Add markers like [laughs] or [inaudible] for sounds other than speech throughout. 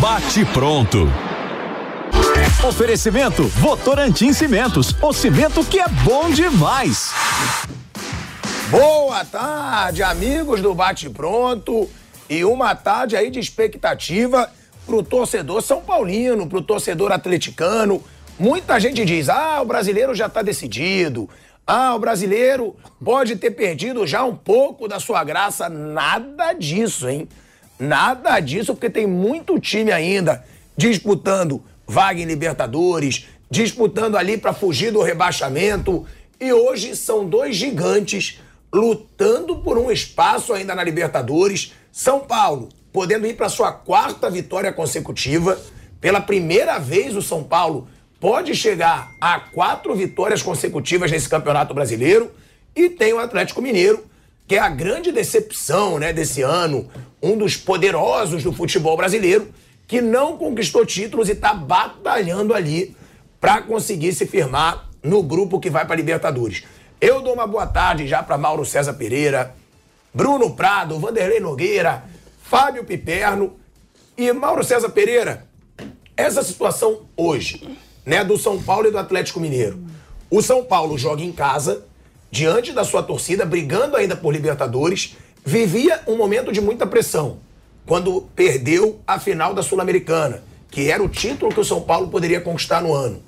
Bate pronto. Oferecimento Votorantim Cimentos, o cimento que é bom demais. Boa tarde, amigos do Bate Pronto. E uma tarde aí de expectativa pro torcedor São Paulino, pro torcedor atleticano. Muita gente diz: ah, o brasileiro já tá decidido. Ah, o brasileiro pode ter perdido já um pouco da sua graça. Nada disso, hein? Nada disso, porque tem muito time ainda disputando vaga em Libertadores, disputando ali para fugir do rebaixamento. E hoje são dois gigantes lutando por um espaço ainda na Libertadores. São Paulo podendo ir para sua quarta vitória consecutiva. Pela primeira vez, o São Paulo pode chegar a quatro vitórias consecutivas nesse Campeonato Brasileiro. E tem o Atlético Mineiro, que é a grande decepção né, desse ano, um dos poderosos do futebol brasileiro, que não conquistou títulos e está batalhando ali para conseguir se firmar no grupo que vai para Libertadores. Eu dou uma boa tarde já para Mauro César Pereira, Bruno Prado, Vanderlei Nogueira, Fábio Piperno e Mauro César Pereira. Essa situação hoje né, do São Paulo e do Atlético Mineiro. O São Paulo joga em casa, diante da sua torcida, brigando ainda por Libertadores, vivia um momento de muita pressão quando perdeu a final da Sul-Americana, que era o título que o São Paulo poderia conquistar no ano.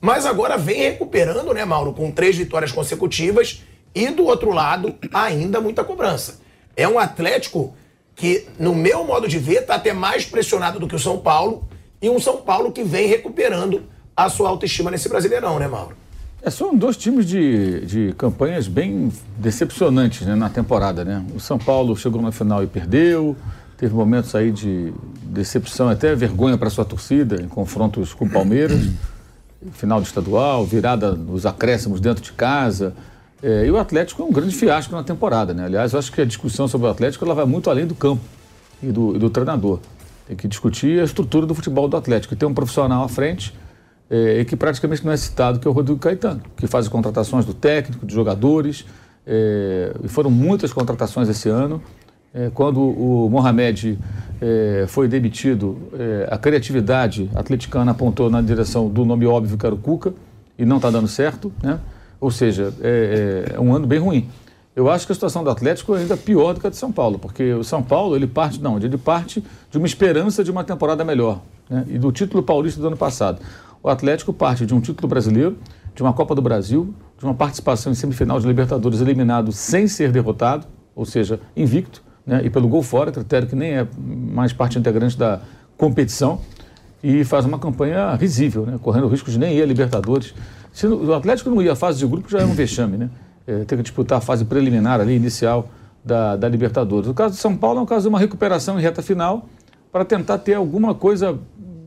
Mas agora vem recuperando, né, Mauro, com três vitórias consecutivas e do outro lado, ainda muita cobrança. É um Atlético que, no meu modo de ver, está até mais pressionado do que o São Paulo e um São Paulo que vem recuperando a sua autoestima nesse Brasileirão, né, Mauro? É, são dois times de, de campanhas bem decepcionantes né, na temporada, né? O São Paulo chegou na final e perdeu, teve momentos aí de decepção, até vergonha para sua torcida em confrontos com o Palmeiras, [clears throat] final de estadual, virada nos acréscimos dentro de casa. É, e o Atlético é um grande fiasco na temporada, né? Aliás, eu acho que a discussão sobre o Atlético ela vai muito além do campo e do, e do treinador. Tem que discutir a estrutura do futebol do Atlético. Tem um profissional à frente é, que praticamente não é citado, que é o Rodrigo Caetano, que faz as contratações do técnico, de jogadores, é, e foram muitas contratações esse ano. É, quando o Mohamed é, foi demitido, é, a criatividade atleticana apontou na direção do nome óbvio que era o Cuca, e não está dando certo, né? ou seja, é, é, um ano bem ruim. Eu acho que a situação do Atlético é ainda pior do que a de São Paulo, porque o São Paulo ele parte não, ele parte de uma esperança de uma temporada melhor né? e do título paulista do ano passado. O Atlético parte de um título brasileiro, de uma Copa do Brasil, de uma participação em semifinal de Libertadores eliminado sem ser derrotado, ou seja, invicto, né? e pelo gol fora, critério que nem é mais parte integrante da competição, e faz uma campanha risível, né? correndo o risco de nem ir a Libertadores. Se o Atlético não ia à fase de grupo, já é um vexame, né? É, ter que disputar a fase preliminar ali, inicial da, da Libertadores. O caso de São Paulo é um caso de uma recuperação em reta final para tentar ter alguma coisa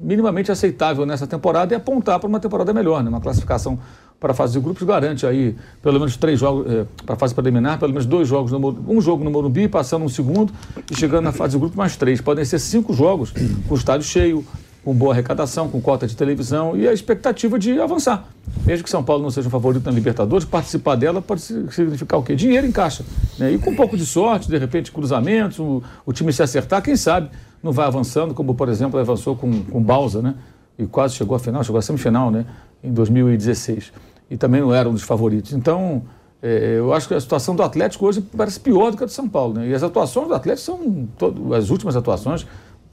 minimamente aceitável nessa temporada e apontar para uma temporada melhor, né? uma classificação para a fase de grupos garante aí pelo menos três jogos é, para a fase preliminar, pelo menos dois jogos, no, um jogo no Morumbi, passando um segundo e chegando na fase de grupos mais três. Podem ser cinco jogos com o estádio cheio, com boa arrecadação, com cota de televisão e a expectativa de avançar. Mesmo que São Paulo não seja um favorito na Libertadores, participar dela pode significar o quê? Dinheiro em caixa. Né? E com um pouco de sorte, de repente, cruzamentos, o, o time se acertar, quem sabe não vai avançando, como por exemplo avançou com, com Balsa, né? E quase chegou à final, chegou à semifinal, né? Em 2016. E também não era um dos favoritos. Então, é, eu acho que a situação do Atlético hoje parece pior do que a de São Paulo, né? E as atuações do Atlético são, todo, as últimas atuações,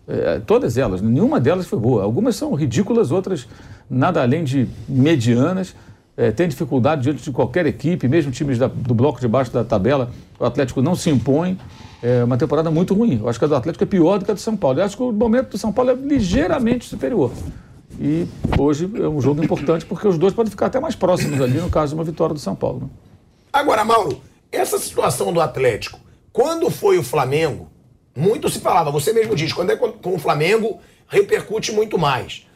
é, todas elas, nenhuma delas foi boa. Algumas são ridículas, outras nada além de medianas. É, tem dificuldade diante de qualquer equipe, mesmo times da, do bloco de baixo da tabela, o Atlético não se impõe é uma temporada muito ruim. Eu acho que a do Atlético é pior do que a do São Paulo. Eu acho que o momento do São Paulo é ligeiramente superior. E hoje é um jogo importante porque os dois podem ficar até mais próximos ali no caso de uma vitória do São Paulo. Né? Agora, Mauro, Essa situação do Atlético, quando foi o Flamengo, muito se falava, você mesmo diz, quando é com o Flamengo, repercute muito mais.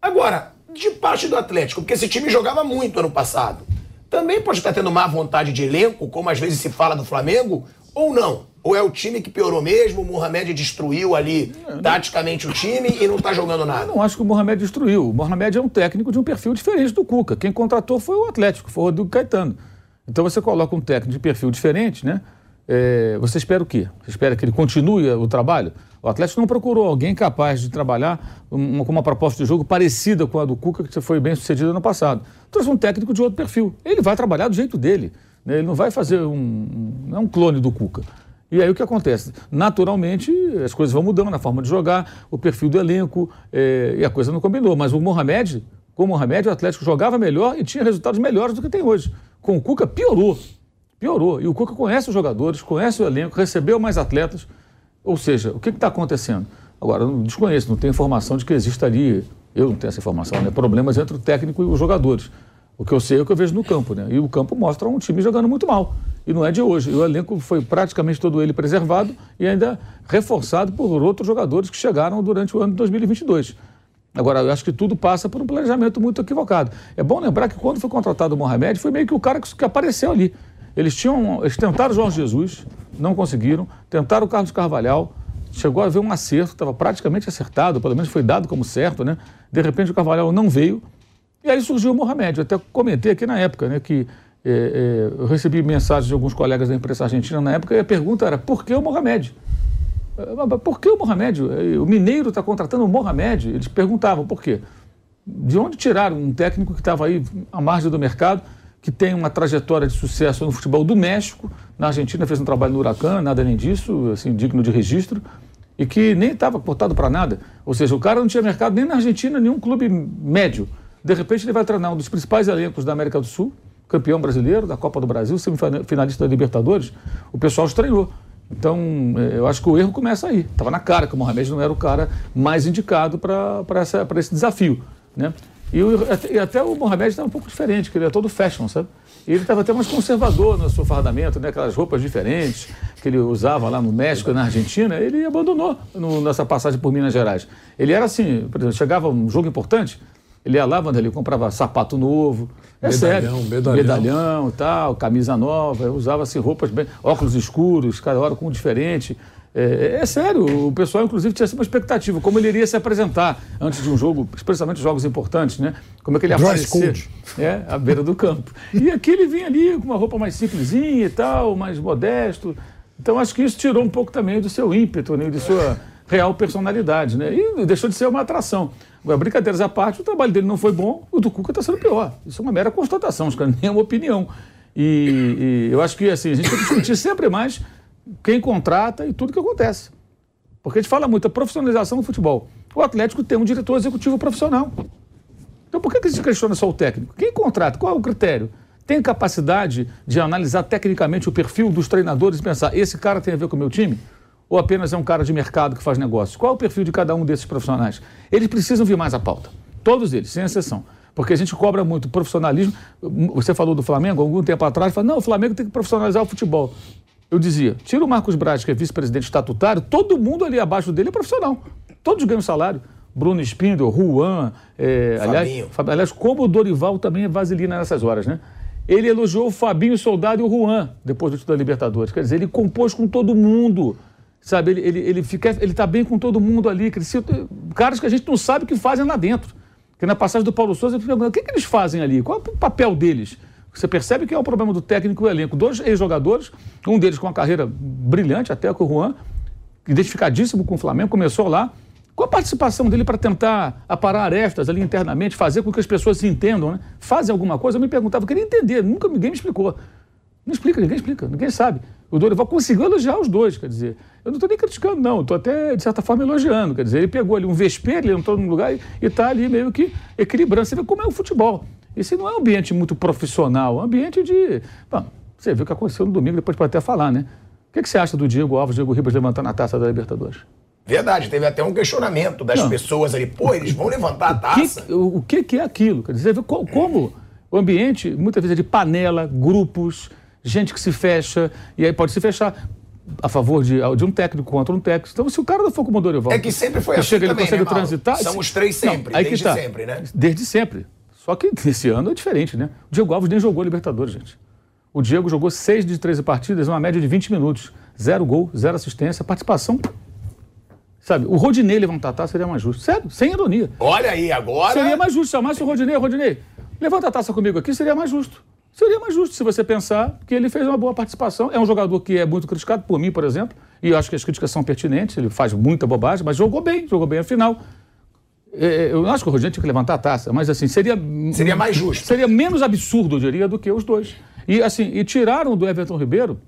Agora, de parte do Atlético, porque esse time jogava muito ano passado, também pode estar tendo má vontade de elenco, como às vezes se fala do Flamengo, ou não? Ou é o time que piorou mesmo, o Mohamed destruiu ali não, taticamente o time e não está jogando nada? Eu não acho que o Mohamed destruiu. O Mohamed é um técnico de um perfil diferente do Cuca. Quem contratou foi o Atlético, foi o Rodrigo Caetano. Então você coloca um técnico de perfil diferente, né? É, você espera o quê? Você espera que ele continue o trabalho? O Atlético não procurou alguém capaz de trabalhar uma, com uma proposta de jogo parecida com a do Cuca, que foi bem sucedida no passado. Trouxe um técnico de outro perfil. Ele vai trabalhar do jeito dele. Né? Ele não vai fazer um. Não é um clone do Cuca. E aí o que acontece? Naturalmente, as coisas vão mudando na forma de jogar, o perfil do elenco, é, e a coisa não combinou. Mas o Mohamed, com o Mohamed, o Atlético jogava melhor e tinha resultados melhores do que tem hoje. Com o Cuca, piorou. Piorou. E o Cuca conhece os jogadores, conhece o elenco, recebeu mais atletas. Ou seja, o que está acontecendo? Agora, eu não desconheço, não tenho informação de que exista ali, eu não tenho essa informação, né? problemas entre o técnico e os jogadores. O que eu sei é o que eu vejo no campo, né? E o campo mostra um time jogando muito mal. E não é de hoje. E o elenco foi praticamente todo ele preservado e ainda reforçado por outros jogadores que chegaram durante o ano de 2022. Agora, eu acho que tudo passa por um planejamento muito equivocado. É bom lembrar que quando foi contratado o Mohamed, foi meio que o cara que apareceu ali. Eles tinham, eles tentaram o Jorge Jesus, não conseguiram, tentaram o Carlos Carvalhal, chegou a haver um acerto, estava praticamente acertado, pelo menos foi dado como certo, né? De repente o Carvalhal não veio, e aí surgiu o Mohamed. Eu até comentei aqui na época, né, que é, é, eu recebi mensagens de alguns colegas da imprensa argentina na época e a pergunta era: por que o Mohamed? Por que o Mohamed? O Mineiro está contratando o Mohamed? Eles perguntavam por quê. De onde tiraram um técnico que estava aí à margem do mercado, que tem uma trajetória de sucesso no futebol do México, na Argentina fez um trabalho no Huracan, nada além disso, assim, digno de registro, e que nem estava cortado para nada. Ou seja, o cara não tinha mercado nem na Argentina, nenhum clube médio. De repente ele vai treinar um dos principais elencos da América do Sul, campeão brasileiro da Copa do Brasil, semifinalista da Libertadores. O pessoal estranhou. Então, é, eu acho que o erro começa aí. Estava na cara que o Mohamed não era o cara mais indicado para esse desafio. Né? E, o, e até o Mohamed estava um pouco diferente, que ele é todo fashion, sabe? E ele estava até mais conservador no seu fardamento, né? aquelas roupas diferentes que ele usava lá no México, na Argentina, ele abandonou no, nessa passagem por Minas Gerais. Ele era assim, por exemplo, chegava um jogo importante, ele ia lá, ele comprava sapato novo. É medalhão, sério. Medalhão. Medalhão e tal, camisa nova, usava-se roupas bem. óculos escuros, cada hora com um diferente. É, é, sério, o pessoal, inclusive, tinha uma expectativa, como ele iria se apresentar antes de um jogo, especialmente jogos importantes, né? Como é que ele ia aparecer é, à beira do campo. E aqui ele vinha ali com uma roupa mais simplesinha e tal, mais modesto. Então, acho que isso tirou um pouco também do seu ímpeto, né? de sua real personalidade, né? E deixou de ser uma atração. Agora, brincadeiras à parte, o trabalho dele não foi bom, o do Cuca está sendo pior. Isso é uma mera constatação, isso não é uma opinião. E, e, eu acho que assim, a gente tem que discutir sempre mais quem contrata e tudo que acontece. Porque a gente fala muito da profissionalização do futebol. O Atlético tem um diretor executivo profissional. Então por que, que se questiona só o técnico? Quem contrata? Qual é o critério? Tem capacidade de analisar tecnicamente o perfil dos treinadores e pensar, esse cara tem a ver com o meu time? ou apenas é um cara de mercado que faz negócios? Qual é o perfil de cada um desses profissionais? Eles precisam vir mais à pauta. Todos eles, sem exceção. Porque a gente cobra muito profissionalismo. Você falou do Flamengo, algum tempo atrás, falou, não, o Flamengo tem que profissionalizar o futebol. Eu dizia, tira o Marcos Braz, que é vice-presidente estatutário, todo mundo ali abaixo dele é profissional. Todos ganham salário. Bruno Spindel, Juan, é, aliás, aliás, como o Dorival também é vaselina nessas horas, né? Ele elogiou o Fabinho Soldado e o Juan, depois do título da Libertadores. Quer dizer, ele compôs com todo mundo. Sabe, ele, ele, ele, fica, ele tá bem com todo mundo ali. Cresceu, caras que a gente não sabe o que fazem lá dentro. Porque na passagem do Paulo Souza, eu pergunto, o que, que eles fazem ali? Qual é o papel deles? Você percebe que é o problema do técnico e o elenco. Dois ex-jogadores, um deles com uma carreira brilhante, até com o Juan, identificadíssimo com o Flamengo, começou lá. Qual a participação dele para tentar aparar arestas ali internamente, fazer com que as pessoas se entendam, né? Fazem alguma coisa? Eu me perguntava, eu queria entender, nunca ninguém me explicou. Não explica, ninguém explica, ninguém sabe. O Dorival conseguiu elogiar os dois, quer dizer, eu não estou nem criticando, não, estou até, de certa forma, elogiando. Quer dizer, ele pegou ali um vespeiro, ele entrou num lugar e está ali meio que equilibrando. Você vê como é o futebol. Esse não é um ambiente muito profissional, é um ambiente de. Bom, você viu o que aconteceu no domingo, depois pode até falar, né? O que, que você acha do Diego Alves, Diego Ribas levantando a taça da Libertadores? Verdade, teve até um questionamento das não. pessoas ali. Pô, eles vão levantar a taça. O que, o, que, que é aquilo? Quer dizer, como o ambiente, muitas vezes, é de panela, grupos gente que se fecha, e aí pode se fechar a favor de, de um técnico contra um técnico. Então, se o cara não for como o Dorival... É que sempre foi assim chega, também, ele consegue né, transitar... São os três sempre, aí desde que tá. sempre, né? Desde sempre. Só que [laughs] esse ano é diferente, né? O Diego Alves nem jogou Libertadores, gente. O Diego jogou 6 de 13 partidas, uma média de 20 minutos. Zero gol, zero assistência, participação... Sabe, o Rodinei levantar a taça seria mais justo. Sério, sem ironia. Olha aí, agora... Seria mais justo. Chamasse o Rodinei, Rodinei, levanta a taça comigo aqui, seria mais justo. Seria mais justo se você pensar que ele fez uma boa participação. É um jogador que é muito criticado, por mim, por exemplo, e eu acho que as críticas são pertinentes, ele faz muita bobagem, mas jogou bem, jogou bem a final. É, Eu não acho que o Rodinei tinha que levantar a taça, mas assim, seria. Seria mais justo. Seria menos absurdo, eu diria, do que os dois. E assim, e tiraram do Everton Ribeiro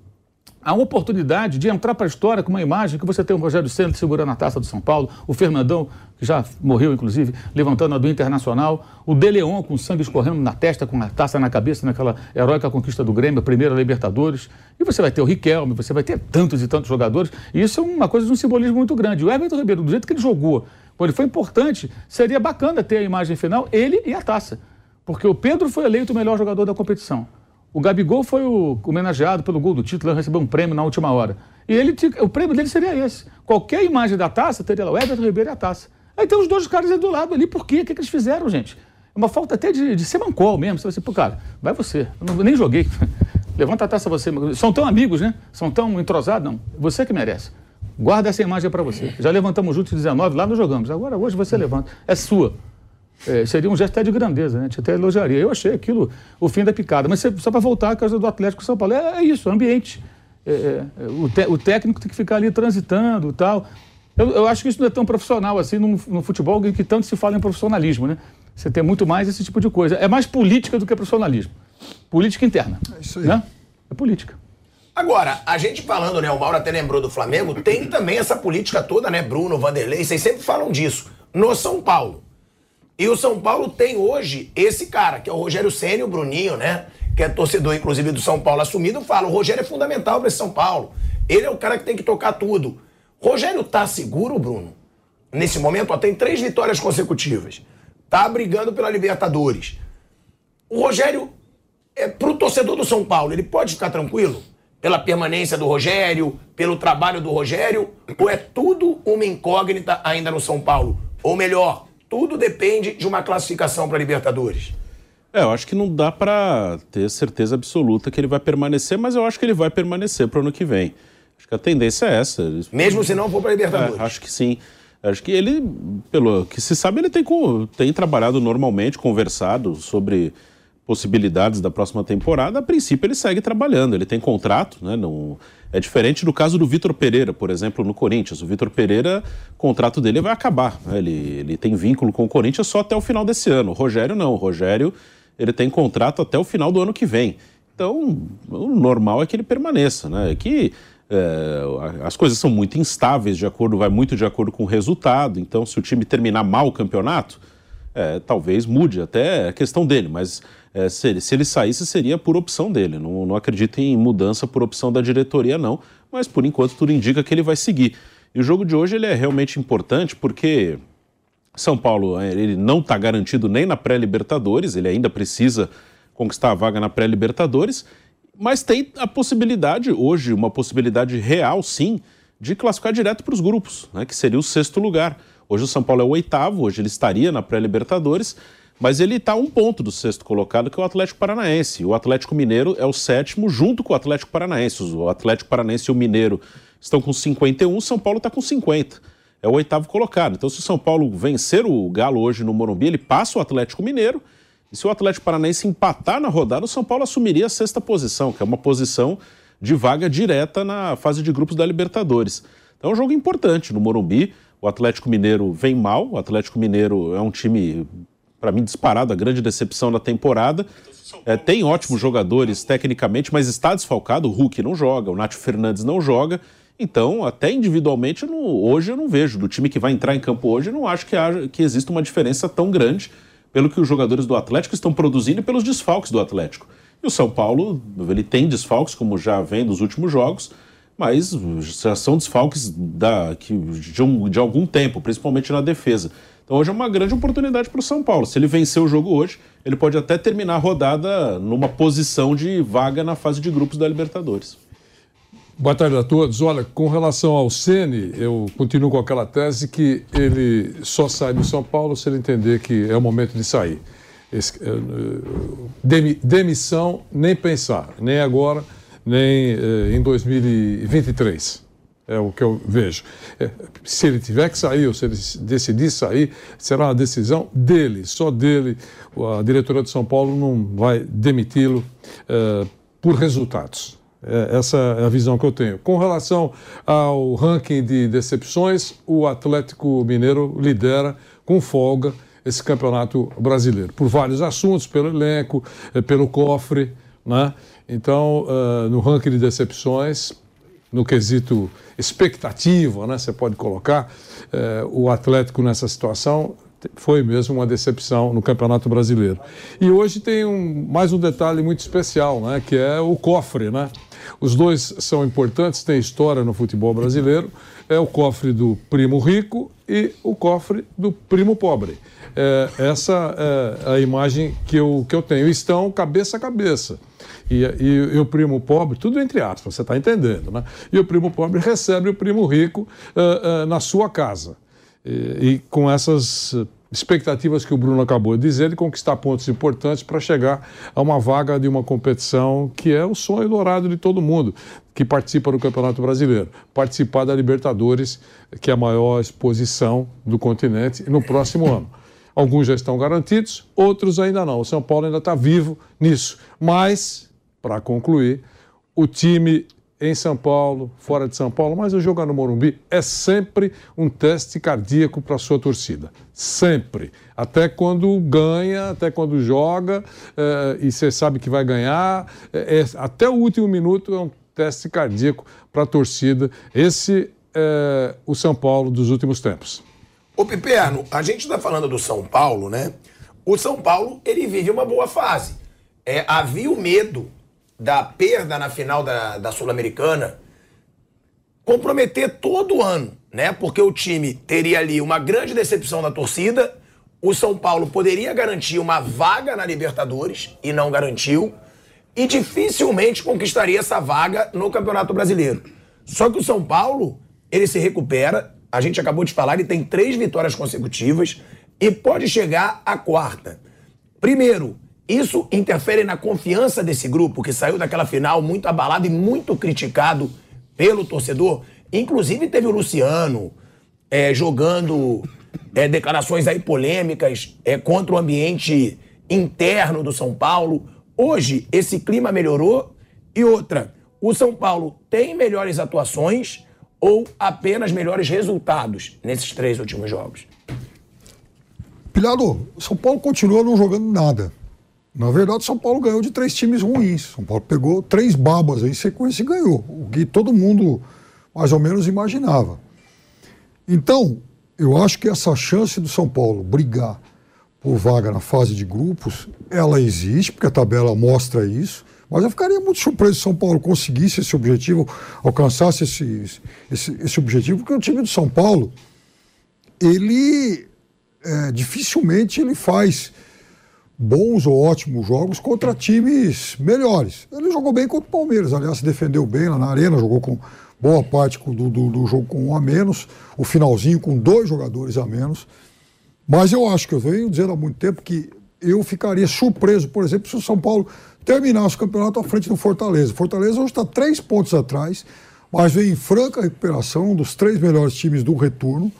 a oportunidade de entrar para a história com uma imagem que você tem o Rogério Senna segurando a taça do São Paulo, o Fernandão, que já morreu, inclusive, levantando a do Internacional, o De Leon com sangue escorrendo na testa, com a taça na cabeça, naquela heróica conquista do Grêmio, a primeira Libertadores. E você vai ter o Riquelme, você vai ter tantos e tantos jogadores. E isso é uma coisa de um simbolismo muito grande. O Everton Ribeiro, do jeito que ele jogou, quando ele foi importante, seria bacana ter a imagem final, ele e a taça. Porque o Pedro foi eleito o melhor jogador da competição. O Gabigol foi o homenageado pelo gol do título, recebeu um prêmio na última hora. E ele, o prêmio dele seria esse. Qualquer imagem da taça teria lá o Everton Ribeiro e a taça. Aí tem os dois caras aí do lado ali, por quê? O que, que eles fizeram, gente? É uma falta até de, de ser mancol mesmo. Você vai assim, pô, cara, vai você. Eu não- nem joguei. [laughs] Levanta a taça você. São tão amigos, né? São tão entrosados, não. Você que merece. Guarda essa imagem para você. Já levantamos juntos em 19, lá nós jogamos. Agora, hoje você levanta. É sua. É, seria um gesto até de grandeza, né? A gente até elogiaria. Eu achei aquilo o fim da picada. Mas só para voltar à causa do Atlético São Paulo. É, é isso, ambiente. É, é, o, te- o técnico tem que ficar ali transitando e tal. Eu, eu acho que isso não é tão profissional assim no, no futebol que que tanto se fala em profissionalismo, né? Você tem muito mais esse tipo de coisa. É mais política do que profissionalismo. Política interna. É isso aí. Né? É política. Agora, a gente falando, né? O Mauro até lembrou do Flamengo, tem também essa política toda, né? Bruno, Vanderlei, vocês sempre falam disso. No São Paulo. E o São Paulo tem hoje esse cara, que é o Rogério Ceni, o Bruninho, né? Que é torcedor, inclusive, do São Paulo assumido, fala: o Rogério é fundamental para esse São Paulo. Ele é o cara que tem que tocar tudo. Rogério tá seguro, Bruno? Nesse momento, ó, tem três vitórias consecutivas. Tá brigando pela Libertadores. O Rogério, é, pro torcedor do São Paulo, ele pode ficar tranquilo? Pela permanência do Rogério, pelo trabalho do Rogério? Ou é tudo uma incógnita ainda no São Paulo? Ou melhor, tudo depende de uma classificação para Libertadores? É, eu acho que não dá pra ter certeza absoluta que ele vai permanecer, mas eu acho que ele vai permanecer pro ano que vem. Acho que a tendência é essa. Mesmo se não for para Libertadores? É, acho que sim. Acho que ele, pelo que se sabe, ele tem, tem trabalhado normalmente, conversado sobre possibilidades da próxima temporada. A princípio, ele segue trabalhando, ele tem contrato, né? Não, é diferente do caso do Vitor Pereira, por exemplo, no Corinthians. O Vitor Pereira, o contrato dele vai acabar. né? Ele, ele tem vínculo com o Corinthians só até o final desse ano. O Rogério não. O Rogério ele tem contrato até o final do ano que vem. Então, o normal é que ele permaneça, né? É que é, as coisas são muito instáveis, de acordo, vai muito de acordo com o resultado. Então, se o time terminar mal o campeonato, é, talvez mude até a questão dele, mas é, se, ele, se ele saísse seria por opção dele. Não, não acredito em mudança por opção da diretoria, não. Mas por enquanto tudo indica que ele vai seguir. E o jogo de hoje ele é realmente importante porque são Paulo eh, ele não está garantido nem na pré-Libertadores, ele ainda precisa conquistar a vaga na pré-Libertadores, mas tem a possibilidade, hoje, uma possibilidade real, sim, de classificar direto para os grupos, né, que seria o sexto lugar. Hoje o São Paulo é o oitavo, hoje ele estaria na pré-Libertadores, mas ele está um ponto do sexto colocado, que é o Atlético Paranaense. O Atlético Mineiro é o sétimo, junto com o Atlético Paranaense. O Atlético Paranaense e o Mineiro estão com 51, o São Paulo está com 50 é o oitavo colocado. Então, se o São Paulo vencer o Galo hoje no Morumbi, ele passa o Atlético Mineiro. E se o Atlético Paranaense empatar na rodada, o São Paulo assumiria a sexta posição, que é uma posição de vaga direta na fase de grupos da Libertadores. Então é um jogo importante no Morumbi. O Atlético Mineiro vem mal. O Atlético Mineiro é um time, para mim, disparado, a grande decepção da temporada. É, tem ótimos jogadores tecnicamente, mas está desfalcado. O Hulk não joga, o Nath Fernandes não joga. Então, até individualmente, não- hoje eu não vejo. Do time que vai entrar em campo hoje, eu não acho que, haja, que exista uma diferença tão grande pelo que os jogadores do Atlético estão produzindo e pelos desfalques do Atlético. E o São Paulo, ele tem desfalques, como já vem dos últimos jogos, mas já são desfalques da, que, de, um- de algum tempo, principalmente na defesa. Então hoje é uma grande oportunidade para o São Paulo. Se ele vencer o jogo hoje, ele pode até terminar a rodada numa posição de vaga na fase de grupos da Libertadores. Boa tarde a todos. Olha, com relação ao Ceni, eu continuo com aquela tese que ele só sai do São Paulo se ele entender que é o momento de sair. Eh, demi, demissão, nem pensar, nem agora, nem eh, em 2023. É o que eu vejo. É, se ele tiver que sair ou se ele decidir sair, será uma decisão dele, só dele. A diretoria de São Paulo não vai demiti-lo eh, por resultados. É, essa é a visão que eu tenho. Com relação ao ranking de decepções, o Atlético Mineiro lidera com folga esse campeonato brasileiro, por vários assuntos, pelo elenco, é, pelo cofre. Né? Então, uh, no ranking de decepções, no quesito expectativa, né, você pode colocar, uh, o Atlético nessa situação foi mesmo uma decepção no Campeonato Brasileiro. E hoje tem um, mais um detalhe muito especial, né, que é o cofre, né? Os dois são importantes, tem história no futebol brasileiro. É o cofre do primo rico e o cofre do primo pobre. É, essa é a imagem que eu, que eu tenho. Estão cabeça a cabeça. E, e, e, o primo pobre, tudo entre aspas, você está entendendo, né? E o primo pobre recebe o primo rico uh, uh, na sua casa. E, e com essas expectativas que o Bruno acabou de dizer de conquistar pontos importantes para chegar a uma vaga de uma competição que é o sonho dourado de todo mundo que participa do Campeonato Brasileiro, participar da Libertadores, que é a maior exposição do continente no próximo ano. Alguns já estão garantidos, outros ainda não. O São Paulo ainda está vivo nisso. Mas, para concluir, o time em São Paulo, fora de São Paulo, mas o jogar no Morumbi é sempre um teste cardíaco para a sua torcida. Sempre. Até quando ganha, até quando joga, é, e você sabe que vai ganhar, é, é, até o último minuto é um teste cardíaco para a torcida. Esse é o São Paulo dos últimos tempos. Ô Piperno, a gente está falando do São Paulo, né? O São Paulo, ele vive uma boa fase. É, havia o medo da perda na final da, da Sul-Americana comprometer todo ano, né? Porque o time teria ali uma grande decepção da torcida, o São Paulo poderia garantir uma vaga na Libertadores e não garantiu, e dificilmente conquistaria essa vaga no Campeonato Brasileiro. Só que o São Paulo, ele se recupera, a gente acabou de falar, ele tem três vitórias consecutivas e pode chegar à quarta. Primeiro, isso interfere na confiança desse grupo que saiu daquela final muito abalado e muito criticado pelo torcedor. Inclusive teve o Luciano é, jogando é, declarações aí polêmicas é, contra o ambiente interno do São Paulo. Hoje esse clima melhorou e outra, o São Paulo tem melhores atuações ou apenas melhores resultados nesses três últimos jogos? Pilhado, o São Paulo continua não jogando nada. Na verdade, São Paulo ganhou de três times ruins. São Paulo pegou três babas em sequência e ganhou, o que todo mundo mais ou menos imaginava. Então, eu acho que essa chance do São Paulo brigar por vaga na fase de grupos, ela existe, porque a tabela mostra isso. Mas eu ficaria muito surpreso se São Paulo conseguisse esse objetivo, alcançasse esse, esse, esse objetivo, porque o time do São Paulo, ele é, dificilmente ele faz bons ou ótimos jogos contra times melhores. Ele jogou bem contra o Palmeiras, aliás, se defendeu bem lá na arena, jogou com boa parte do, do, do, jogo com um a menos, o finalzinho com dois jogadores a menos. Mas eu acho que eu venho dizendo há muito tempo que eu ficaria surpreso, por exemplo, se o São Paulo terminasse o campeonato à frente do Fortaleza. Fortaleza hoje está três pontos atrás, mas vem em franca recuperação dos três melhores times do retorno.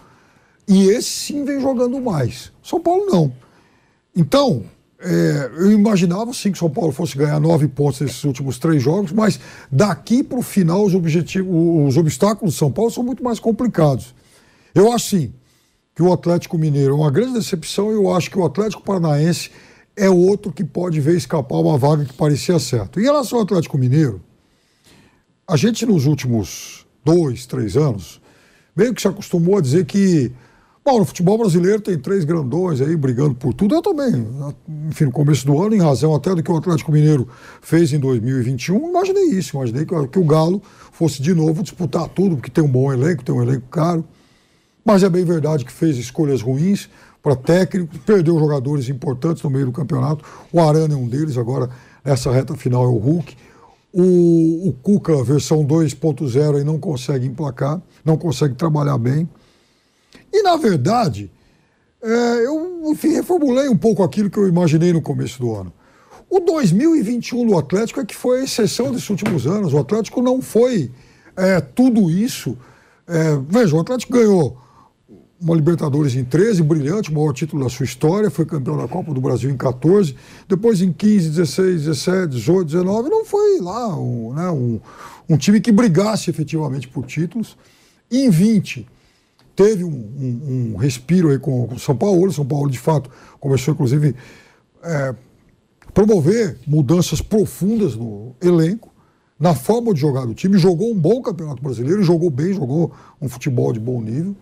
E esse sim vem jogando mais. São Paulo não. Então, é, eu imaginava sim que São Paulo fosse ganhar nove pontos nesses últimos três jogos, mas daqui para o final os, objetivos, os obstáculos de São Paulo são muito mais complicados. Eu acho sim que o Atlético Mineiro é uma grande decepção e eu acho que o Atlético Paranaense é outro que pode ver escapar uma vaga que parecia certo. Em relação ao Atlético Mineiro, a gente nos últimos dois, três anos meio que se acostumou a dizer que Bom, no futebol brasileiro tem três grandões aí brigando por tudo. Eu também, enfim, no começo do ano, em razão até do que o Atlético Mineiro fez em 2021, imaginei isso. Imaginei que, que o Galo fosse de novo disputar tudo, porque tem um bom elenco, tem um elenco caro. Mas é bem verdade que fez escolhas ruins, para técnicos, perdeu jogadores importantes no meio do campeonato. O Arana é um deles, agora nessa reta final é o Hulk. O, o Cuca, versão 2.0, aí não consegue emplacar, não consegue trabalhar bem. E, na verdade, é, eu enfim, reformulei um pouco aquilo que eu imaginei no começo do ano. O 2021 do Atlético é que foi a exceção desses últimos anos. O Atlético não foi é, tudo isso. É, veja, o Atlético ganhou uma Libertadores em 13, brilhante, o maior título da sua história, foi campeão da Copa do Brasil em 14, depois em 15, 16, 17, 18, 19, não foi lá um, né, um, um time que brigasse efetivamente por títulos. Em 20, teve um, um, um respiro aí com o São Paulo, São Paulo de fato começou inclusive é, promover mudanças profundas no elenco, na forma de jogar do time, jogou um bom campeonato brasileiro, jogou bem, jogou um futebol de bom nível.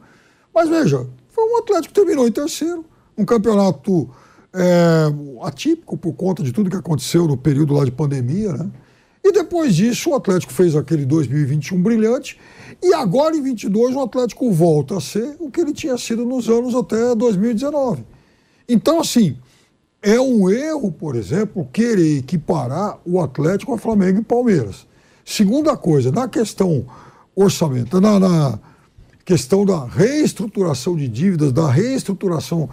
Mas veja, foi um Atlético que terminou em terceiro, um campeonato é, atípico por conta de tudo que aconteceu no período lá de pandemia, né? E depois disso, o Atlético fez aquele 2021 brilhante. E agora, em 22, o Atlético volta a ser o que ele tinha sido nos anos até 2019. Então, assim, é um erro, por exemplo, querer equiparar o Atlético a Flamengo e Palmeiras. Segunda coisa, na questão orçamentária, na, na questão da reestruturação de dívidas, da reestruturação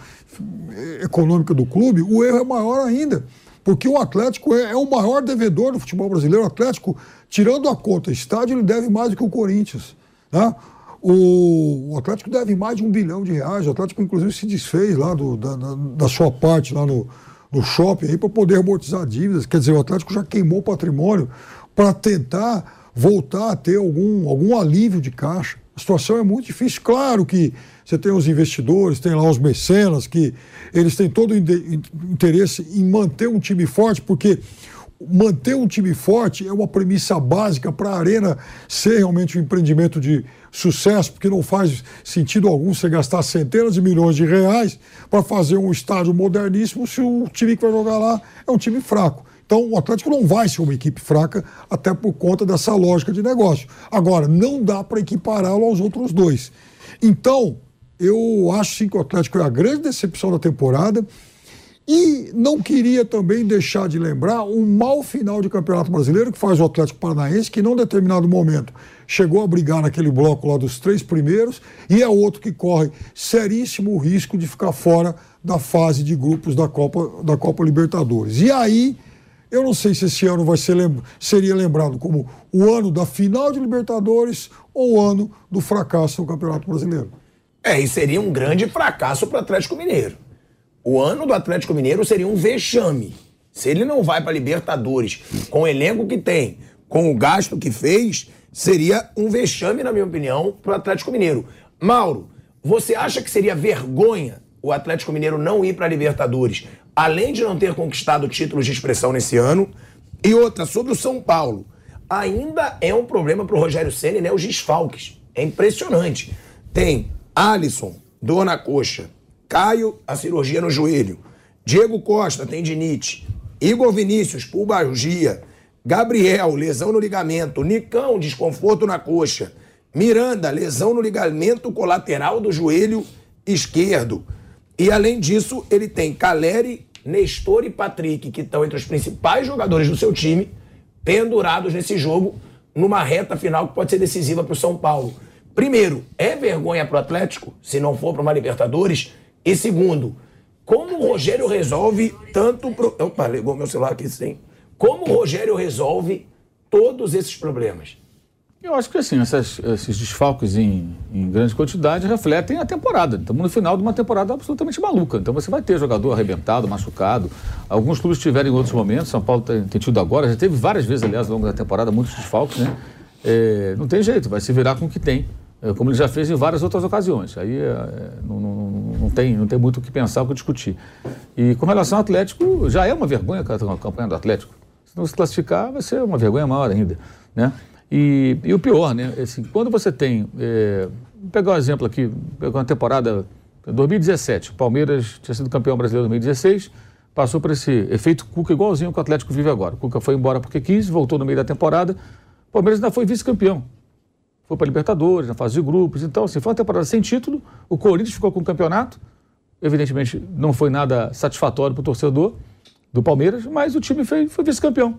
eh, econômica do clube, o erro é maior ainda. Porque o Atlético é, é o maior devedor do futebol brasileiro. O Atlético, tirando a conta estádio, ele deve mais do que o Corinthians. Né? O, o, Atlético deve mais de um bilhão de reais. O Atlético, inclusive, se desfez lá do, da, da, sua parte lá no, no shopping para poder amortizar dívidas. Quer dizer, o Atlético já queimou patrimônio para tentar voltar a ter algum, algum alívio de caixa. A situação é muito difícil. Claro que você tem os investidores, tem lá os mecenas, que eles têm todo o interesse em manter um time forte, porque manter um time forte é uma premissa básica para a Arena ser realmente um empreendimento de sucesso, porque não faz sentido algum você gastar centenas de milhões de reais para fazer um estádio moderníssimo se o time que vai jogar lá é um time fraco. Então, o Atlético não vai ser uma equipe fraca, até por conta dessa lógica de negócio. Agora, não dá para equipará-lo aos outros dois. Então, eu acho sim que o Atlético é a grande decepção da temporada. E não queria também deixar de lembrar um mau final de Campeonato Brasileiro que faz o Atlético Paranaense, que num determinado momento chegou a brigar naquele bloco lá dos três primeiros, e é outro que corre seríssimo risco de ficar fora da fase de grupos da Copa, da Copa Libertadores. E aí eu não sei se esse ano vai ser seria lembrado como o ano da final de Libertadores ou o ano do fracasso no Campeonato Brasileiro. É, e seria um grande fracasso para o Atlético Mineiro. O ano do Atlético Mineiro seria um vexame. Se ele não vai para Libertadores com o elenco que tem, com o gasto que fez, seria um vexame, na minha opinião, para o Atlético Mineiro. Mauro, você acha que seria vergonha o Atlético Mineiro não ir para Libertadores além de não ter conquistado títulos de expressão nesse ano, e outra, sobre o São Paulo, ainda é um problema para o Rogério Senna, né? Os desfalques. É impressionante. Tem Alisson, dor na coxa. Caio, a cirurgia no joelho. Diego Costa, tendinite. Igor Vinícius, pubalgia. Gabriel, lesão no ligamento. Nicão, desconforto na coxa. Miranda, lesão no ligamento colateral do joelho esquerdo. E além disso, ele tem Caleri, Nestor e Patrick, que estão entre os principais jogadores do seu time, pendurados nesse jogo, numa reta final que pode ser decisiva para o São Paulo. Primeiro, é vergonha para o Atlético, se não for para uma Libertadores? E segundo, como o Rogério resolve tanto. Pro... Opa, ligou meu celular aqui sim. Como o Rogério resolve todos esses problemas? Eu acho que assim, essas, esses desfalques em, em, grande quantidade refletem a temporada. Estamos no final de uma temporada absolutamente maluca. Então você vai ter jogador arrebentado, machucado. Alguns clubes tiveram em outros momentos, São Paulo tem, tem tido agora, já teve várias vezes, aliás, ao longo da temporada, muitos desfalques, né? É, não tem jeito, vai se virar com o que tem, como ele já fez em várias outras ocasiões. Aí é, é não, não, não, tem, não tem muito o que pensar, o que discutir. E com relação ao Atlético, já é uma vergonha a campanha do Atlético. Se não se classificar, vai ser uma vergonha maior ainda, né? E, e o pior, né? Assim, quando você tem. É, vou pegar um exemplo aqui, pegar uma temporada 2017, o Palmeiras tinha sido campeão brasileiro em 2016, passou por esse efeito Cuca igualzinho que o Atlético vive agora. O Cuca foi embora porque quis, voltou no meio da temporada. O Palmeiras ainda foi vice-campeão. Foi para Libertadores, na fase de grupos. Então, assim, foi uma temporada sem título. O Corinthians ficou com o campeonato. Evidentemente, não foi nada satisfatório para o torcedor do Palmeiras, mas o time foi, foi vice-campeão.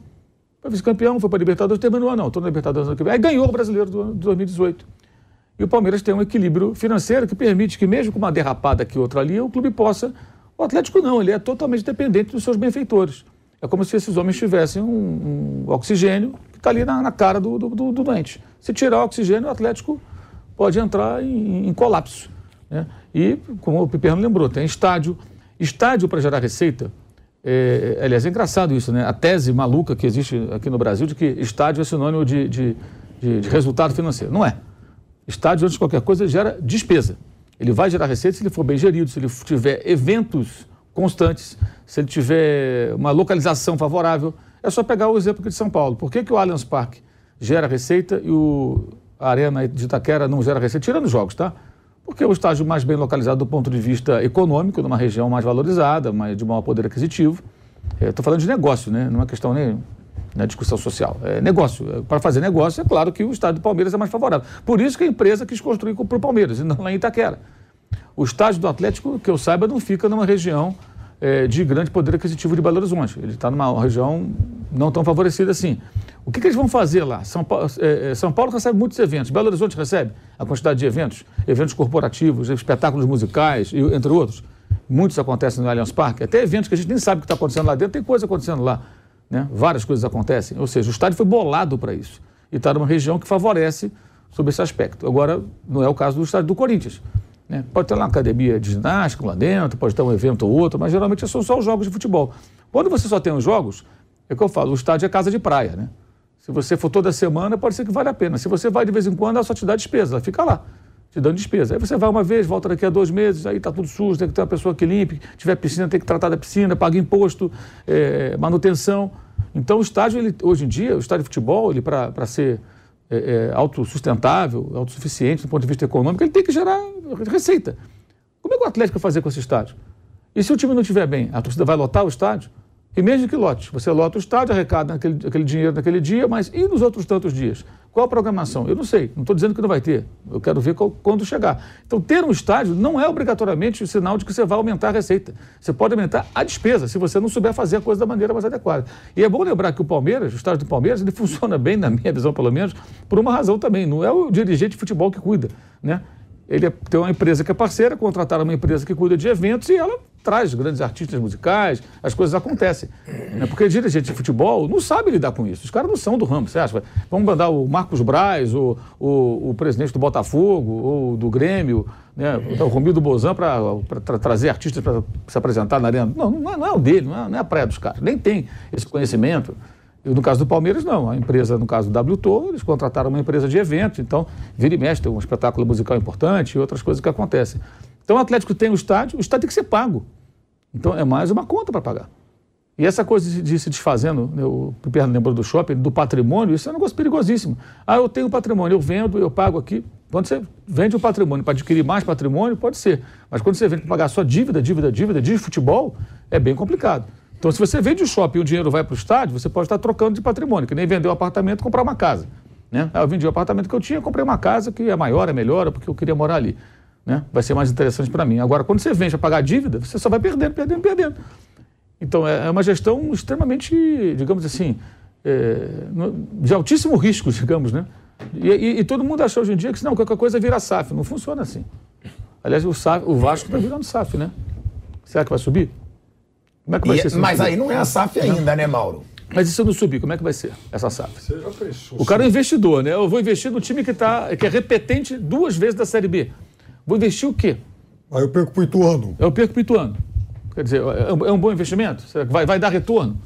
Foi vice-campeão, foi para Libertadores, terminou, não, estou na Libertadores ano que vem. Aí ganhou o brasileiro do de 2018. E o Palmeiras tem um equilíbrio financeiro que permite que, mesmo com uma derrapada aqui outra ali, o clube possa. O Atlético não, ele é totalmente dependente dos seus benfeitores. É como se esses homens tivessem um, um oxigênio que está ali na, na cara do, do, do, doente. Se tirar o oxigênio, o Atlético pode entrar em, em colapso. Né? E, como o Piperno lembrou, tem estádio. Estádio para gerar receita. É, aliás, é engraçado isso, né? A tese maluca que existe aqui no Brasil de que estádio é sinônimo de, de, de, de resultado financeiro. Não é. Estádio, antes de qualquer coisa, gera despesa. Ele vai gerar receita se ele for bem gerido, se ele tiver eventos constantes, se ele tiver uma localização favorável. É só pegar o exemplo aqui de São Paulo. Por que, que o Allianz Parque gera receita e o Arena de Itaquera não gera receita? Tirando os jogos, tá? porque é o estágio mais bem localizado do ponto de vista econômico, numa região mais valorizada, mais, de maior poder aquisitivo. Estou falando de negócio, né? não é questão nem na é discussão social. É negócio. Para fazer negócio, é claro que o estádio do Palmeiras é mais favorável. Por isso que a empresa quis construir para o Palmeiras, e não lá em Itaquera. O estádio do Atlético, que eu saiba, não fica numa região é, de grande poder aquisitivo de Belo Horizonte. Ele está numa região não tão favorecida assim. O que, que eles vão fazer lá? São Paulo, é, é, São Paulo, recebe muitos eventos. Belo Horizonte recebe a quantidade de eventos, eventos corporativos, espetáculos musicais, entre outros. Muitos acontecem no Allianz Parque, até eventos que a gente nem sabe o que está acontecendo lá dentro, tem coisa acontecendo lá. Né? Várias coisas acontecem. Ou seja, o estádio foi bolado para isso. E está numa região que favorece sobre esse aspecto. Agora, não é o caso do estádio do Corinthians. Né? Pode ter lá uma academia de ginástica lá dentro, pode ter um evento ou outro, mas geralmente são só os jogos de futebol. Quando você só tem os jogos, é o que eu falo, o estádio é casa de praia, né? Se você for toda semana, pode ser que vale a pena. Se você vai de vez em quando, ela só te dá despesa, ela fica lá, te dando despesa. Aí você vai uma vez, volta daqui a dois meses, aí está tudo sujo, tem que ter uma pessoa que limpe, tiver piscina, tem que tratar da piscina, paga imposto, é, manutenção. Então o estádio, ele, hoje em dia, o estádio de futebol, ele para ser é, é, autossustentável, autossuficiente do ponto de vista econômico, ele tem que gerar receita. Como é que o Atlético vai fazer com esse estádio? E se o time não estiver bem, a torcida vai lotar o estádio? E mesmo que lote, você lota o estádio, arrecada aquele, aquele dinheiro naquele dia, mas e nos outros tantos dias? Qual a programação? Eu não sei, não estou dizendo que não vai ter. Eu quero ver qual, quando chegar. Então, ter um estádio não é obrigatoriamente o sinal de que você vai aumentar a receita. Você pode aumentar a despesa, se você não souber fazer a coisa da maneira mais adequada. E é bom lembrar que o Palmeiras, o estádio do Palmeiras, ele [laughs] funciona bem, na minha visão pelo menos, por uma razão também. Não é o dirigente de futebol que cuida, né? Ele tem uma empresa que é parceira, contrataram uma empresa que cuida de eventos e ela traz grandes artistas musicais, as coisas acontecem. Né? Porque dirigente de futebol não sabe lidar com isso. Os caras não são do ramo, você acha? Vamos mandar o Marcos Braz, o, o, o presidente do Botafogo, ou do Grêmio, né? o Romildo Bozan para tra trazer artistas para se apresentar na arena. Não, não é, não é o dele, não é, não é a praia dos caras. Nem tem esse conhecimento. No caso do Palmeiras, não. A empresa, no caso do WTO, eles contrataram uma empresa de eventos, então vira e mexe, tem um espetáculo musical importante e outras coisas que acontecem. Então o Atlético tem o estádio, o estádio tem que ser pago. Então é mais uma conta para pagar. E essa coisa de, se desfazendo, o Piperno lembrou do shopping, do patrimônio, isso é um negócio perigosíssimo. Ah, eu tenho patrimônio, eu vendo, eu pago aqui. Quando você vende o um patrimônio para adquirir mais patrimônio, pode ser. Mas quando você vende para pagar só dívida, dívida, dívida, de futebol, é bem complicado. Então, se você vende o shopping e o dinheiro vai para o estádio, você pode estar trocando de patrimônio, que nem vender o um apartamento e comprar uma casa. Né? Ah, eu vendi o apartamento que eu tinha, comprei uma casa que é maior, é melhor, porque eu queria morar ali. Né? Vai ser mais interessante para mim. Agora, quando você vende a pagar a dívida, você só vai perdendo, perdendo, perdendo. Então, é, é uma gestão extremamente, digamos assim, é, de altíssimo risco, [laughs] digamos, né? E, e, e, todo mundo achou hoje em dia que não, qualquer coisa vira SAF. Não funciona assim. Aliás, o, SAF, o Vasco está virando SAF, né? Será que vai subir? Como é que vai e, ser? Mas aí não é a SAF ainda, né, Mauro? Mas e se eu não subir, como é que vai ser essa SAF? Você já pensou? O cara é um investidor, né? Eu vou investir no time que, tá, que é repetente duas vezes da Série B. Vou investir o quê? Aí eu perco para o Ituano. Eu perco para o Ituano. Quer dizer, é um, é um bom investimento? Vai, vai dar retorno?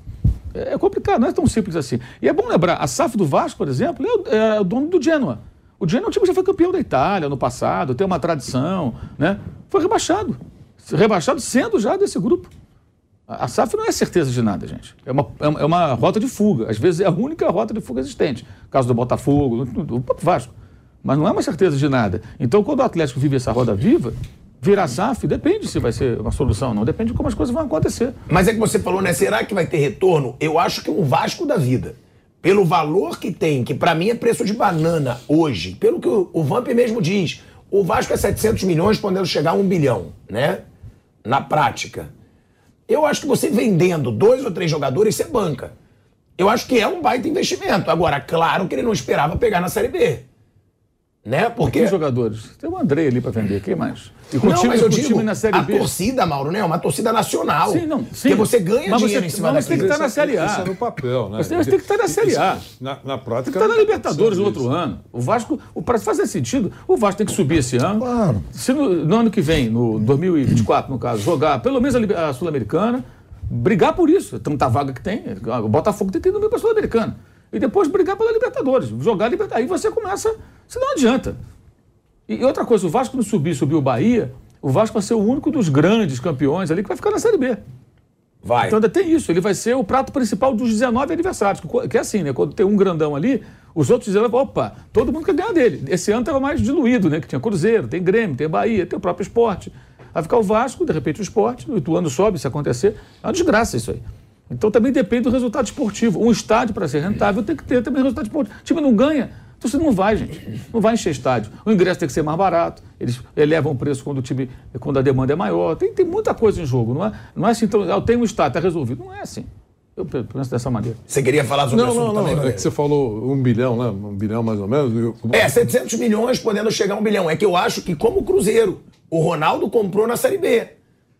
É, é complicado, não é tão simples assim. E é bom lembrar, a SAF do Vasco, por exemplo, é o, é dono do Genoa. O Genoa é um time que já foi campeão da Itália no passado, tem uma tradição, né? Foi rebaixado. Rebaixado sendo já desse grupo. A SAF não é certeza de nada, gente. É uma, é uma rota de fuga. Às vezes é a única rota de fuga existente. Caso do Botafogo, do próprio Vasco. Mas não é uma certeza de nada. Então, quando o Atlético vive essa roda viva, virar SAF, depende se vai ser uma solução ou não. Depende de como as coisas vão acontecer. Mas é que você falou, né? Será que vai ter retorno? Eu acho que um Vasco da vida. Pelo valor que tem, que para mim é preço de banana hoje, pelo que o, o Vamp mesmo diz, o Vasco é 700 milhões, podendo chegar a um bilhão, né? na prática. Eu acho que você vendendo dois ou três jogadores, você banca. Eu acho que é um baita investimento. Agora, claro que ele não esperava pegar na Série B. Né? Porque. Que jogadores? Tem o André ali para vender, quem mais? E com não, time, mas eu digo, time na Série a B. torcida, Mauro, né? É uma torcida nacional. Sim, não. Sim. Porque você ganha mas dinheiro você, em cima mas você tem que estar na Série A. Isso é no papel, né? Você, tem que estar na Série A. Na, na prática. Tem que estar na Libertadores no outro ano. O Vasco, para fazer sentido, o Vasco tem que subir esse ano. Claro. Se no, no ano que vem, no 2024, no caso, jogar pelo menos a, a Sul-Americana, brigar por isso. Tanta vaga que tem. O Botafogo tem que ir no meio para a Sul-Americana. E depois brigar pela Libertadores. Jogar a Libertadores. Aí você começa. Se não adianta. E outra coisa, o Vasco não subir, subiu o Bahia, o Vasco vai ser o único dos grandes campeões ali que vai ficar na Série B. Vai. Então ainda tem isso. Ele vai ser o prato principal dos 19 adversários. Que é assim, né? Quando tem um grandão ali, os outros dizem, opa, todo mundo quer ganhar dele. Esse ano estava mais diluído, né? Que tinha Cruzeiro, tem Grêmio, tem Bahia, tem o próprio esporte. Vai ficar o Vasco, de repente o esporte, o Ituano sobe, se acontecer. É uma desgraça isso aí. Então também depende do resultado esportivo. Um estádio, para ser rentável, tem que ter também resultado esportivo. O time não ganha, então você não vai, gente. Não vai encher estádio. O ingresso tem que ser mais barato. Eles elevam o preço quando o time, quando a demanda é maior. Tem, tem muita coisa em jogo. Não é, não é assim, então, eu tenho um estádio, está resolvido. Não é assim. Eu penso dessa maneira. Você queria falar sobre não, o assunto não, também, não. É que você falou um bilhão, né? Um bilhão mais ou menos. É, 700 milhões podendo chegar a um bilhão. É que eu acho que, como o Cruzeiro, o Ronaldo comprou na Série B.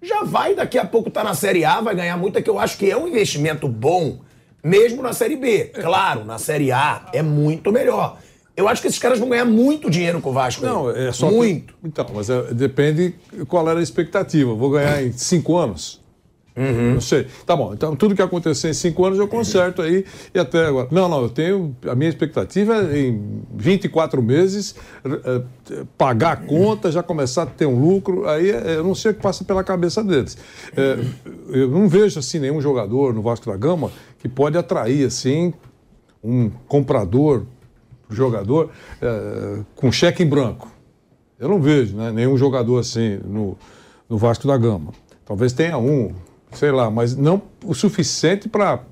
Já vai daqui a pouco estar tá na Série A, vai ganhar muito, é que eu acho que é um investimento bom, mesmo na Série B. Claro, na Série A é muito melhor. Eu acho que esses caras vão ganhar muito dinheiro com o Vasco. Não, é só. Muito. Que, então, mas é, depende qual era a expectativa. Vou ganhar em cinco anos? Uhum. Não sei. Tá bom, então tudo que acontecer em cinco anos eu conserto aí e até agora. Não, não, eu tenho. A minha expectativa é em 24 meses é, pagar a conta, já começar a ter um lucro. Aí é, eu não sei o que passa pela cabeça deles. É, eu não vejo assim nenhum jogador no Vasco da Gama que pode atrair assim um comprador jogador é, com cheque em branco. Eu não vejo né, nenhum jogador assim no, no Vasco da Gama. Talvez tenha um, sei lá, mas não o suficiente para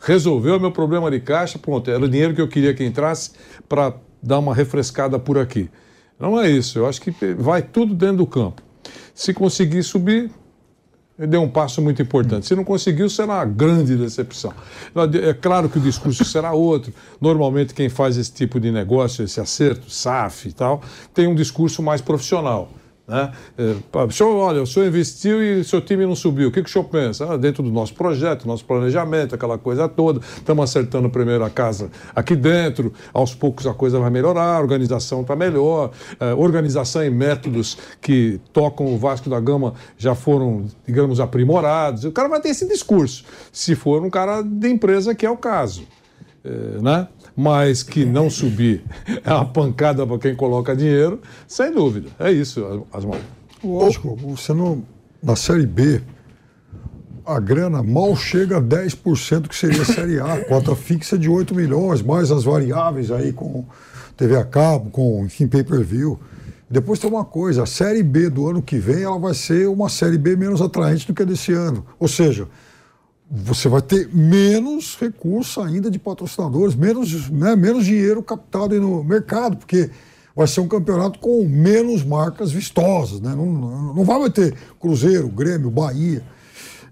resolver o meu problema de caixa. Pronto, era o dinheiro que eu queria que entrasse para dar uma refrescada por aqui. Não é isso, eu acho que vai tudo dentro do campo. Se conseguir subir, deu um passo muito importante. Se não conseguiu, será uma grande decepção. É claro que o discurso será outro. Normalmente, quem faz esse tipo de negócio, esse acerto, SAF e tal, tem um discurso mais profissional. Né? É, o senhor, olha, o senhor investiu e seu time não subiu. O que, que o senhor pensa? Ah, dentro do nosso projeto, nosso planejamento, aquela coisa toda. Estamos acertando primeiro a casa aqui dentro. Aos poucos a coisa vai melhorar, a organização está melhor. É, organização e métodos que tocam o Vasco da Gama já foram, digamos, aprimorados. O cara vai ter esse discurso, se for um cara de empresa, que é o caso. É, né? Mas que não subir [laughs] é uma pancada para quem coloca dinheiro, sem dúvida. É isso, Asmar. Lógico, você não, na Série B, a grana mal chega a 10% que seria a Série A, [laughs] cota fixa de 8 milhões, mais as variáveis aí com TV a cabo, com, enfim, pay-per-view. Depois tem uma coisa, a Série B do ano que vem ela vai ser uma Série B menos atraente do que a desse ano. Ou seja, você vai ter menos recurso ainda de patrocinadores, menos, né, menos dinheiro captado no mercado, porque vai ser um campeonato com menos marcas vistosas, né? não, não vai ter Cruzeiro, Grêmio, Bahia.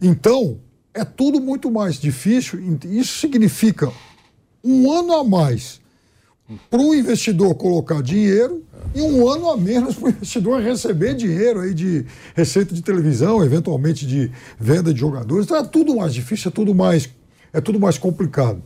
Então, é tudo muito mais difícil. Isso significa um ano a mais para o investidor colocar dinheiro e um ano a menos para o investidor receber dinheiro aí de receita de televisão, eventualmente de venda de jogadores. Então é tudo mais difícil, é tudo mais, é tudo mais complicado.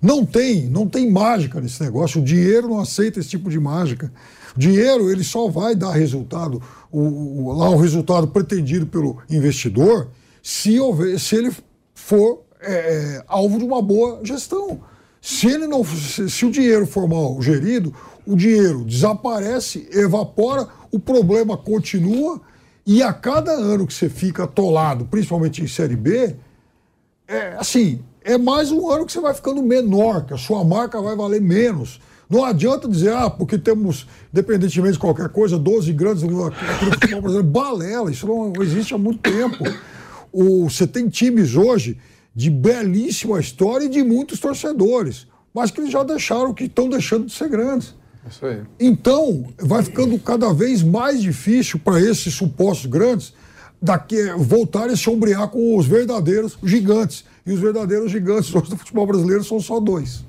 Não tem, não tem mágica nesse negócio. O dinheiro não aceita esse tipo de mágica. O dinheiro ele só vai dar resultado, o, o, lá o resultado pretendido pelo investidor, se, houver, se ele for é, é alvo de uma boa gestão. Se ele não, se, se o dinheiro for mal gerido, o dinheiro desaparece, evapora, o problema continua e a cada ano que você fica atolado, principalmente em Série B, é assim, é mais um ano que você vai ficando menor, que a sua marca vai valer menos. Não adianta dizer, ah, porque temos, independentemente de qualquer coisa, 12 grandes aqui no futebol brasileiro. Balela, isso não existe há muito tempo. O, você tem times hoje de belíssima história e de muitos torcedores, mas que eles já deixaram, que estão deixando de ser grandes. Isso aí. Então, vai ficando cada vez mais difícil para esses supostos grandes daqui, voltarem a se ombrear com os verdadeiros gigantes. E os verdadeiros gigantes hoje do futebol brasileiro são só dois.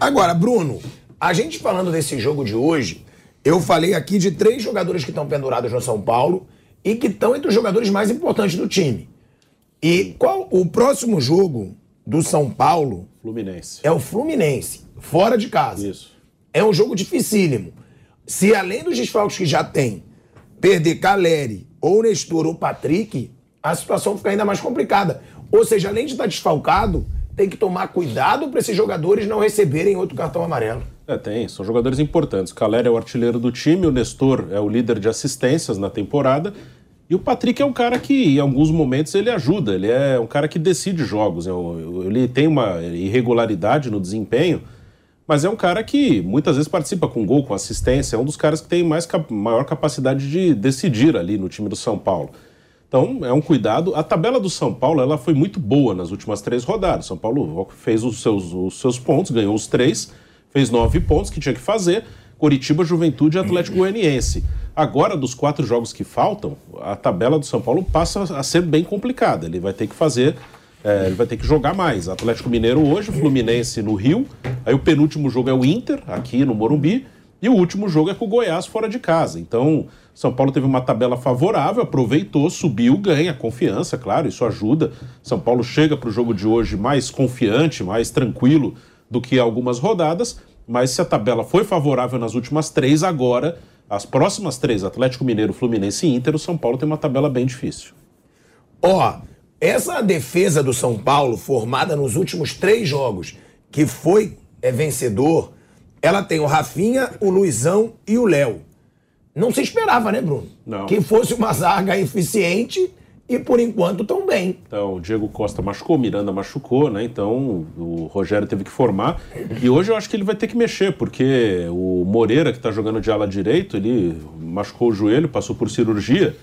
Agora, Bruno, a gente falando desse jogo de hoje, eu falei aqui de três jogadores que estão pendurados no São Paulo e que estão entre os jogadores mais importantes do time. E qual o próximo jogo do São Paulo Fluminense. é o Fluminense, fora de casa. Isso. É um jogo dificílimo. Se além dos desfalques que já tem, perder Caleri, ou Nestor, ou Patrick, a situação fica ainda mais complicada. Ou seja, além de estar desfalcado, tem que tomar cuidado para esses jogadores não receberem outro cartão amarelo. É, tem. São jogadores importantes. O Caleri é o artilheiro do time, o Nestor é o líder de assistências na temporada. E o Patrick é um cara que, em alguns momentos, ele ajuda. Ele é um cara que decide jogos. Ele tem uma irregularidade no desempenho, mas é um cara que muitas vezes participa com gol, com assistência. É um dos caras que tem mais, maior capacidade de decidir ali no time do São Paulo. Então, é um cuidado. A tabela do São Paulo ela foi muito boa nas últimas três rodadas. São Paulo fez os seus, os seus pontos, ganhou os três, fez nove pontos que tinha que fazer. Coritiba, Juventude e Atlético Goianiense. Agora, dos quatro jogos que faltam, a tabela do São Paulo passa a ser bem complicada. Ele vai ter que fazer, é, ele vai ter que jogar mais. Atlético Mineiro hoje, Fluminense no Rio. Aí o penúltimo jogo é o Inter, aqui no Morumbi. E o último jogo é com o Goiás fora de casa. Então, São Paulo teve uma tabela favorável, aproveitou, subiu, ganha confiança, claro, isso ajuda. São Paulo chega para o jogo de hoje mais confiante, mais tranquilo do que algumas rodadas. Mas se a tabela foi favorável nas últimas três, agora, as próximas três, Atlético Mineiro, Fluminense e Inter, o São Paulo tem uma tabela bem difícil. Ó, essa defesa do São Paulo, formada nos últimos três jogos, que foi é, vencedor, ela tem o Rafinha, o Luizão e o Léo. Não se esperava, né, Bruno? Não. Que fosse uma zaga eficiente e, por enquanto, tão bem. Então, o Diego Costa machucou, Miranda machucou, né? Então, o Rogério teve que formar. E hoje eu acho que ele vai ter que mexer, porque o Moreira, que está jogando de ala direito, ele machucou o joelho, passou por cirurgia.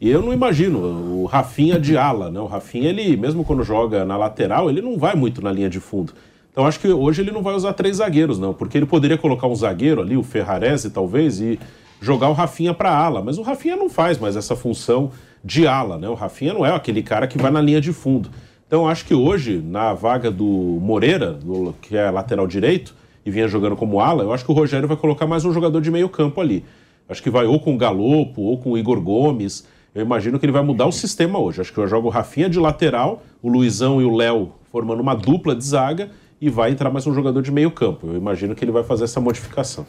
E eu não imagino o Rafinha de ala, né? O Rafinha, ele, mesmo quando joga na lateral, ele não vai muito na linha de fundo. Então, acho que hoje ele não vai usar três zagueiros, não, porque ele poderia colocar um zagueiro ali, o Ferrarese, talvez, e jogar o Rafinha para ala. Mas o Rafinha não faz mais essa função de ala, né? O Rafinha não é aquele cara que vai na linha de fundo. Então, acho que hoje, na vaga do Moreira, do- que é lateral direito, e vinha jogando como ala, eu acho que o Rogério vai colocar mais um jogador de meio campo ali. Acho que vai ou com o Galopo, ou com o Igor Gomes. Eu imagino que ele vai mudar o sistema hoje. Acho que eu jogo o Rafinha de lateral, o Luizão e o Léo formando uma dupla de zaga, e vai entrar mais um jogador de meio campo. Eu imagino que ele vai fazer essa modificação.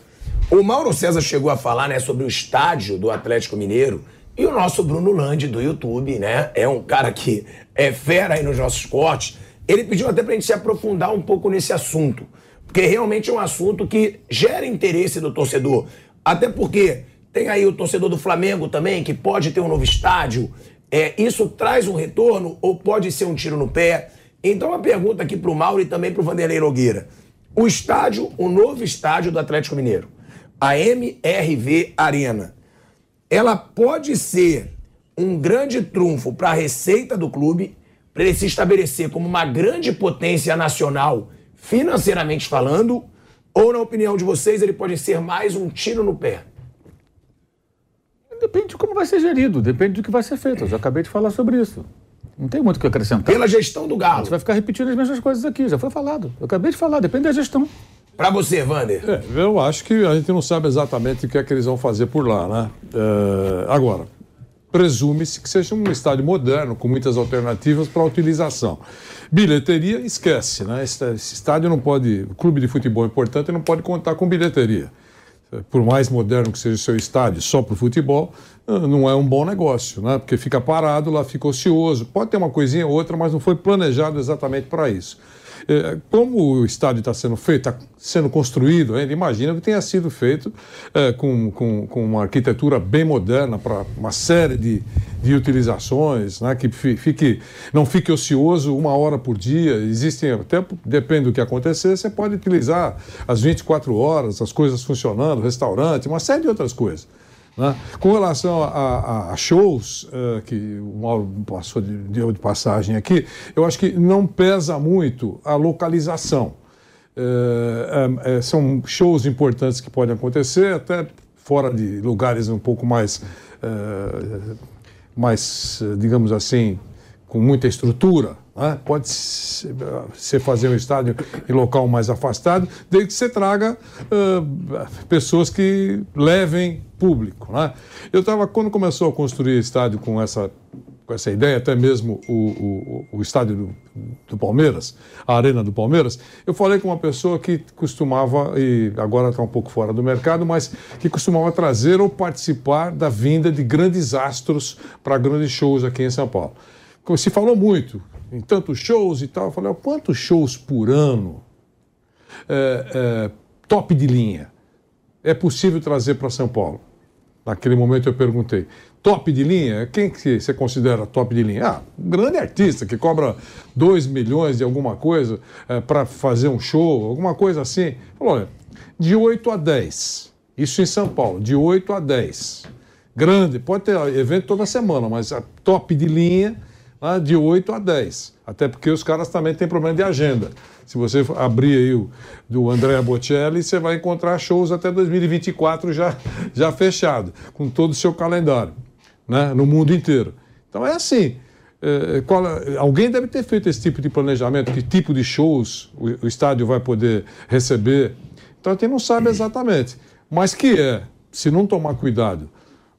O Mauro César chegou a falar né, sobre o estádio do Atlético Mineiro e o nosso Bruno Landi do YouTube, né? É um cara que é fera aí nos nossos cortes. Ele pediu até pra gente se aprofundar um pouco nesse assunto. Porque realmente é um assunto que gera interesse do torcedor. Até porque tem aí o torcedor do Flamengo também, que pode ter um novo estádio. É, isso traz um retorno ou pode ser um tiro no pé? Então, uma pergunta aqui pro Mauro e também pro Vanderlei Nogueira. O estádio, o novo estádio do Atlético Mineiro, a MRV Arena, ela pode ser um grande trunfo para a receita do clube, para ele se estabelecer como uma grande potência nacional, financeiramente falando, ou, na opinião de vocês, ele pode ser mais um tiro no pé? Depende de como vai ser gerido, depende do que vai ser feito. Eu já acabei de falar sobre isso. Não tem muito o que acrescentar. Pela gestão do Galo. gente vai ficar repetindo as mesmas coisas aqui, já foi falado. Eu acabei de falar, depende da gestão. Para você, Vander. É, eu acho que a gente não sabe exatamente o que é que eles vão fazer por lá, né? É, agora, presume-se que seja um estádio moderno, com muitas alternativas para utilização. Bilheteria, esquece, né? Esse estádio não pode, o clube de futebol importante não pode contar com bilheteria. Por mais moderno que seja o seu estádio, só para o futebol, ah, não é um bom negócio, né? Porque fica parado lá, fica ocioso. Pode ter uma coisinha ou outra, mas não foi planejado exatamente para isso. É, como o estádio está sendo feito, está sendo construído ainda, imagina que tenha sido feito é, com, com, com uma arquitetura bem moderna para uma série de, de utilizações, né, que fi- fique, não fique ocioso uma hora por dia. Existem, até depende do que acontecer, você pode utilizar as 24 horas, as coisas funcionando, restaurante, uma série de outras coisas. Né? Com relação a, a- shows, eh, que o Mauro passou de, deu de passagem aqui, eu acho que não pesa muito a localização. Eh, eh, são shows importantes que podem acontecer, até fora de lugares um pouco mais mais, digamos assim, com muita estrutura, né? pode ser fazer um estádio em local mais afastado, desde que você traga uh, pessoas que levem público. Né? Eu estava, quando começou a construir estádio com essa com essa ideia, até mesmo o, o, o estádio do, do, Palmeiras, a Arena do Palmeiras, eu falei com uma pessoa que costumava, e agora está um pouco fora do mercado, mas que costumava trazer ou participar da vinda de grandes astros para grandes shows aqui em São Paulo. Se falou muito em tantos shows e tal, eu falei, quantos shows por ano, é, é, top de linha, é possível trazer para São Paulo? Naquele momento eu perguntei top de linha? Quem que você considera top de linha? Ah, um grande artista que cobra 2 milhões de alguma coisa é, para fazer um show, alguma coisa assim. Falou, olha, de 8 a 10. Isso em São Paulo, de 8 a 10. Grande, pode ter evento toda semana, mas a top de linha ah, de 8 a 10. Até porque os caras também têm problema de agenda. Se você abrir aí o do Andrea Bocelli, você vai encontrar shows até 2024 já, já fechado, com todo o seu calendário né, no mundo inteiro. Então é assim. É, qual, alguém deve ter feito esse tipo de planejamento, que tipo de shows o, o estádio vai poder receber. Então a gente não sabe exatamente. Mas que é, se não tomar cuidado,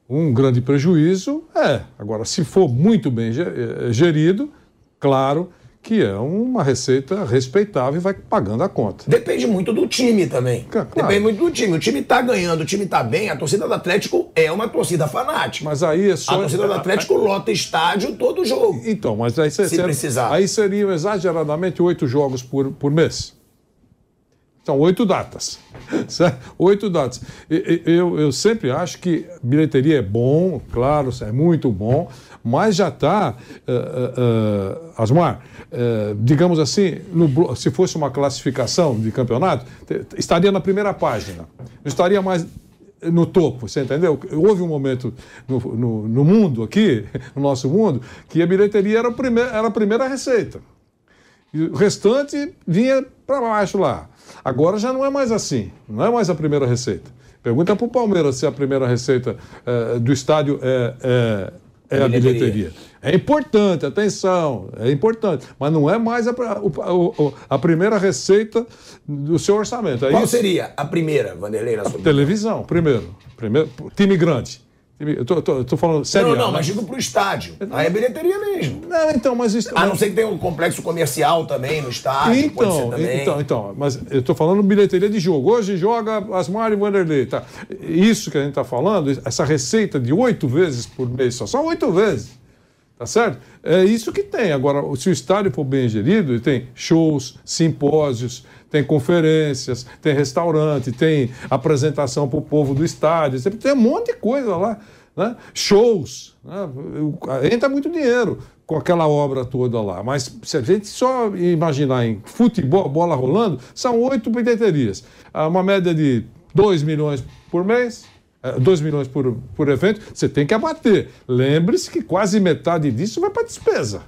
um grande prejuízo, é. Agora, se for muito bem é, gerido, claro que é uma receita respeitável e vai pagando a conta. Depende muito do time também. Claro. Depende muito do time. O time está ganhando, o time está bem, a torcida do Atlético é uma torcida fanática. Mas aí é só. A torcida do Atlético lota estádio todo jogo. Então, mas aí, se, se precisar. aí seriam exageradamente oito jogos por, por mês. São oito datas. [laughs] Oito datas. Eu, eu sempre acho que bilheteria é bom, claro, é muito bom, mas já está, uh, uh, uh, Asmar, digamos assim, no, se fosse uma classificação de campeonato, estaria na primeira página. Não estaria mais no topo, você entendeu? Houve um momento no, no, no mundo aqui, [laughs] no nosso mundo, que a bilheteria era, prime era a primeira receita. E o restante vinha para baixo lá. Agora já não é mais assim, não é mais a primeira receita. Pergunta para o Palmeiras se a primeira receita é, do estádio é, é, é a bilheteria. bilheteria. É importante, atenção, é importante, mas não é mais a, a, a primeira receita do seu orçamento. É Qual isso? seria a primeira, Vanderlei, na sua Televisão, primeiro. primeiro. Time grande. Eu tô, tô, tô falando sério. Não, não, né? mas digo pro estádio. Aí é bilheteria mesmo. Não, então, mas isso. A não ser que tenha um complexo comercial também no estádio. Então, então, então, mas eu tô falando bilheteria de jogo. Hoje joga Asmar e Vanderlei. Tá? Isso que a gente tá falando, essa receita de oito vezes por mês, só, só oito vezes. Tá certo? É isso que tem. Agora, se o estádio for bem gerido, ele tem shows, simpósios, tem conferências, tem restaurante, tem apresentação para o povo do estádio, tem um monte de coisa lá. Né? Shows. Né? Entra muito dinheiro com aquela obra toda lá. Mas se a gente só imaginar em futebol, bola rolando, são oito bilheterias. Uma média de 2 milhões por mês, 2 é, milhões por, por evento, você tem que abater. Lembre-se que quase metade disso vai para despesa.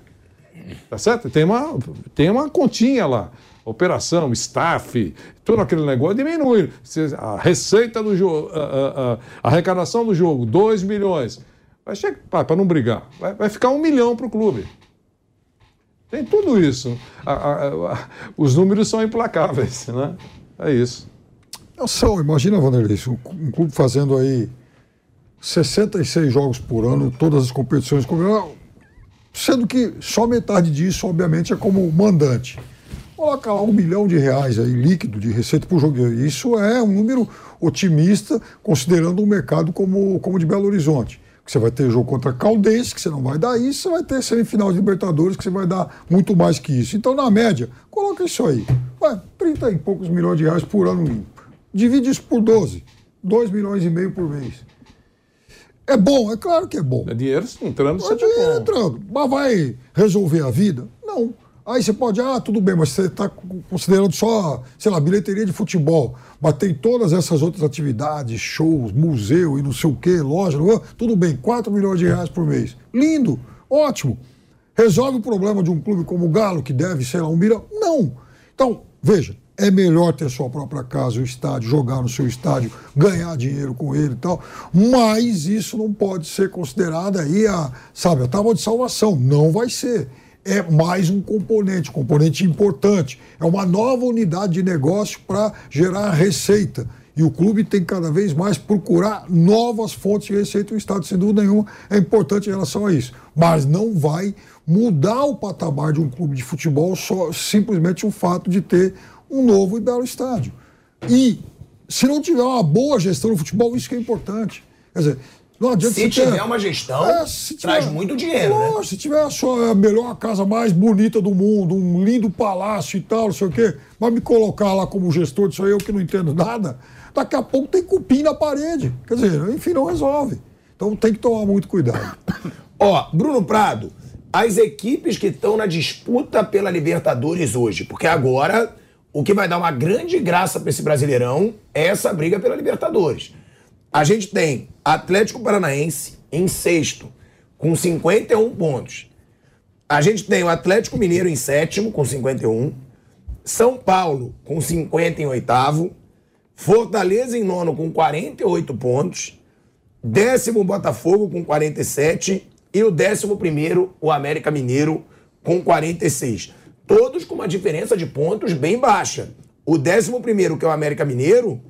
Tá certo? Tem uma, tem uma continha lá. Operação, staff, todo aquele negócio diminui. A receita do jogo, a, a, a arrecadação do jogo, 2 milhões. Vai chegar, para não brigar, vai, vai ficar um milhão para o clube. Tem tudo isso. os números são implacáveis, né? É isso. Não são, imagina, Vanderlei, um clube fazendo aí 66 jogos por ano, todas as competições, sendo que só metade disso, obviamente, é como mandante. Coloca lá um milhão de reais aí líquido de receita por jogo. Isso é um número otimista, considerando um mercado como, como de Belo Horizonte. Você vai ter jogo contra Caldense, que você não vai dar isso, você vai ter semifinal de Libertadores, que você vai dar muito mais que isso. Então, na média, coloca isso aí. Vai, 30 e poucos milhões de reais por ano limpo. Divide isso por 12. 2 milhões e meio por mês. É bom, é claro que é bom. É dinheiro entrando, é dinheiro entrando. Mas vai resolver a vida? Não. Aí você pode, ah, tudo bem, mas você está considerando só, sei lá, bilheteria de futebol. Mas tem todas essas outras atividades, shows, museu e não sei o quê, loja, tudo bem, 4 milhões de reais por mês. Lindo, ótimo. Resolve o problema de um clube como o Galo, que deve, sei lá, um milhão? Não. Então, veja, é melhor ter sua própria casa, o estádio, jogar no seu estádio, ganhar dinheiro com ele e tal, mas isso não pode ser considerado aí a, sabe, a tábua de salvação. Não vai ser. É mais um componente, componente importante. É uma nova unidade de negócio para gerar receita. E o clube tem que cada vez mais procurar novas fontes de receita. O Estado, sem dúvida nenhuma, é importante em relação a isso. Mas não vai mudar o patamar de um clube de futebol só simplesmente o fato de ter um novo e belo estádio. E se não tiver uma boa gestão no futebol, isso que é importante. Quer dizer, não adianta Se tiver ter... uma gestão, é, tiver... traz muito dinheiro, né? Se tiver a, sua, a melhor casa mais bonita do mundo, um lindo palácio e tal, não sei o quê, vai me colocar lá como gestor disso aí, eu que não entendo nada, daqui a pouco tem cupim na parede. Quer dizer, enfim, não resolve. Então tem que tomar muito cuidado. [coughs] Ó, Bruno Prado, as equipes que estão na disputa pela Libertadores hoje, porque agora o que vai dar uma grande graça para esse Brasileirão é essa briga pela Libertadores. A gente tem Atlético Paranaense em sexto, com 51 pontos. A gente tem o Atlético Mineiro em sétimo, com 51. São Paulo com 50 em oitavo. Fortaleza em nono com 48 pontos. Décimo Botafogo com 47. E o décimo primeiro, o América Mineiro, com 46. Todos com uma diferença de pontos bem baixa. O décimo primeiro, que é o América Mineiro,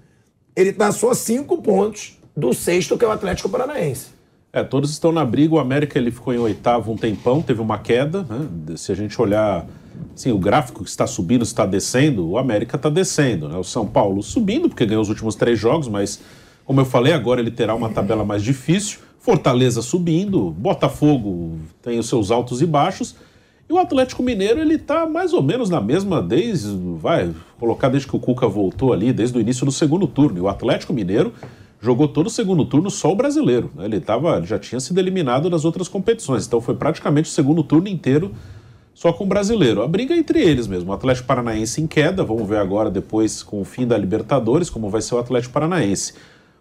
ele está só cinco pontos do sexto, que é o Atlético Paranaense. É, todos estão na briga. O América ele ficou em oitavo um tempão, teve uma queda. Né? Se a gente olhar Sim, o gráfico que está subindo está descendo, o América está descendo. Né? O São Paulo subindo, porque ganhou os últimos três jogos, mas, como eu falei, agora ele terá uma tabela mais difícil. Fortaleza subindo, Botafogo tem os seus altos e baixos. E o Atlético Mineiro, ele está mais ou menos na mesma desde, vai, colocar desde que o Cuca voltou ali, desde o início do segundo turno. E o Atlético Mineiro jogou todo o segundo turno só o brasileiro. Né? Ele, tava, ele já tinha sido eliminado das outras competições, então foi praticamente o segundo turno inteiro só com o brasileiro. A briga é entre eles mesmo. O Atlético Paranaense em queda, vamos ver agora depois com o fim da Libertadores como vai ser o Atlético Paranaense.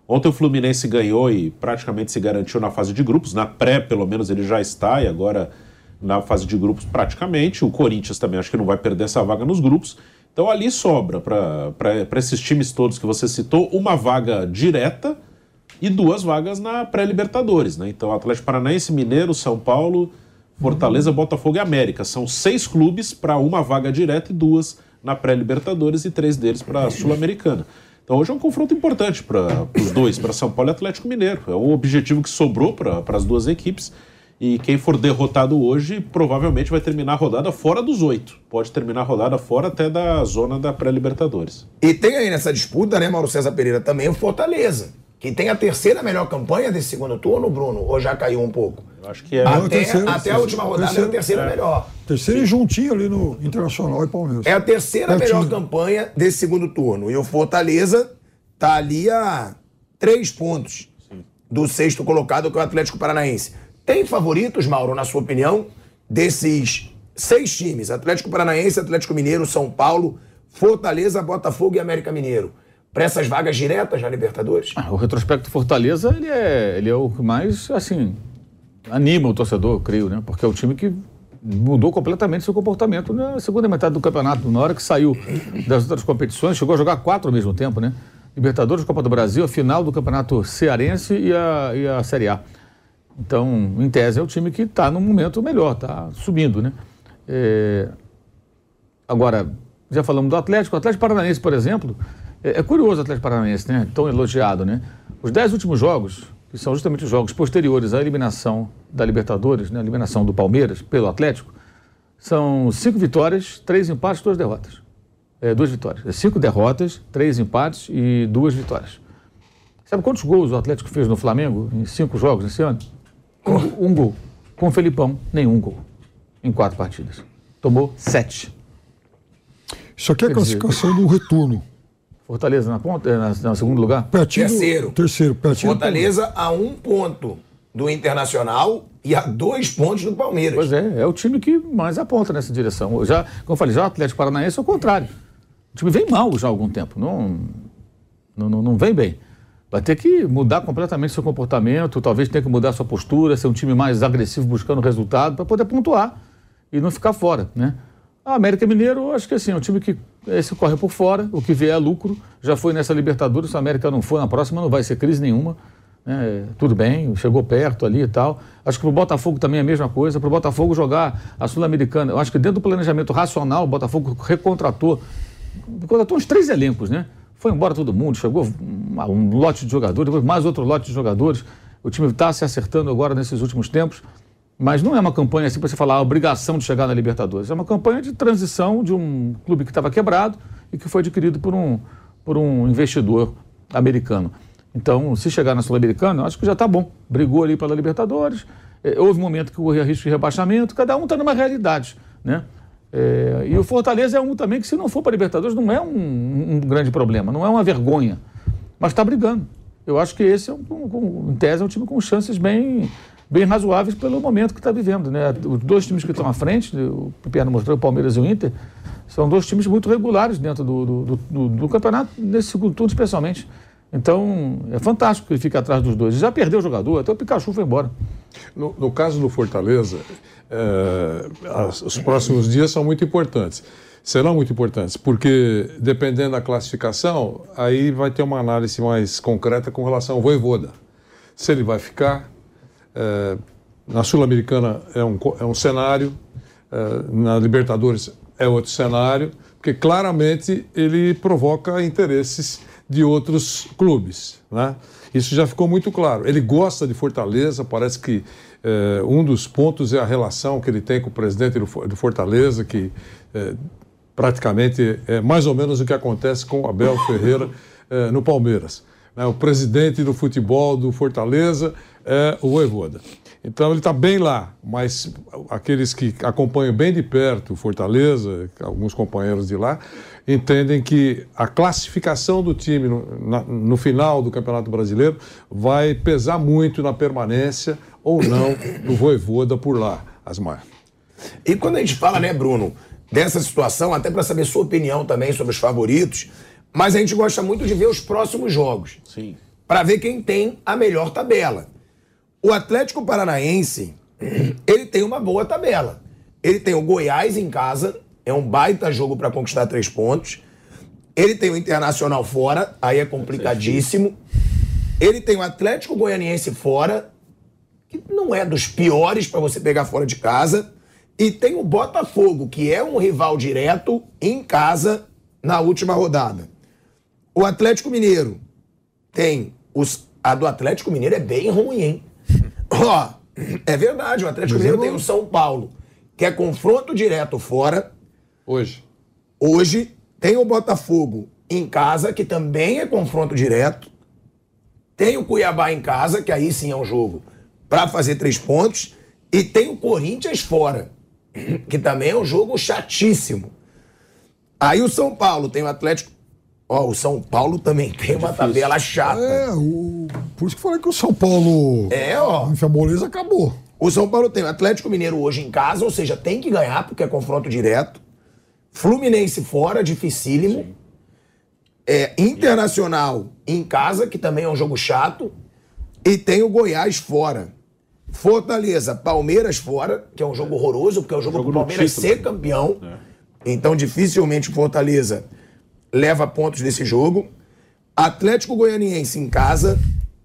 Ontem o Fluminense ganhou e praticamente se garantiu na fase de grupos, na pré pelo menos ele já está e agora na fase de grupos praticamente. O Corinthians também acho que não vai perder essa vaga nos grupos. Então ali sobra para esses times todos que você citou uma vaga direta e duas vagas na pré-Libertadores. Né? Então Atlético Paranaense, Mineiro, São Paulo, Fortaleza, Botafogo e América. São seis clubes para uma vaga direta e duas na pré-Libertadores e três deles para a Sul-Americana. Então hoje é um confronto importante para os dois, para São Paulo e Atlético Mineiro. É um objetivo que sobrou para as duas equipes. E quem for derrotado hoje provavelmente vai terminar a rodada fora dos oito. Pode terminar a rodada fora até da zona da pré-Libertadores. E tem aí nessa disputa, né, Mauro César Pereira, também o Fortaleza que tem a terceira melhor campanha desse segundo turno, Bruno, ou já caiu um pouco? Eu acho que é. Até, terceiro, até a última rodada terceiro, é a terceira é. melhor. Terceiro e juntinho ali no Internacional e Palmeiras. É a terceira Pertinho. melhor campanha desse segundo turno. E o Fortaleza tá ali a três pontos Sim. do sexto colocado, que é o Atlético Paranaense. Tem favoritos, Mauro, na sua opinião, desses seis times? Atlético Paranaense, Atlético Mineiro, São Paulo, Fortaleza, Botafogo e América Mineiro para essas vagas diretas na Libertadores? Ah, o retrospecto Fortaleza, ele é, ele é o que mais, assim, anima o torcedor, eu creio, né? Porque é o time que mudou completamente seu comportamento na segunda metade do campeonato. Na hora que saiu das outras competições, chegou a jogar quatro ao mesmo tempo, né? Libertadores, Copa do Brasil, a final do Campeonato Cearense e a, e a Série A. Então, em tese, é o time que está num momento melhor, está subindo, né? É... Agora, já falamos do Atlético. O Atlético Paranaense, por exemplo, é, é curioso o Atlético Paranaense, né? Tão elogiado, né? Os dez últimos jogos, que são justamente os jogos posteriores à eliminação da Libertadores, né? A eliminação do Palmeiras pelo Atlético, são cinco vitórias, três empates, duas derrotas. É, duas vitórias. É cinco derrotas, três empates e duas vitórias. Sabe quantos gols o Atlético fez no Flamengo em cinco jogos esse ano? Um, um gol. Com o Felipão, nenhum gol. Em quatro partidas. Tomou sete. Isso aqui é a classificação do retorno. Fortaleza na ponta, na, na segundo lugar? Pertinho, terceiro. Terceiro, pertinho. Fortaleza a um ponto do Internacional e a dois pontos do Palmeiras. Pois é, é o time que mais aponta nessa direção. Já, como eu falei, já o Atlético Paranaense é o contrário. O time vem mal já há algum tempo, não, não, não, não vem bem. Vai ter que mudar completamente seu comportamento, talvez tenha que mudar sua postura, ser um time mais agressivo buscando resultado para poder pontuar e não ficar fora, né? A América Mineiro, acho que assim, é um time que esse corre por fora, o que vier é lucro. Já foi nessa Libertadores, se a América não for na próxima, não vai ser crise nenhuma. Né? Tudo bem, chegou perto ali e tal. Acho que para o Botafogo também é a mesma coisa. Para o Botafogo jogar a Sul-Americana, eu acho que dentro do planejamento racional, o Botafogo recontratou, contratou uns três elencos, né? Foi embora todo mundo, chegou um, lote de jogadores, depois mais outro lote de jogadores. O time está se acertando agora nesses últimos tempos. Mas não é uma campanha assim para você falar a obrigação de chegar na Libertadores. É uma campanha de transição de um clube que estava quebrado e que foi adquirido por um, por um investidor americano. Então, se chegar na Sul-Americana, acho que já está bom. Brigou ali pela Libertadores. É, houve um momento que corria risco de rebaixamento. Cada um está numa realidade. Né? É, e o Fortaleza é um também que, se não for para a Libertadores, não é um, um, grande problema, não é uma vergonha. Mas está brigando. Eu acho que esse, é um, um, em tese, é um time com chances bem, bem razoáveis pelo momento que está vivendo. Né? Os dois times que estão à frente, o Pipiano mostrou, o Palmeiras e o Inter, são dois times muito regulares dentro do, do, do, do campeonato, nesse segundo turno especialmente. Então, é fantástico que ele fique atrás dos dois. Já perdeu o jogador, até o Pikachu foi embora. No, no caso do Fortaleza, é, as, os próximos dias são muito importantes. Serão muito importantes, porque dependendo da classificação, aí vai ter uma análise mais concreta com relação ao Voivoda. Se ele vai ficar, é, na Sul-Americana é um, é um cenário, é, na Libertadores é outro cenário, porque claramente ele provoca interesses de outros clubes. Né? Isso já ficou muito claro. Ele gosta de Fortaleza, parece que é, um dos pontos é a relação que ele tem com o presidente do Fortaleza, que é, praticamente é mais ou menos o que acontece com Abel Ferreira é, no Palmeiras. Né? O presidente do futebol do Fortaleza é o Voivoda. Então ele está bem lá, mas aqueles que acompanham bem de perto o Fortaleza, alguns companheiros de lá, entendem que a classificação do time no, na, no final do Campeonato Brasileiro vai pesar muito na permanência ou não do Voivoda por lá, Asmar. E quando a gente fala, né, Bruno, dessa situação, até para saber sua opinião também sobre os favoritos, mas a gente gosta muito de ver os próximos jogos. Sim. Para ver quem tem a melhor tabela. O Atlético Paranaense, [clears throat] ele tem uma boa tabela. Ele tem o Goiás em casa, é um baita jogo para conquistar três pontos. Ele tem o Internacional fora, aí é complicadíssimo. Ele tem o Atlético Goianiense fora, que não é dos piores para você pegar fora de casa. E tem o Botafogo, que é um rival direto em casa na última rodada. O Atlético Mineiro tem os. A do Atlético Mineiro é bem ruim, hein? Ó, é verdade, o Atlético Mineiro tem o São Paulo, que é confronto direto fora. Hoje. Hoje tem o Botafogo em casa, que também é confronto direto. Tem o Cuiabá em casa, que aí sim é um jogo para fazer três pontos. E tem o Corinthians fora, [clears throat] que também é um jogo chatíssimo. Aí o São Paulo tem o Atlético Ó, o São Paulo também tem uma tabela chata. É, o... por isso que falei que o São Paulo. É, ó. A moleza acabou. O São Paulo tem o Atlético Mineiro hoje em casa, ou seja, tem que ganhar, porque é confronto direto. Fluminense fora, dificílimo. É, Internacional em casa, que também é um jogo chato. E tem o Goiás fora. Fortaleza, Palmeiras fora, que é um jogo horroroso, porque é um jogo, jogo pro Palmeiras título. ser campeão. É. Então, dificilmente o Fortaleza leva pontos desse jogo. Atlético Goianiense em casa,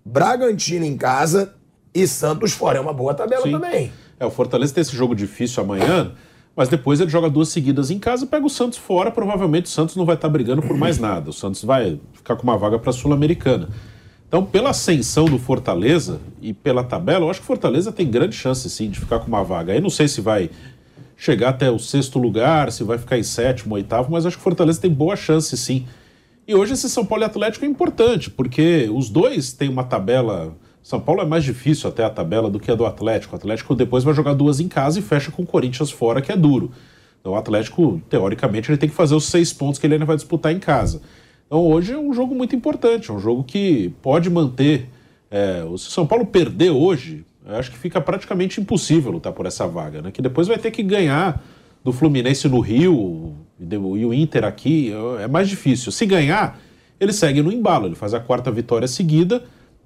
Bragantino em casa e Santos fora. É uma boa tabela Sim. também. É, o Fortaleza tem esse jogo difícil amanhã, mas depois ele joga duas seguidas em casa, pega o Santos fora. Provavelmente o Santos não vai estar brigando por mais nada. O Santos vai ficar com uma vaga para a Sul-Americana. Então, pela ascensão do Fortaleza e pela tabela, eu acho que o Fortaleza tem grande chance sim de ficar com uma vaga. Aí não sei se vai chegar até o sexto lugar, se vai ficar em sétimo, oitavo, mas acho que o Fortaleza tem boa chance sim. E hoje esse São Paulo e Atlético é importante, porque os dois têm uma tabela. São Paulo é mais difícil até a tabela do que a do Atlético. O Atlético depois vai jogar duas em casa e fecha com o Corinthians fora, que é duro. Então o Atlético, teoricamente, ele tem que fazer os seis pontos que ele ainda vai disputar em casa. Então hoje é um jogo muito importante, é um jogo que pode manter. É, se o São Paulo perder hoje, eu acho que fica praticamente impossível lutar por essa vaga, né? Que depois vai ter que ganhar do Fluminense no Rio e o Inter aqui, é mais difícil. Se ganhar, ele segue no embalo, ele faz a quarta vitória seguida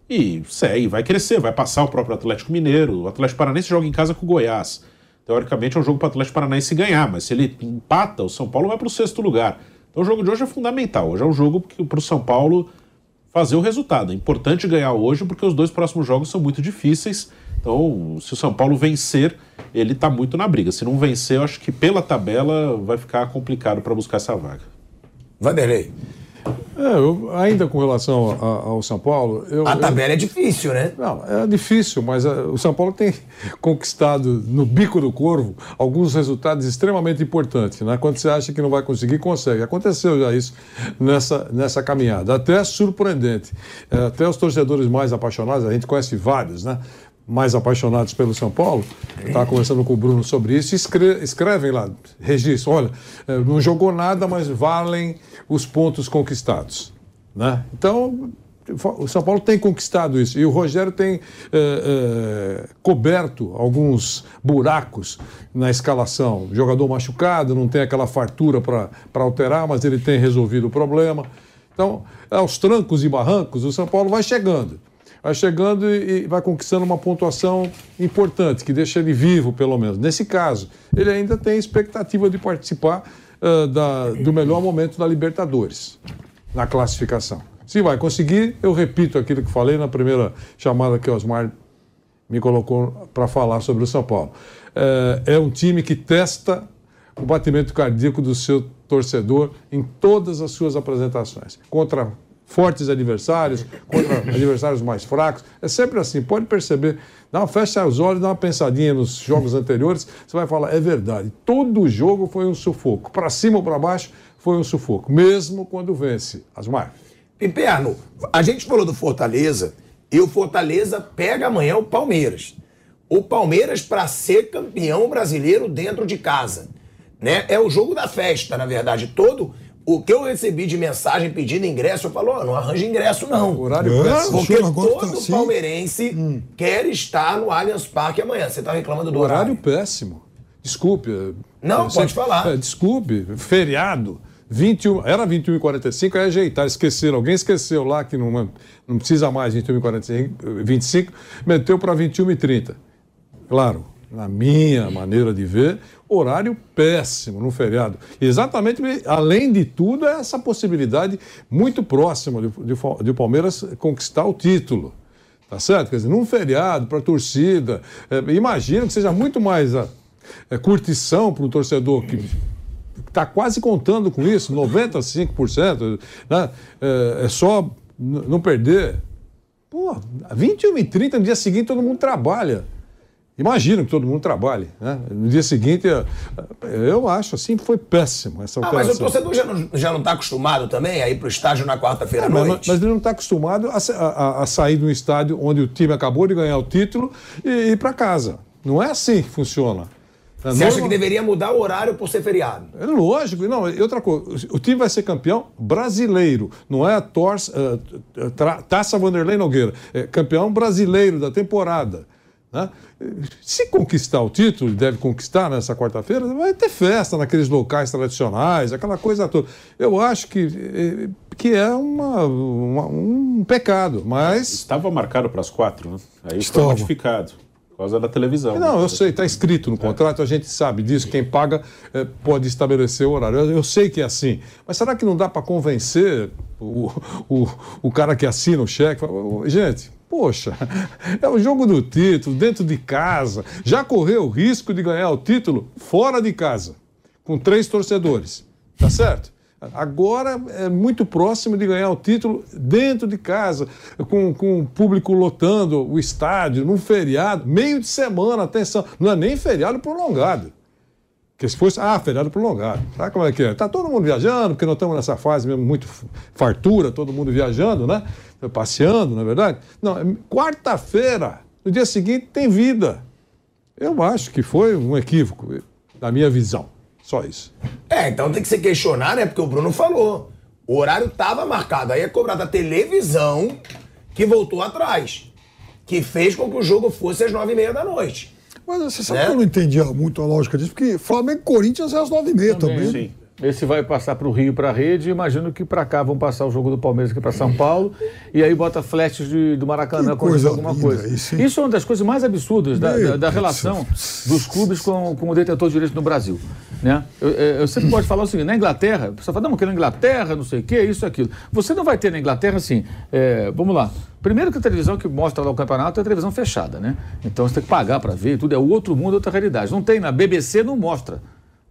e segue, vai crescer, vai passar o próprio Atlético Mineiro. O Atlético Paranaense joga em casa com o Goiás. Teoricamente é um jogo para o Atlético Paranaense ganhar, mas se ele empata, o São Paulo vai para o sexto lugar. Então o jogo de hoje é fundamental. Hoje é um jogo para o São Paulo fazer o resultado. É importante ganhar hoje porque os dois próximos jogos são muito difíceis. Então, se o São Paulo vencer, ele está muito na briga. Se não vencer, eu acho que pela tabela vai ficar complicado para buscar essa vaga. Vanderlei. É, eu, ainda com relação a, ao São Paulo. Eu, a tabela eu, é difícil, né? Não, é difícil, mas a, o São Paulo tem [laughs] conquistado no bico do corvo alguns resultados extremamente importantes. Né? Quando você acha que não vai conseguir, consegue. Aconteceu já isso nessa, nessa caminhada. Até surpreendente. É, até os torcedores mais apaixonados, a gente conhece vários, né? Mais apaixonados pelo São Paulo, estava conversando com o Bruno sobre isso, escre escrevem lá, registro, olha, é, não jogou nada, mas valem os pontos conquistados. Né? Então, o São Paulo tem conquistado isso. E o Rogério tem é, é, coberto alguns buracos na escalação. jogador machucado, não tem aquela fartura para alterar, mas ele tem resolvido o problema. Então, aos trancos e barrancos, o São Paulo vai chegando vai chegando e, vai conquistando uma pontuação importante, que deixa ele vivo, pelo menos. Nesse caso, ele ainda tem expectativa de participar uh, da, do melhor momento da Libertadores, na classificação. Se vai conseguir, eu repito aquilo que falei na primeira chamada que o Osmar me colocou para falar sobre o São Paulo. É, é um time que testa o batimento cardíaco do seu torcedor em todas as suas apresentações. Contra fortes adversários, contra [coughs] adversários mais fracos. É sempre assim, pode perceber. Dá uma fecha os olhos, dá uma pensadinha nos jogos anteriores, você vai falar, é verdade. Todo jogo foi um sufoco. Para cima ou para baixo foi um sufoco, mesmo quando vence. Asmar. Piperno, a gente falou do Fortaleza e o Fortaleza pega amanhã o Palmeiras. O Palmeiras para ser campeão brasileiro dentro de casa. Né? É o jogo da festa, na verdade. Todo o que eu recebi de mensagem pedindo ingresso, eu falo, oh, não arranja ingresso não. Horário é, péssimo. Porque todo tá assim. palmeirense hum. quer estar no Allianz Parque amanhã. Você está reclamando do horário? Horário péssimo. Desculpe. Não, pode falar. É, desculpe, feriado. 21, era 21 e 45, aí ajeitaram, esqueceram. Alguém esqueceu lá que não, não precisa mais 21 e 45, 25, meteu para 21 e 30. Claro, na minha maneira de ver, horário péssimo no feriado. Exatamente, além de tudo, é essa possibilidade muito próxima de, de, de Palmeiras conquistar o título. Tá certo? Quer dizer, num feriado, para a torcida, é, imagino que seja muito mais a, é, curtição para o torcedor que está quase contando com isso, 95%, né? é, é só não perder. Pô, 21 e 30 no dia seguinte todo mundo trabalha. Imagino que todo mundo trabalhe. Né? No dia seguinte, eu acho assim, foi péssimo essa ah, Mas o torcedor já não está já não tá acostumado também a ir para o estádio na quarta-feira à noite? Mas, mas, ele não está acostumado a, a, a, sair de um estádio onde o time acabou de ganhar o título e ir para casa. Não é assim que funciona. É Você acha que deveria mudar o horário por ser feriado? É lógico. Não, e outra coisa, o time vai ser campeão brasileiro, não é a torce, uh, Taça Vanderlei Nogueira. É campeão brasileiro da temporada. Né? Se conquistar o título, deve conquistar nessa quarta-feira, vai ter festa naqueles locais tradicionais, aquela coisa toda. Eu acho que, eh, que é uma, uma um pecado, mas. Estava marcado para as quatro, né? Aí Estava. foi modificado. Por causa da televisão. Não, eu sei, está escrito no contrato, a gente sabe disso. Quem paga é, pode estabelecer o horário. Eu, eu, sei que é assim. Mas será que não dá para convencer o, o, o cara que assina o cheque? Gente, Poxa, [laughs] é o jogo do título, dentro de casa. Já correu o risco de ganhar o título fora de casa, com três torcedores. Tá certo? Agora é muito próximo de ganhar o título dentro de casa, com, com o público lotando o estádio, num feriado, meio de semana, atenção, não é nem feriado prolongado. Porque se fosse, ah, feriado prolongado. Sabe como é que é? Tá todo mundo viajando, porque nós estamos nessa fase mesmo muito fartura, todo mundo viajando, né? Passeando, na é verdade. Não, é quarta-feira, no dia seguinte, tem vida. Eu acho que foi um equívoco, na minha visão. Só isso. É, então tem que se questionar, né? Porque o Bruno falou. O horário estava marcado. Aí é cobrado a televisão que voltou atrás. Que fez com que o jogo fosse às nove e meia da noite. Mas você sabe né? que eu não entendia muito a lógica disso, porque Flamengo e Corinthians é às nove e meia também. também. Sim. Esse vai passar para o Rio, para a rede. Imagino que para cá vão passar o jogo do Palmeiras aqui para São Paulo. [laughs] E aí bota flashes de, do Maracanã com alguma coisa. Isso, isso, é uma das coisas mais absurdas da, da, da relação dos clubes com, com o detentor de direito no Brasil. Né? Eu, eu, sempre gosto de falar o seguinte: na Inglaterra, você fala, não, porque na Inglaterra, não sei o quê, isso, aquilo. Você não vai ter na Inglaterra assim, é, vamos lá. Primeiro que a televisão que mostra lá o campeonato é a televisão fechada, né? Então você tem que pagar para ver, tudo é outro mundo, outra realidade. Não tem, na BBC não mostra,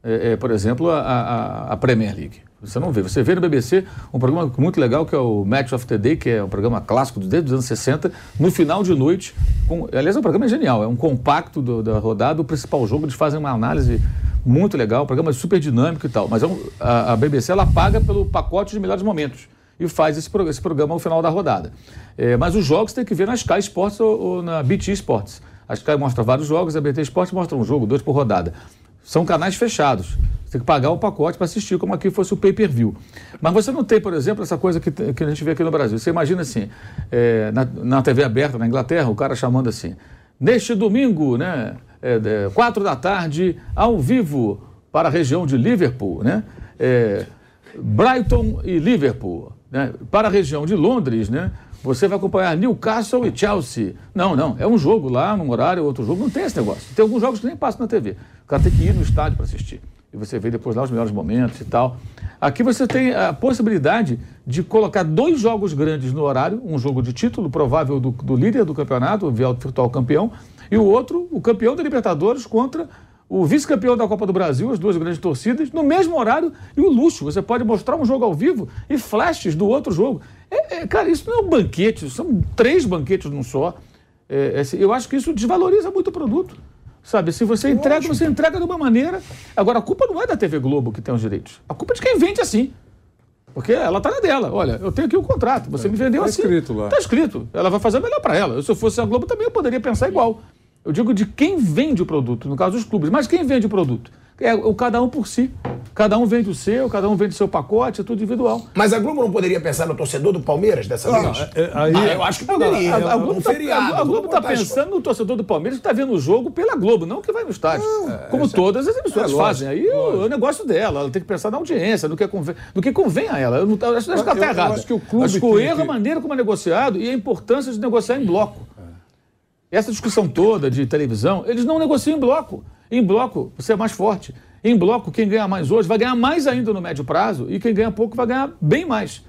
é, é, por exemplo, a, a, a Premier League. Você não vê. Você vê no BBC um programa muito legal que é o Match of the Day, que é um programa clássico desde os anos 60, no final de noite. Com, aliás, o programa é genial, é um compacto do, da rodada, o principal jogo, eles fazem uma análise muito legal, o programa é super dinâmico e tal. Mas é um, a, a, BBC ela paga pelo pacote de melhores momentos e faz esse, esse programa ao final da rodada. É, mas os jogos tem que ver na Sky Sports ou, ou na BT Sports. A Sky mostra vários jogos, a BT Sports mostra um jogo, dois por rodada. São canais fechados. Você tem que pagar o pacote para assistir, como aqui fosse o pay-per-view. Mas você não tem, por exemplo, essa coisa que, que a gente vê aqui no Brasil. Você imagina assim, é, na, na, TV aberta, na Inglaterra, o cara chamando assim, neste domingo, né, é, é, quatro da tarde, ao vivo, para a região de Liverpool, né, é, Brighton e Liverpool, né, para a região de Londres, né, você vai acompanhar Newcastle e Chelsea. Não, não. É um jogo lá, num horário, outro jogo. Não tem esse negócio. Tem alguns jogos que nem passam na TV. O cara tem que ir no estádio para assistir. E você vê depois lá os melhores momentos e tal. Aqui você tem a possibilidade de colocar dois jogos grandes no horário, um jogo de título provável do, do líder do campeonato, o virtual campeão, e o outro, o campeão da Libertadores contra o vice-campeão da Copa do Brasil, as duas grandes torcidas, no mesmo horário e o luxo. Você pode mostrar um jogo ao vivo e flashes do outro jogo. É, é, cara, isso não é um banquete, são três banquetes num só. É, é eu acho que isso desvaloriza muito o produto. Sabe, se você entrega, você entrega de uma maneira. Agora, a culpa não é da TV Globo que tem os direitos. A culpa é de quem vende assim. Porque ela está na dela. Olha, eu tenho aqui o um contrato, você é, me vendeu tá assim. Está escrito lá. Está escrito. Ela vai fazer melhor para ela. Se eu fosse a Globo também, eu poderia pensar igual. Eu digo de quem vende o produto, no caso dos clubes. Mas quem vende o produto? É o cada um por si. Cada um vende o seu, cada um vende o seu pacote, é tudo individual. Mas a Globo não poderia pensar no torcedor do Palmeiras dessa ah, vez? É, aí, ah, eu acho que poderia. A, a, a Globo está tá pensando no torcedor do Palmeiras que está vendo o jogo pela Globo, não que vai no estádio. Não, como é, todas as emissoras é, fazem. Aí o, o, negócio dela, ela tem que pensar na audiência, no que convém, no que convém a ela. Eu, não, eu acho que ela está errada. Acho que o clube. Acho que o erro é a maneira como é negociado e a importância de negociar em bloco. Essa discussão toda de televisão, eles não negociam em bloco. Em bloco, você é mais forte. Em bloco, quem ganha mais hoje vai ganhar mais ainda no médio prazo e quem ganha pouco vai ganhar bem mais.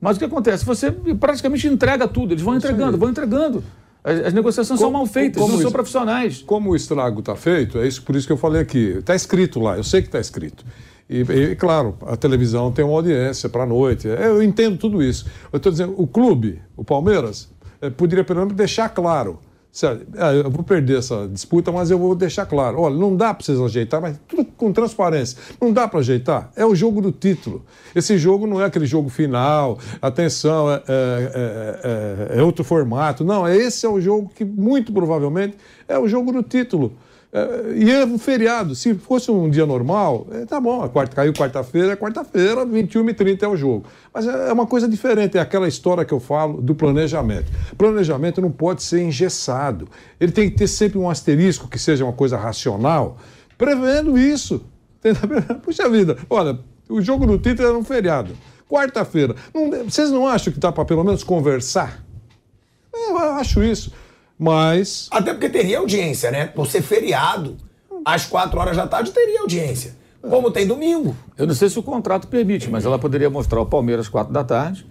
Mas o que acontece? Você praticamente entrega tudo, eles vão entregando, vão entregando. As, as negociações como, são mal feitas, não são profissionais. Como o estrago está feito, é isso por isso que eu falei aqui. Está escrito lá, eu sei que está escrito. E, e, claro, a televisão tem uma audiência para a noite. Eu entendo tudo isso. Eu estou dizendo, o clube, o Palmeiras, eh, poderia pelo menos deixar claro ah, eu vou perder essa disputa, mas eu vou deixar claro. Olha, não dá para vocês ajeitar, mas tudo com transparência. Não dá para ajeitar. É o jogo do título. Esse jogo não é aquele jogo final, atenção, é, é, é, é outro formato. Não, esse é o jogo que, muito provavelmente, é o jogo do título. É, e é um feriado. Se fosse um dia normal, é, tá bom, a quarta, caiu quarta-feira, é quarta-feira, 21 e 30 é o jogo. Mas é, é uma coisa diferente, é aquela história que eu falo do planejamento. Planejamento não pode ser engessado. Ele tem que ter sempre um asterisco que seja uma coisa racional, prevendo isso. [laughs] Puxa vida, olha, o jogo do título era um feriado. Quarta-feira. Vocês não acham que dá para pelo menos conversar? Eu acho isso. Mas. Até porque teria audiência, né? Por ser feriado, às quatro horas da tarde teria audiência. Como tem domingo. Eu não sei se o contrato permite, mas ela poderia mostrar o Palmeiras às quatro da tarde.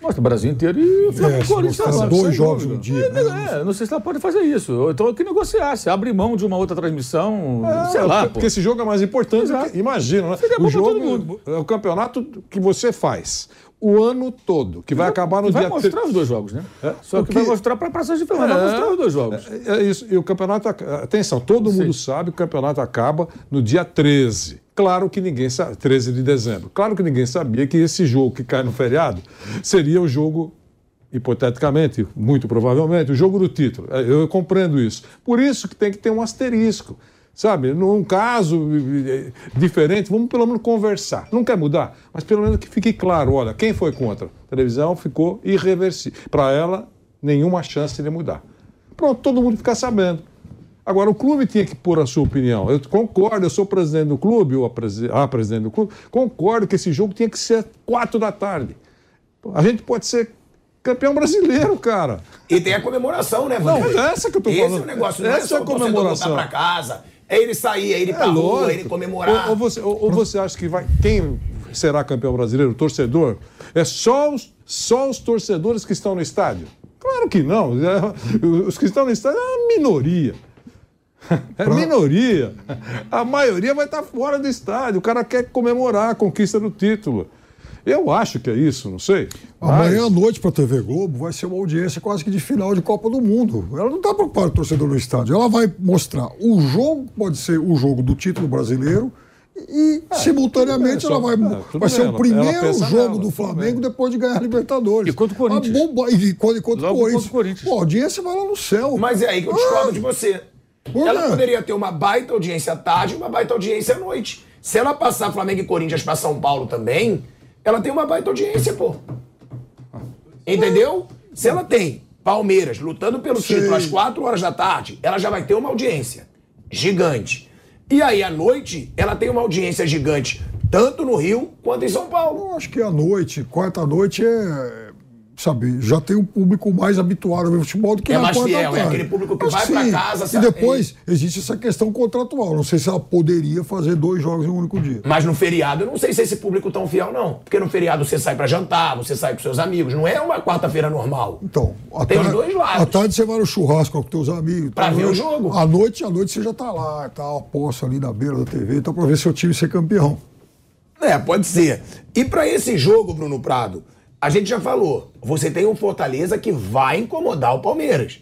Mostra o Brasil inteiro e o Flamengo é, Corinthians dois jogos no dia. É, né? é, não sei se ela pode fazer isso. Então, que negociar. Se abre mão de uma outra transmissão, é, sei lá. Porque pô. esse jogo é mais importante. Que, imagina, né? O jogo é o campeonato que você faz o ano todo, que vai acabar no vai dia... Vai mostrar os dois jogos, né? É, Só que, que, vai mostrar para a Praça de Fernando, é, vai mostrar os dois jogos. É, é, isso, e o campeonato... Atenção, todo Sim. mundo sabe que o campeonato acaba no dia 13. Claro que ninguém sabe... 13 de dezembro. Claro que ninguém sabia que esse jogo que cai no feriado seria o jogo hipoteticamente, muito provavelmente, o jogo do título. É, eu compreendo isso. Por isso que tem que ter um asterisco. Sabe, num caso eh, diferente, vamos pelo menos conversar. Não quer mudar, mas pelo menos que fique claro: olha, quem foi contra? A televisão ficou irreversível. Para ela, nenhuma chance de mudar. Pronto, todo mundo fica sabendo. Agora, o clube tinha que pôr a sua opinião. Eu concordo, eu sou presidente do clube, ou a, presi a presidente do clube, concordo que esse jogo tinha que ser quatro da tarde. A gente pode ser campeão brasileiro, cara. E tem a comemoração, né, Vanderlei? Não, essa que eu tô falando. Esse é o negócio, não é essa é, só é a comemoração. voltar pra casa É ele sair, é ele ir pra rua, é ele comemorar. Ou, ou você, ou, ou você acha que vai. Quem será campeão brasileiro? O torcedor? É só os, só os torcedores que estão no estádio? Claro que não. É, [laughs] Os que estão no estádio é uma minoria. [laughs] É minoria. A maioria vai estar fora do estádio. O cara quer comemorar a conquista do título. Eu acho que é isso, não sei. Amanhã à Mas- noite para a TV Globo vai ser uma audiência quase que de final de Copa do Mundo. Ela não está preocupada com o torcedor no estádio. Ela vai mostrar o jogo, pode ser o jogo do título brasileiro, e simultaneamente tudo bem, ela vai, é, vai bem, ser ela- o ela primeiro jogo nela, do Flamengo bem. depois de ganhar a Libertadores. E contra o Corinthians. A bomba, e contra, contra Logo Corinthians. contra o Corinthians. Pô, a audiência vai lá no céu. Mas é aí que eu discordo de você. Ela poderia ter uma baita audiência à tarde e uma baita audiência à noite. Se ela passar Flamengo e Corinthians pra São Paulo também, ela tem uma baita audiência, pô. Entendeu? Se ela tem Palmeiras lutando pelo Sei. título às 4 horas da tarde, ela já vai ter uma audiência gigante. E aí, à noite, ela tem uma audiência gigante, tanto no Rio quanto em São Paulo. Eu acho que à noite, quarta-noite é. Sabe, já tem um público mais habituado a ver futebol do que É mais fiel, é aquele público que Acho vai pra casa, E sabe? depois existe essa questão contratual. Não sei se ela poderia fazer dois jogos em um único dia. Mas no feriado, eu não sei se esse público tão fiel, não. Porque no feriado você sai pra jantar, você sai com seus amigos. Não é uma quarta-feira normal. Então, Tem os tarde- dois lados. À tarde você vai no churrasco com os teus amigos. Pra tal, ver o jogo. À noite, à noite você já tá lá, tá aposto ali na beira da TV, então pra ver seu time ser campeão. É, pode ser. E pra esse jogo, Bruno Prado, a gente já falou. Você tem um Fortaleza que vai incomodar o Palmeiras.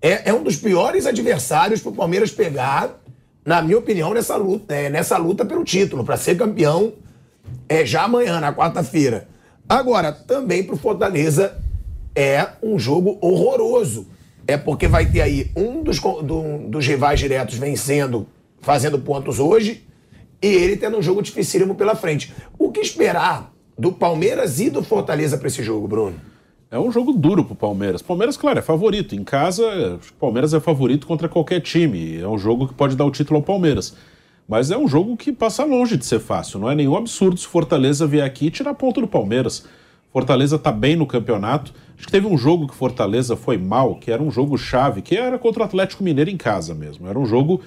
É, é um dos piores adversários pro Palmeiras pegar, na minha opinião, nessa luta, é, nessa luta pelo título, pra ser campeão é já amanhã, na quarta-feira. Agora, também pro Fortaleza é um jogo horroroso. É porque vai ter aí um dos, do- dos rivais diretos vencendo, fazendo pontos hoje, e ele tendo um jogo dificílimo pela frente. O que esperar do Palmeiras e do Fortaleza pra esse jogo, Bruno? É um jogo duro pro Palmeiras. Palmeiras, claro, é favorito. Em casa, o Palmeiras é favorito contra qualquer time. É um jogo que pode dar o título ao Palmeiras. Mas é um jogo que passa longe de ser fácil. Não é nenhum absurdo se Fortaleza vier aqui e tirar ponto do Palmeiras. Fortaleza tá bem no campeonato. Acho que teve um jogo que Fortaleza foi mal, que era um jogo chave, que era contra o Atlético Mineiro em casa mesmo. Era um jogo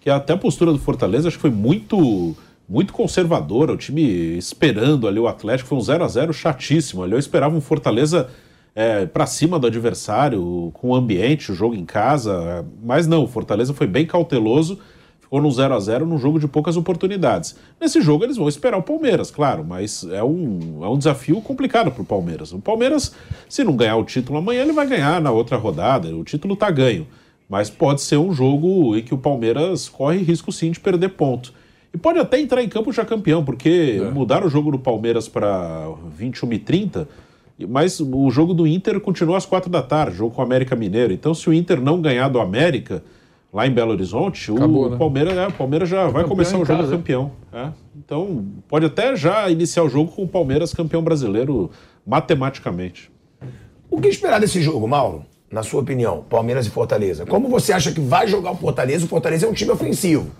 que até a postura do Fortaleza acho que foi muito muito conservadora, o time esperando ali o Atlético, foi um 0 a 0 chatíssimo. Ali eu esperava um Fortaleza é, para cima do adversário, com o ambiente, o jogo em casa, mas não, o Fortaleza foi bem cauteloso, ficou no 0 a 0 num jogo de poucas oportunidades. Nesse jogo eles vão esperar o Palmeiras, claro, mas é um, é um desafio complicado para o Palmeiras. O Palmeiras, se não ganhar o título amanhã, ele vai ganhar na outra rodada, o título está ganho. Mas pode ser um jogo em que o Palmeiras corre risco sim de perder ponto. E pode até entrar em campo já campeão, porque mudaram o jogo do Palmeiras para 21h30, mas o jogo do Inter continua às quatro da tarde, jogo com o América Mineiro. Então, se o Inter não ganhar do América, lá em Belo Horizonte, Acabou, o né? Palmeiras, é, o Palmeiras já vai Campeão começar o jogo casa. campeão. é. Então, pode até já iniciar o jogo com o Palmeiras campeão brasileiro matematicamente. O que esperar desse jogo, Mauro? Na sua opinião, Palmeiras e Fortaleza. Como você acha que vai jogar o Fortaleza? O Fortaleza é um time ofensivo.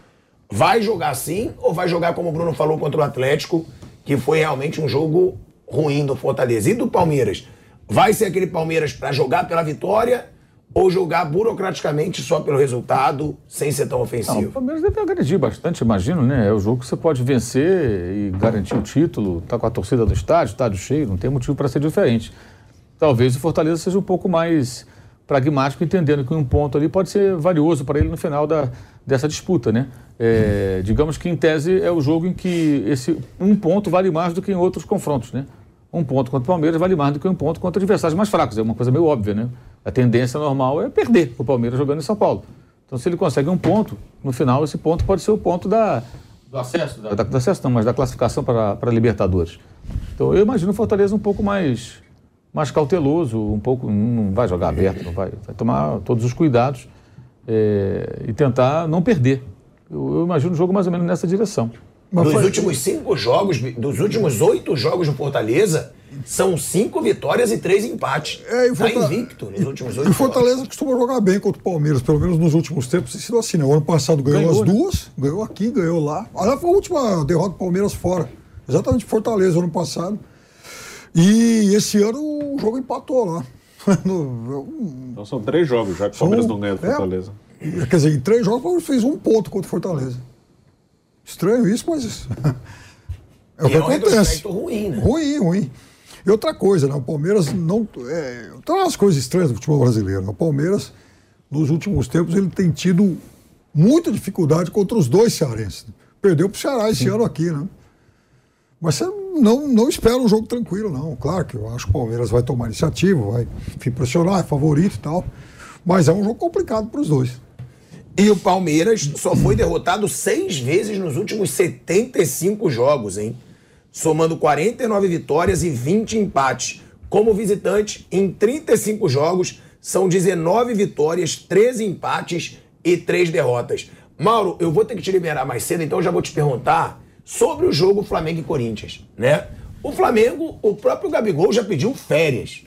Vai jogar assim ou vai jogar como o Bruno falou contra o Atlético, que foi realmente um jogo ruim do Fortaleza? E do Palmeiras? Vai ser aquele Palmeiras para jogar pela vitória ou jogar burocraticamente só pelo resultado, sem ser tão Não, o ofensivo? Palmeiras deve agredir bastante, imagino, né? É o jogo que você pode vencer e garantir o título, tá com a torcida do estádio, estádio cheio, não tem motivo para ser diferente. Talvez o Fortaleza seja um pouco mais pragmático, entendendo que um ponto ali pode ser valioso para ele no final da, dessa disputa, né? É, digamos que, em tese, é o jogo em que esse um ponto vale mais do que em outros confrontos, né? Um ponto contra o Palmeiras vale mais do que um ponto contra adversários mais fracos. É uma coisa meio óbvia, né? A tendência normal é perder o Palmeiras jogando em São Paulo. Então, se ele consegue um ponto, no final, esse ponto pode ser o ponto da, do acesso, da, da- do acesso não, mas da classificação para, para Libertadores. Então, eu imagino o Fortaleza um pouco mais, mais cauteloso, um pouco, não vai jogar aberto, não vai, vai tomar todos os cuidados é, e tentar não perder. Eu, eu imagino o jogo mais ou menos nessa direção. Mas Dos foi- últimos cinco jogos, dos últimos oito jogos do Fortaleza, são cinco vitórias e três empates. É, e o tá invicto nos últimos E oito o Fortaleza costuma jogar bem contra o Palmeiras, pelo menos nos últimos tempos tem sido assim, né? O ano passado ganhou, Ganhou, as né? duas, ganhou aqui, ganhou lá. Olha, foi a última derrota do Palmeiras fora. Exatamente Fortaleza ano passado. E esse ano o jogo empatou lá. [laughs] No- Então são três jogos já que o Palmeiras não ganha do é, Fortaleza. Quer dizer, em três jogos, o Palmeiras fez um ponto contra o Fortaleza. Estranho isso, mas. [laughs] é o que é um acontece. retrospecto ruim, né? Ruim, ruim. E outra coisa, né? O Palmeiras não. É, tem umas coisas estranhas do futebol brasileiro. né? O Palmeiras, nos últimos tempos, ele tem tido muita dificuldade contra os dois cearenses. Perdeu para o Ceará esse ano aqui, né? Mas você não, não espera um jogo tranquilo, não. Claro que eu acho que o Palmeiras vai tomar iniciativa, vai enfim, pressionar, é favorito e tal. Mas é um jogo complicado para os dois. E o Palmeiras só foi derrotado seis vezes nos últimos 75 jogos, hein? Somando 49 vitórias e 20 empates. Como visitante, em 35 jogos, são 19 vitórias, 13 empates e 3 derrotas. Mauro, eu vou ter que te liberar mais cedo, então eu já vou te perguntar sobre o jogo Flamengo e Corinthians, né? O Flamengo, o próprio Gabigol já pediu férias.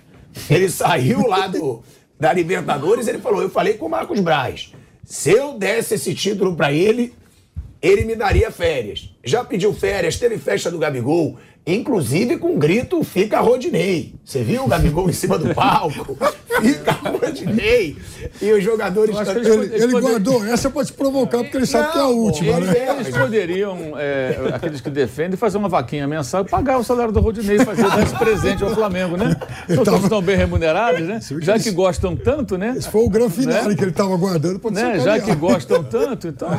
Ele [laughs] saiu lá do, da Libertadores, ele falou: Eu falei com o Marcos Braz. Se eu desse esse título pra ele, ele me daria férias. Já pediu férias, teve festa do Gabigol, inclusive com grito Fica Rodinei. Você viu o Gabigol em cima do [laughs] palco? Fica Rodinei. E os jogadores... cantando- eles Ele, ele poder- guardou essa para te provocar, porque ele sabe que é a última, ele né? Eles poderiam, é, aqueles que defendem, fazer uma vaquinha mensal e pagar o salário do Rodinei, fazer dar esse presente ao Flamengo, né? [laughs] Não tava- estão bem remunerados, né? Já eles- que gostam tanto, né? Esse foi o grande finale Né? que ele estava guardando para Né? Já que gostam tanto, então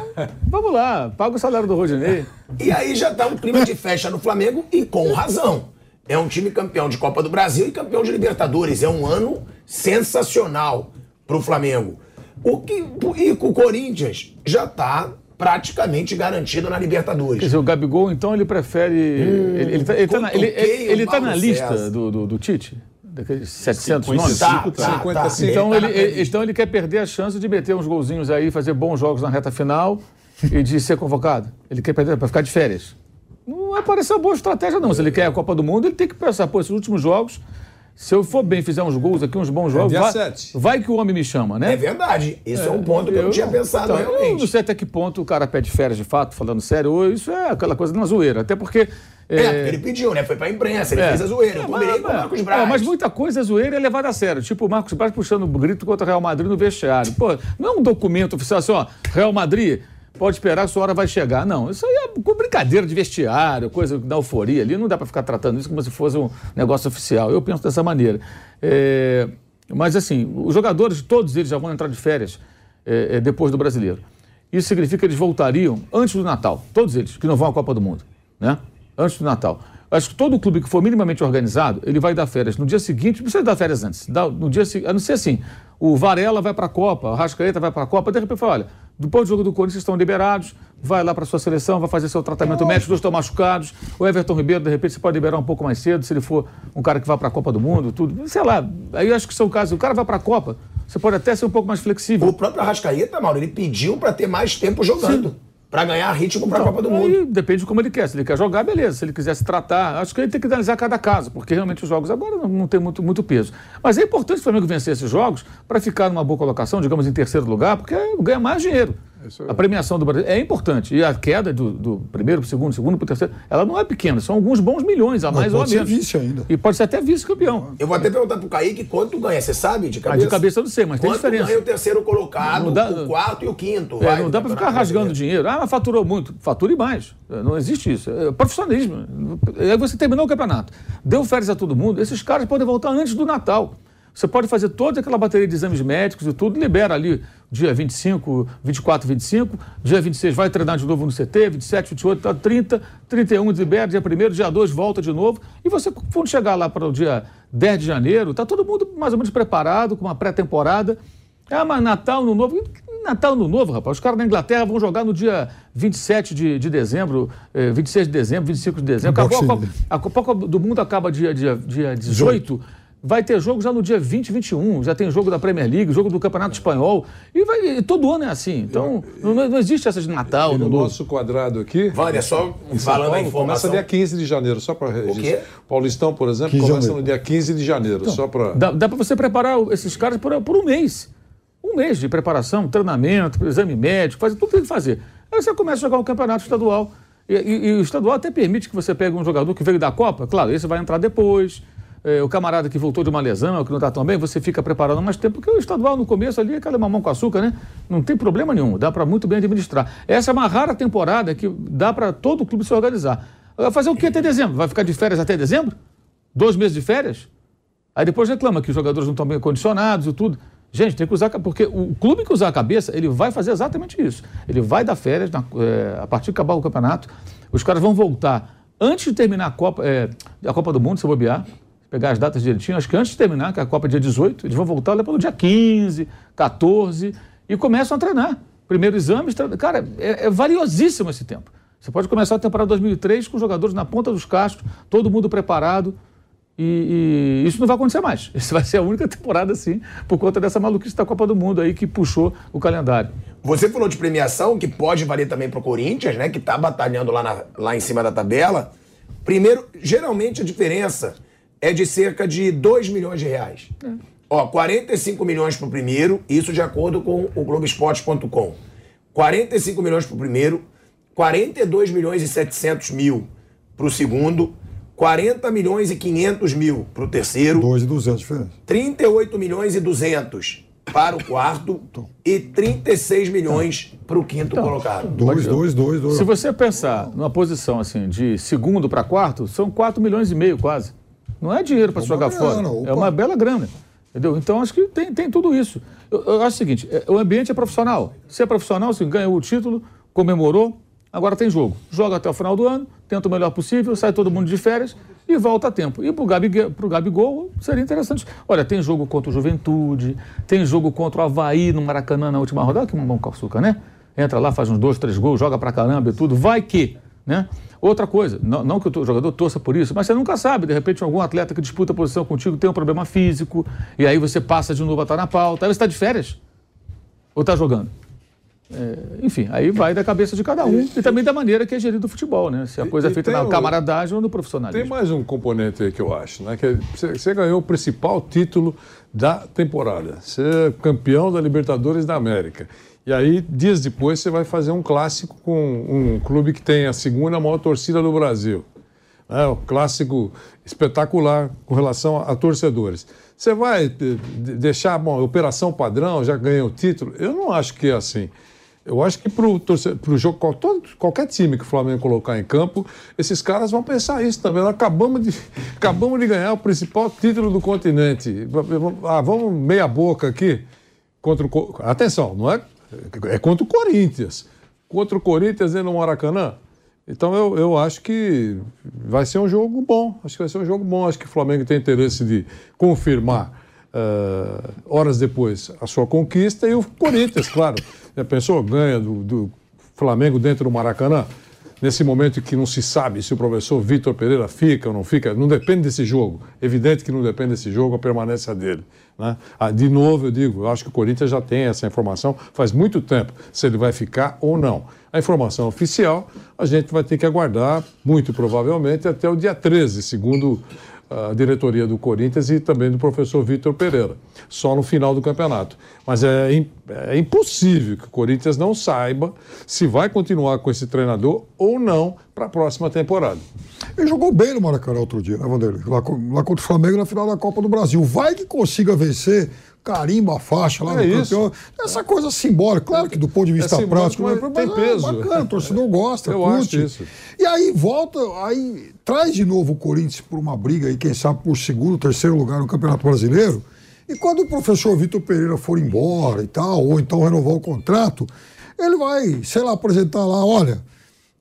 vamos lá, paga o salário do Rodinei. E aí já tá um clima de festa no Flamengo e com razão. É um time campeão de Copa do Brasil e campeão de Libertadores. É um ano sensacional pro Flamengo. O que e com o Corinthians já tá praticamente garantido na Quer Libertadores. dizer, o Gabigol, então, ele prefere. ele, ele, tá, ele, tá na, ele, o ele tá na lista do, do, do Tite? Daqueles 700 55, nomes? Tá, tá, 55. Então tá ele, na ele- lista. então ele quer perder a chance de meter uns golzinhos aí, fazer bons jogos na reta final e de ser convocado. Ele quer perder para ficar de férias. Não vai parecer uma boa estratégia, não. Se ele quer a Copa do Mundo, ele tem que pensar, pô, esses últimos jogos, se eu for bem, fizer uns gols aqui, uns bons jogos, vai, vai que o homem me chama, né? É verdade. Isso é, um ponto que eu, não tinha pensado então, Eu não realmente. sei até que ponto o cara pede férias de fato, falando sério, ou isso é aquela coisa na zoeira. Até porque. É, porque ele pediu, né? Foi pra imprensa, ele fez a zoeira. Eu combinei com o Marcos Braz. É, mas muita coisa é zoeira é levada a sério. Tipo o Marcos Braz puxando o grito contra o Real Madrid no vestiário. Pô, não é um documento oficial assim, ó, Real Madrid, pode esperar, sua hora vai chegar. Não, isso aí é brincadeira de vestiário, coisa da euforia ali. Não dá para ficar tratando isso como se fosse um negócio oficial. Eu penso dessa maneira. É, mas assim, os jogadores, todos eles já vão entrar de férias é, é, depois do brasileiro. Isso significa que eles voltariam antes do Natal. Todos eles, que não vão à Copa do Mundo. Né? Antes do Natal. Acho que todo clube que for minimamente organizado, ele vai dar férias no dia seguinte, não precisa dar férias antes. Dá, no dia, a não ser assim, o Varela vai para a Copa, o Rascaeta vai para a Copa, de repente fala, olha, depois do jogo do Corinthians estão liberados, vai lá para sua seleção, vai fazer seu tratamento médico, dois estão machucados, o Everton Ribeiro, de repente, você pode liberar um pouco mais cedo, se ele for um cara que vai para a Copa do Mundo, tudo. Sei lá, aí eu acho que são casos, o cara vai para a Copa, você pode até ser um pouco mais flexível. O próprio Arrascaeta, Mauro, ele pediu pra ter mais tempo jogando. Pra ganhar ritmo pra Copa do Mundo. Depende de como ele quer. Se ele quer jogar, beleza. Se ele quiser se tratar, acho que ele tem que analisar cada caso, porque realmente os jogos agora não, não tem muito, muito peso. Mas é importante o Flamengo vencer esses jogos para ficar numa boa colocação, digamos, em terceiro lugar, porque ganha mais dinheiro. A premiação do Brasil é importante. E a queda do, do primeiro para o segundo, segundo para o terceiro, ela não é pequena, são alguns bons milhões a mais ou a pode ser menos. vice ainda. E pode ser até vice-campeão. Eu vou até perguntar pro Kaique quanto ganha, você sabe de Ah, cabeça? de cabeça eu não sei, mas tem Quanto diferença. ganha o terceiro colocado, Não dá- o quarto e o quinto? É, vai, não dá para ficar rasgando dinheiro. Ah, mas faturou muito. Fature mais. É, Não existe isso. É profissionalismo. Aí você terminou o campeonato. Deu férias a todo mundo. Esses caras podem voltar antes do Natal. Você pode fazer toda aquela bateria de exames médicos e tudo, libera ali dia 25, 24, 25, dia 26 vai treinar de novo no CT, 27, 28, tá, 30, 31 libera, dia 1 dia 2 volta de novo. E você, quando chegar lá para o dia 10 de janeiro, tá todo mundo mais ou menos preparado, com uma pré-temporada. Ah, mas Natal, no Novo. Natal, no Novo, rapaz. Os caras na Inglaterra vão jogar no dia 27 de, de dezembro, eh, 26 de dezembro, 25 de dezembro. Acabou, a, Copa, a Copa do Mundo acaba dia, dia, dia 18. Vai ter jogo já no dia 20, 21. Já tem jogo da Premier League, jogo do Campeonato Espanhol. E, vai, e todo ano é assim. Então, não, não existe essa de Natal, E no nosso quadrado aqui. Vânia, só em São falando a Paulo, começa informação. dia 15 de janeiro, só para registrar. quê? Paulistão, por exemplo, 15 de começa janeiro. no dia 15 de janeiro, só para. Dá, dá para você preparar esses caras por, por um mês. Um mês de preparação, treinamento, exame médico, fazer tudo que tem que fazer. Aí você começa a jogar um campeonato estadual. E, e- e o estadual até permite que você pegue um jogador que veio da Copa, claro, esse vai entrar depois. É, o camarada que voltou de uma lesão, que não está tão bem, você fica preparando mais tempo, porque o estadual no começo ali é aquela mamão com açúcar, né? Não tem problema nenhum, dá para muito bem administrar. Essa é uma rara temporada que dá para todo o clube se organizar. Vai fazer o que até dezembro? Vai ficar de férias até dezembro? Dois meses de férias? Aí depois reclama que os jogadores não estão bem condicionados e tudo. Gente, tem que usar, porque o clube que usar a cabeça, ele vai fazer exatamente isso. Ele vai dar férias na, é, a partir de acabar o campeonato. Os caras vão voltar antes de terminar a Copa, é, a Copa do Mundo, se bobear pegar as datas direitinho, acho que antes de terminar, que a Copa é dia 18, eles vão voltar lá pelo dia 15, 14 e começam a treinar. Primeiro exame, cara, é, é valiosíssimo esse tempo. Você pode começar a temporada 2003 com jogadores na ponta dos cascos, todo mundo preparado. E, e, isso não vai acontecer mais. [laughs] Isso vai ser a única temporada assim, por conta dessa maluquice da Copa do Mundo aí que puxou o calendário. Você falou de premiação, que pode valer também para o Corinthians, né? Que está batalhando lá, na, lá em cima da tabela. Primeiro, geralmente a diferença é de cerca de 2 milhões de reais. É. Ó, 45 milhões para o primeiro, isso de acordo com o Globoesporte.com. 45 milhões para o primeiro, 42 milhões e 700 mil para o segundo, 40 milhões e 500 mil para o terceiro. 2 e 200 diferença. 38 milhões e 200 para o quarto e 36 milhões para o quinto então, colocado. 2, 2, 2, 2. Se você pensar numa posição assim de segundo para quarto, são 4 milhões e meio quase. Não é dinheiro para jogar grana, fora. É uma bela grana. Entendeu? Então acho que tem, tem tudo isso. Eu, eu acho o seguinte: é, o ambiente é profissional. Se é profissional, se ganhou o título, comemorou, agora tem jogo. Joga até o final do ano, tenta o melhor possível, sai todo mundo de férias e volta a tempo. E para o Gabi, Gabigol seria interessante. Olha, tem jogo contra o Juventude, tem jogo contra o Havaí no Maracanã na última rodada, que é um bom açúcar, né? Entra lá, faz uns dois, três gols, joga pra caramba e tudo. Vai que, né? Outra coisa, não, não, que o jogador torça por isso, mas você nunca sabe, de repente algum atleta que disputa a posição contigo tem um problema físico, e aí você passa de novo a estar na pauta, aí você está de férias, ou está jogando. É, enfim, aí vai da cabeça de cada um e, e, também da maneira que é gerido o futebol, né? Se a coisa e, é feita na camaradagem ou no profissionalismo. Tem mais um componente aí que eu acho, né? Que você, você ganhou o principal título da temporada. Você é campeão da Libertadores da América. E aí, dias depois, você vai fazer um clássico com um clube que tem a segunda maior torcida do Brasil. É um clássico espetacular com relação a, torcedores. Você vai eh, deixar, bom, operação padrão, já ganhou o título? Eu não acho que é assim. Eu acho que para o jogo, qualquer time que o Flamengo colocar em campo, esses caras vão pensar isso também. Nós acabamos de, [laughs] acabamos de ganhar o principal título do continente. Ah, vamos meia boca aqui contra o. Atenção, não é é contra o Corinthians. Contra o Corinthians no Maracanã. Então eu, eu acho que vai ser um jogo bom. Acho que vai ser um jogo bom. Acho que o Flamengo tem interesse de confirmar uh, horas depois a sua conquista e o Corinthians, claro. Já pensou? Ganha do, do Flamengo dentro do Maracanã nesse momento que não se sabe se o professor Vitor Pereira fica ou não fica, não depende desse jogo. Evidente que não depende desse jogo a permanência dele. Né? Ah, de novo, eu digo, eu acho que o Corinthians já tem essa informação faz muito tempo, se ele vai ficar ou não. A informação oficial a gente vai ter que aguardar, muito provavelmente, até o dia 13, segundo a diretoria do Corinthians e também do professor Vitor Pereira, só no final do campeonato. Mas é, é, impossível que o Corinthians não saiba se vai continuar com esse treinador ou não para a próxima temporada. Ele jogou bem no Maracanã outro dia, né, Vanderlei? Lá, lá contra o Flamengo na final da Copa do Brasil. Vai que consiga vencer carimba a faixa lá é no isso. campeão. Essa coisa simbólica, claro que do ponto de é vista é prático, mas, mas tem peso. É bacana, o torcedor gosta, Eu curte. Acho isso. E aí volta, aí traz de novo o Corinthians por uma briga aí, quem sabe por segundo, terceiro lugar no Campeonato Brasileiro. E quando o professor Vitor Pereira for embora e tal, ou então renovar o contrato, ele vai, sei lá, apresentar lá, olha,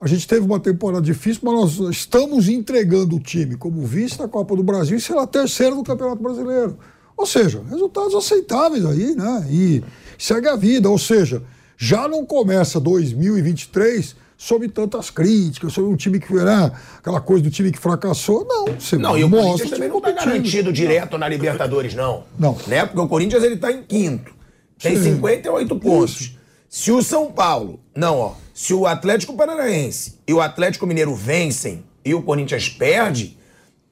a gente teve uma temporada difícil, mas nós estamos entregando o time como vice da Copa do Brasil e será terceiro no Campeonato Brasileiro. Ou seja, resultados aceitáveis aí, né? E segue a vida. Ou seja, já não começa 2023 sob tantas críticas, sobre um time que né, aquela coisa do time que fracassou. Não, você não, e o Corinthians também não está garantido direto na Libertadores, não. Não. Né? Porque o Corinthians ele está em quinto. Tem Sim. 58 pontos. Isso. Se o São Paulo, não, ó, se o Atlético Paranaense e o Atlético Mineiro vencem e o Corinthians perde,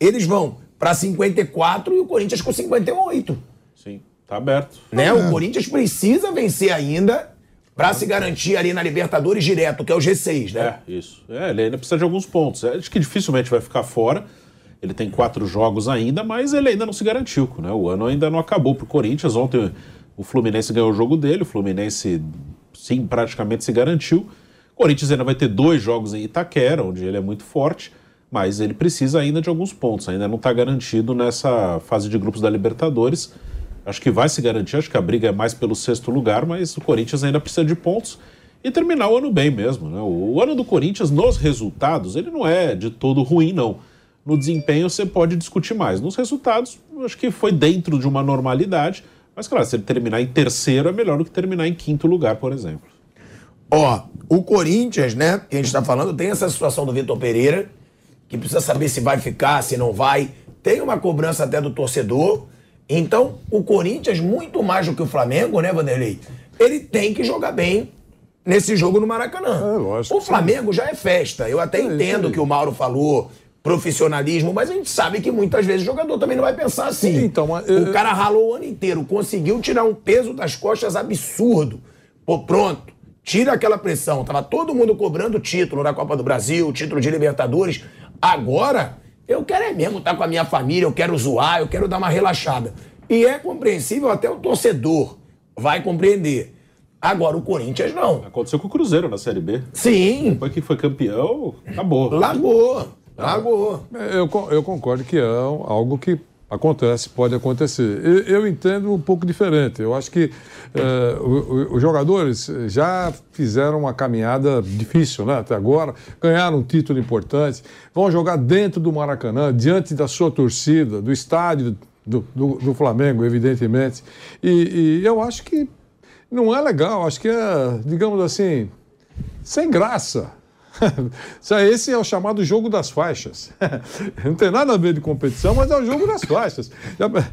eles vão para 54 e o Corinthians com 58. Sim, tá aberto. Né? É. O Corinthians precisa vencer ainda para se garantir ali na Libertadores direto, que é o G6, né? É, isso. É, ele ainda precisa de alguns pontos. Acho que dificilmente vai ficar fora. Ele tem quatro jogos ainda, mas ele ainda não se garantiu. Né? O ano ainda não acabou para o Corinthians. Ontem o Fluminense ganhou o jogo dele, o Fluminense sim praticamente se garantiu. O Corinthians ainda vai ter dois jogos em Itaquera, onde ele é muito forte, mas ele precisa ainda de alguns pontos. Ainda não está garantido nessa fase de grupos da Libertadores. Acho que vai se garantir, acho que a briga é mais pelo sexto lugar, mas o Corinthians ainda precisa de pontos e terminar o ano bem mesmo. Né? O ano do Corinthians, nos resultados, ele não é de todo ruim, não. No desempenho você pode discutir mais. Nos resultados, acho que foi dentro de uma normalidade. Mas, claro, se ele terminar em terceiro é melhor do que terminar em quinto lugar, por exemplo. Ó, o Corinthians, né, que a gente está falando, tem essa situação do Vitor Pereira, que precisa saber se vai ficar, se não vai. Tem uma cobrança até do torcedor. Então, o Corinthians, muito mais do que o Flamengo, né, Vanderlei? Ele tem que jogar bem nesse jogo no Maracanã. É, lógico, o Flamengo já é festa. Eu até É, entendo que o Mauro falou profissionalismo, mas a gente sabe que muitas vezes o jogador também não vai pensar assim. Sim, então, eu- o cara ralou o ano inteiro, conseguiu tirar um peso das costas absurdo. Pô, pronto. Tira aquela pressão. Tava todo mundo cobrando título da Copa do Brasil, título de Libertadores. Agora, eu quero é mesmo estar com a minha família, eu quero zoar, eu quero dar uma relaxada. E é compreensível até o torcedor vai compreender. Agora, o Corinthians não. Aconteceu com o Cruzeiro na Série B. Sim, Depois que foi campeão, acabou. largou. Largou. Eu, eu concordo que é algo que acontece, pode acontecer. Eu, eu entendo um pouco diferente. Eu acho que eh, o- o- os jogadores já fizeram uma caminhada difícil né, até agora, ganharam um título importante, vão jogar dentro do Maracanã, diante da sua torcida, do estádio do, do- do Flamengo, evidentemente. E, e eu acho que não é legal, acho que é, digamos assim, sem graça. [laughs] Esse é o chamado jogo das faixas. [laughs] Não tem nada a ver de competição, mas é o jogo das faixas.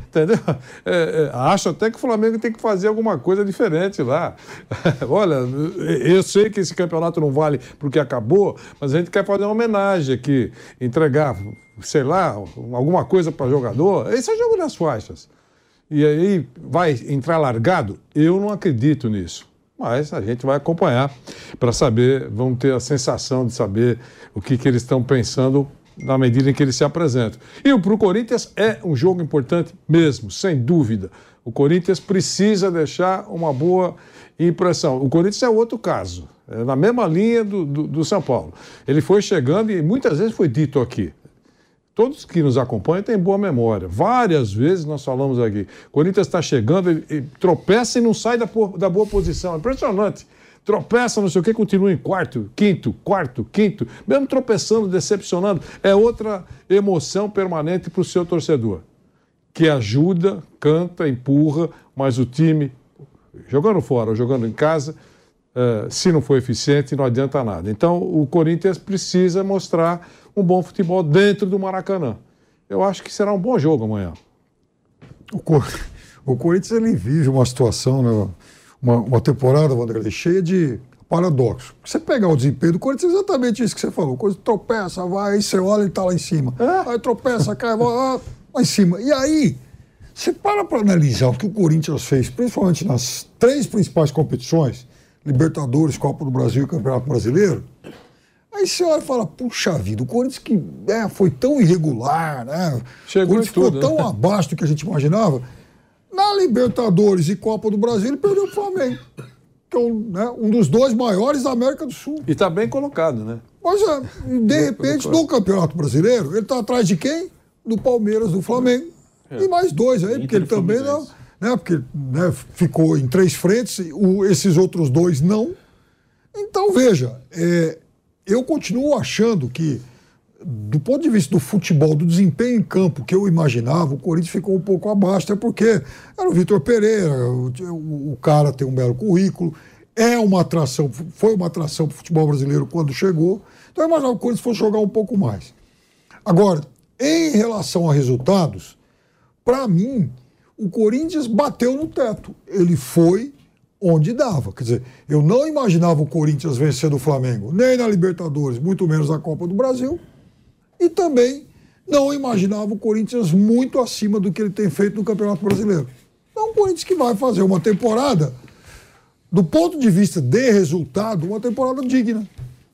Entendeu? É, é, acho até que o Flamengo tem que fazer alguma coisa diferente lá. [laughs] Olha, eu sei que esse campeonato não vale porque acabou, mas a gente quer fazer uma homenagem aqui, entregar, sei lá, alguma coisa para jogador. Esse é o jogo das faixas. E aí vai entrar largado? Eu não acredito nisso. Mas a gente vai acompanhar para saber, vamos ter a sensação de saber o que, que eles estão pensando na medida em que eles se apresentam. E para o Corinthians é um jogo importante mesmo, sem dúvida. O Corinthians precisa deixar uma boa impressão. O Corinthians é outro caso, é na mesma linha do, do, do São Paulo. Ele foi chegando e muitas vezes foi dito aqui. Todos que nos acompanham têm boa memória. Várias vezes nós falamos aqui. Corinthians está chegando, ele tropeça e não sai da, da boa posição. Impressionante. Tropeça, não sei o que, continua em quarto, quinto, quarto, quinto. Mesmo tropeçando, decepcionando. É outra emoção permanente para o seu torcedor. Que ajuda, canta, empurra, mas o time, jogando fora ou jogando em casa, eh, se não for eficiente, não adianta nada. Então, o Corinthians precisa mostrar um bom futebol dentro do Maracanã. Eu acho que será um bom jogo amanhã. O, Cor- o Corinthians ele vive uma situação, né, uma, uma temporada, Wanderlei, cheia de paradoxos. Você pegar o desempenho do Corinthians, é exatamente isso que você falou. Corinthians tropeça, vai, aí você olha e está lá em cima. Aí tropeça, cai, vai ah, lá em cima. E aí, você para para analisar o que o Corinthians fez, principalmente nas três principais competições, Libertadores, Copa do Brasil e Campeonato Brasileiro, Aí você olha e fala, puxa vida, o Corinthians que né, foi tão irregular, né? Chegou o Corinthians tudo, ficou né? tão abaixo do que a gente imaginava. Na Libertadores e Copa do Brasil, ele perdeu o Flamengo. Que é um, né, um dos dois maiores da América do Sul. E está bem colocado, né? Mas, é, de repente, no Campeonato Brasileiro, ele está atrás de quem? Do Palmeiras, do Flamengo. E mais dois aí, porque ele também não. Né, porque né, ficou em três frentes, o- esses outros dois não. Então, veja, é, eu continuo achando que, do ponto de vista do futebol, do desempenho em campo que eu imaginava, o Corinthians ficou um pouco abaixo, até porque era o Vitor Pereira, o, o- cara tem um belo currículo, é uma atração, foi uma atração para o futebol brasileiro quando chegou. Então eu imaginava que o Corinthians fosse jogar um pouco mais. Agora, em relação a resultados, para mim, o Corinthians bateu no teto. Ele foi onde dava. Quer dizer, eu não imaginava o Corinthians vencendo o Flamengo, nem na Libertadores, muito menos na Copa do Brasil. E também não imaginava o Corinthians muito acima do que ele tem feito no Campeonato Brasileiro. Então, um Corinthians que vai fazer uma temporada, do ponto de vista de resultado, uma temporada digna.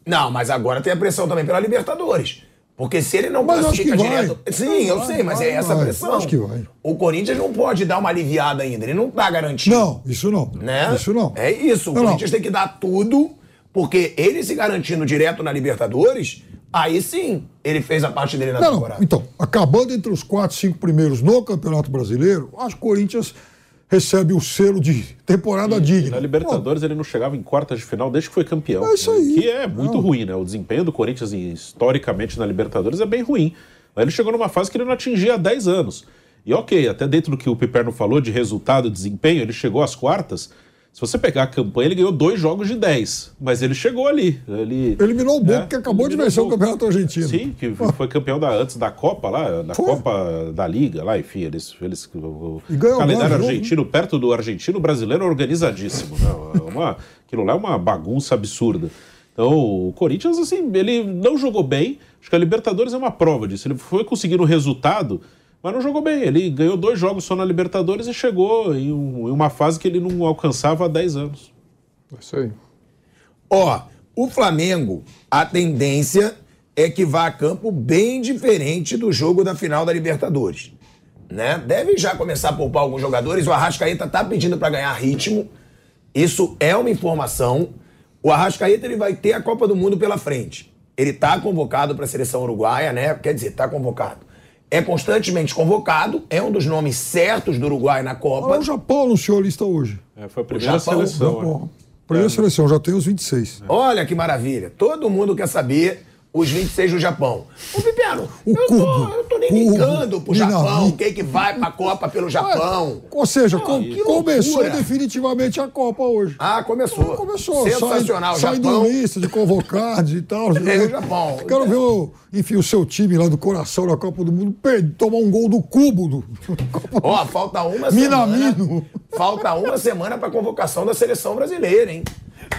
Não, mas agora tem a pressão também pela Libertadores. Porque se ele não Mas classifica que vai. direto. Sim, eu Vai, sei, mas vai, é essa a vai. pressão. Acho que vai. O Corinthians não pode dar uma aliviada ainda. Ele não tá garantido. Não, isso não. Né? Isso não. É isso. O Não, não. Corinthians tem que dar tudo, porque ele se garantindo direto na Libertadores, aí sim ele fez a parte dele na Não, não. temporada. Então, acabando entre os quatro, cinco primeiros no Campeonato Brasileiro, acho que o Corinthians recebe o selo de temporada E digna. na Libertadores ele não chegava em quartas de final desde que foi campeão. É isso né? aí. Que é muito Não. ruim, né? O desempenho do Corinthians em- historicamente na Libertadores é bem ruim. Aí ele chegou numa fase que ele não atingia há 10 anos. E ok, até dentro do que o Piperno falou de resultado, desempenho, ele chegou às quartas. Se você pegar a campanha, ele ganhou dois jogos de 10. Mas ele chegou ali. Ele Eliminou o Boca, É, que acabou de vencer o. Campeonato Argentino. Sim, que foi campeão da, antes da Copa lá, da Foi. Copa da Liga lá, enfim, eles. eles o, calendário novo, argentino, perto do argentino, brasileiro é organizadíssimo. Né? É Uma, aquilo lá é uma bagunça absurda. Então, o Corinthians, assim, ele não jogou bem. Acho que a Libertadores é uma prova disso. Ele foi conseguindo o resultado, mas não jogou bem. Ele ganhou dois jogos só na Libertadores e chegou em, um- em uma fase que ele não alcançava há 10 anos. É isso aí. Ó, o Flamengo, a tendência é que vá a campo bem diferente do jogo da final da Libertadores. Né? Deve já começar a poupar alguns jogadores. O Arrascaeta tá pedindo para ganhar ritmo. Isso é uma informação. O Arrascaeta ele vai ter a Copa do Mundo pela frente. Ele tá convocado para a seleção uruguaia, né? Quer dizer, tá convocado. É constantemente convocado, é um dos nomes certos do Uruguai na Copa. Olha, o Japão anunciou a lista hoje. É, foi a primeira Japão, seleção. é. Japão. Primeira seleção, já tem os 26. Olha que maravilha. Todo mundo quer saber os 26 do Japão. Ô, Pipiano, O eu, tô, cubo, eu tô nem cubo, ligando pro. Japão, quem que vai pra Copa pelo Japão. Ou seja, com- que começou loucura. definitivamente a Copa hoje. Ah, começou. Começou. Sensacional, sai, sai Japão. do lista de convocados e tal. [laughs] É, o Japão. Quero ver, o, enfim, o seu time lá do coração na Copa do Mundo tomar um gol do cubo. Do... Ó, falta uma [laughs] Minamino. semana. Falta uma semana pra convocação da seleção brasileira, hein?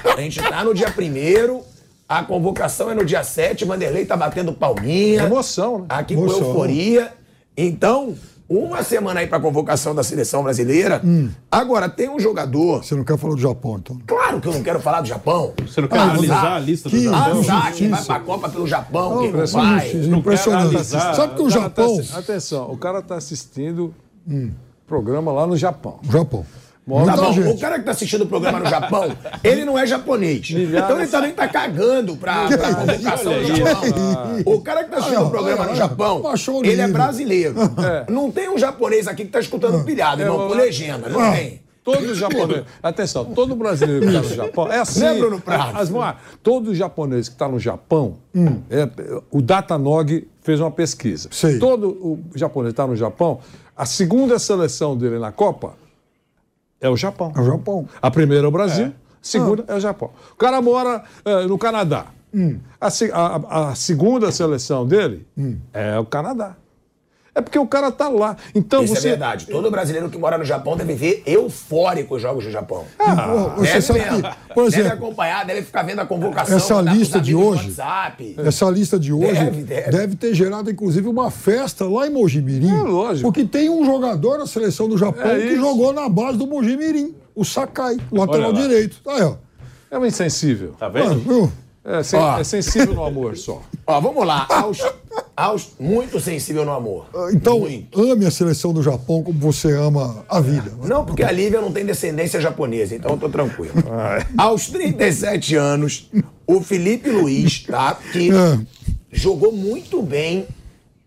A gente tá no dia primeiro, a convocação é no dia 7, Vanderlei tá batendo palminha. Emoção, né? Aqui Emoção. com euforia. Então, uma semana aí pra convocação da seleção brasileira. Hum. Agora, tem um jogador. Você não quer falar do Japão, então? Claro que eu não quero falar do Japão. Você não quer Ah, analisar a lista do Que Japão? Azar, quem vai pra Copa pelo Japão, quem não Parece vai. Não impressionante. Sabe que o cara tá Japão. assi- atenção, o cara está assistindo programa lá no Japão. O Tá bom, gente. o cara que tá assistindo o programa no Japão, [laughs] ele não é japonês. Então ele também tá cagando pra, pra convocação do Japão. O cara que tá assistindo o programa no Japão, ele é brasileiro. Não tem um japonês aqui que tá escutando pilhado, irmão, É, com legenda. Não Ah. tem. Todo japonês. Atenção, todo brasileiro que está no Japão. É assim. Prado? Mas, vamos lá, todo japonês que está no Japão, Hum. é, o Datanog fez uma pesquisa. Sei. Todo o japonês que está no Japão, a segunda seleção dele na Copa é o Japão. É o Japão. A primeira é o Brasil, a segunda é o Japão. O cara mora eh, no Canadá. Se- a- a- a segunda seleção dele é o Canadá. É porque o cara tá lá. Então Isso você. é verdade. Todo brasileiro que mora no Japão deve ver eufórico os jogos do Japão. Pô, Você deve sabe que, por deve exemplo, acompanhar, deve ficar vendo a convocação. Essa lista de hoje- WhatsApp. Essa lista de hoje Deve, deve, deve. ter gerado, inclusive, uma festa lá em Mojimirim. É, lógico. Porque tem um jogador na seleção do Japão É que jogou na base do Mojimirim, o Sakai, lateral direito. Aí, ó. É um insensível. Tá Ah, vendo? É, sen- Ó. é sensível no amor só. Ó, vamos lá. Aos, [laughs] aos muito sensível no amor. Então, Muito. ame a seleção do Japão como você ama a vida. Não, porque a Lívia não tem descendência japonesa, então eu tô tranquilo. [laughs] Aos 37 anos, o Felipe Luiz, tá? Que É. jogou muito bem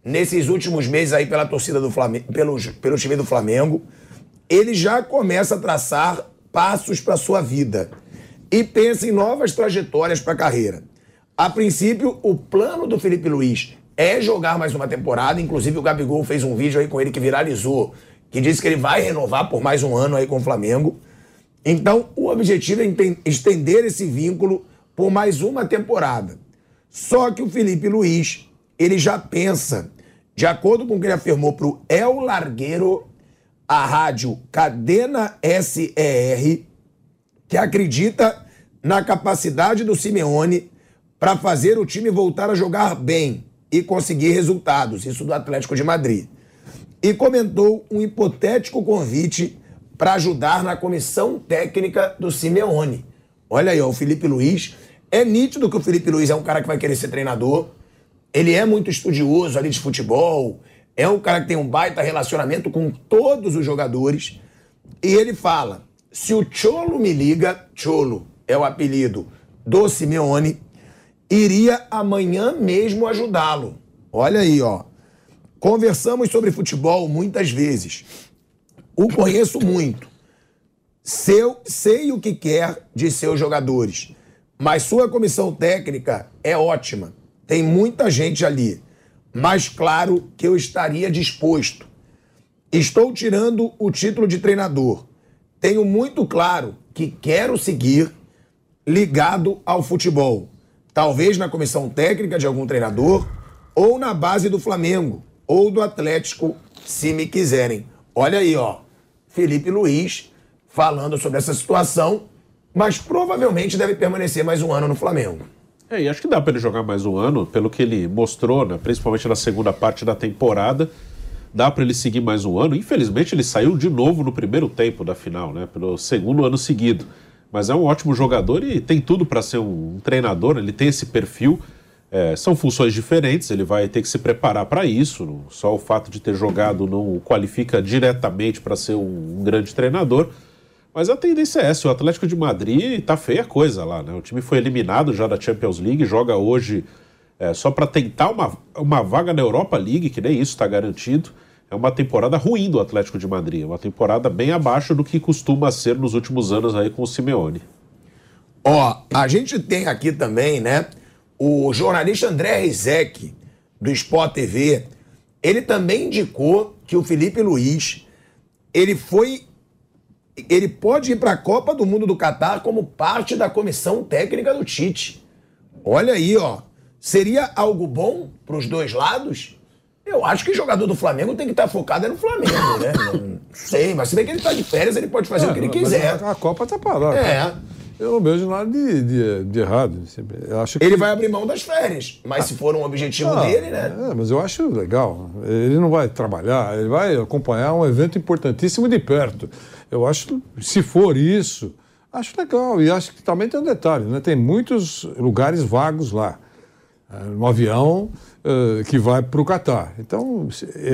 nesses últimos meses aí pela torcida do Flamengo, pelo, pelo time do Flamengo. Ele já começa a traçar passos para sua vida e pensa em novas trajetórias para a carreira. A princípio, o plano do Felipe Luiz é jogar mais uma temporada. Inclusive, o Gabigol fez um vídeo aí com ele que viralizou, que disse que ele vai renovar por mais um ano aí com o Flamengo. Então, o objetivo é estender esse vínculo por mais uma temporada. Só que o Felipe Luiz, ele já pensa, de acordo com o que ele afirmou para o El Largueiro, a rádio Cadena SER, que acredita na capacidade do Simeone para fazer o time voltar a jogar bem e conseguir resultados, isso do Atlético de Madrid. E comentou um hipotético convite para ajudar na comissão técnica do Simeone. Olha aí, ó, o Felipe Luiz. É nítido que o Felipe Luiz é um cara que vai querer ser treinador. ele é muito estudioso ali de futebol, é um cara que tem um baita relacionamento com todos os jogadores. E ele fala: se o Cholo me liga, Cholo é o apelido do Simeone, iria amanhã mesmo ajudá-lo. Olha aí, ó. Conversamos sobre futebol muitas vezes. O conheço muito. Seu, sei o que quer de seus jogadores. Mas sua comissão técnica é ótima. Tem muita gente ali. Mas claro que eu estaria disposto. Estou tirando o título de treinador. Tenho muito claro que quero seguir ligado ao futebol. Talvez na comissão técnica de algum treinador, ou na base do Flamengo, ou do Atlético, se me quiserem. Olha aí, ó. Felipe Luiz falando sobre essa situação, mas provavelmente deve permanecer mais um ano no Flamengo. É, e acho que dá para ele jogar mais um ano, pelo que ele mostrou, né, principalmente na segunda parte da temporada. Dá para ele seguir mais um ano. Infelizmente, ele saiu de novo no primeiro tempo da final, né, pelo segundo ano seguido. Mas é um ótimo jogador e tem tudo para ser um, treinador. Ele tem esse perfil. É, são funções diferentes, ele vai ter que se preparar para isso. Só o fato de ter jogado não o qualifica diretamente para ser um, um grande treinador. Mas a tendência é essa, o Atlético de Madrid tá feia coisa lá, né? O time foi eliminado já da Champions League, joga hoje é, só para tentar uma, uma vaga na Europa League, que nem isso está garantido. É uma temporada ruim do Atlético de Madrid, uma temporada bem abaixo do que costuma ser nos últimos anos aí com o Simeone. Ó, a gente tem aqui também, né, o jornalista André Rizek, do Sport TV, ele também indicou que o Felipe Luiz, ele foi ele pode ir para a Copa do Mundo do Catar como parte da comissão técnica do Tite. Olha aí, ó. Seria algo bom para os dois lados? Eu acho que jogador do Flamengo tem que estar tá focado no Flamengo, né? [laughs] Não sei, mas se bem que ele está de férias, ele pode fazer é, o que ele quiser. A, a Copa está parada. É. Eu não vejo nada de, de, de errado. Eu acho que... Ele vai abrir mão das férias, mas ah, se for um objetivo ah, dele, né? É, mas eu acho legal. Ele não vai trabalhar, ele vai acompanhar um evento importantíssimo de perto. Eu acho, se for isso, acho legal. E acho que também tem um detalhe, né? Tem muitos lugares vagos lá. É, no avião uh, que vai para o Catar. Então,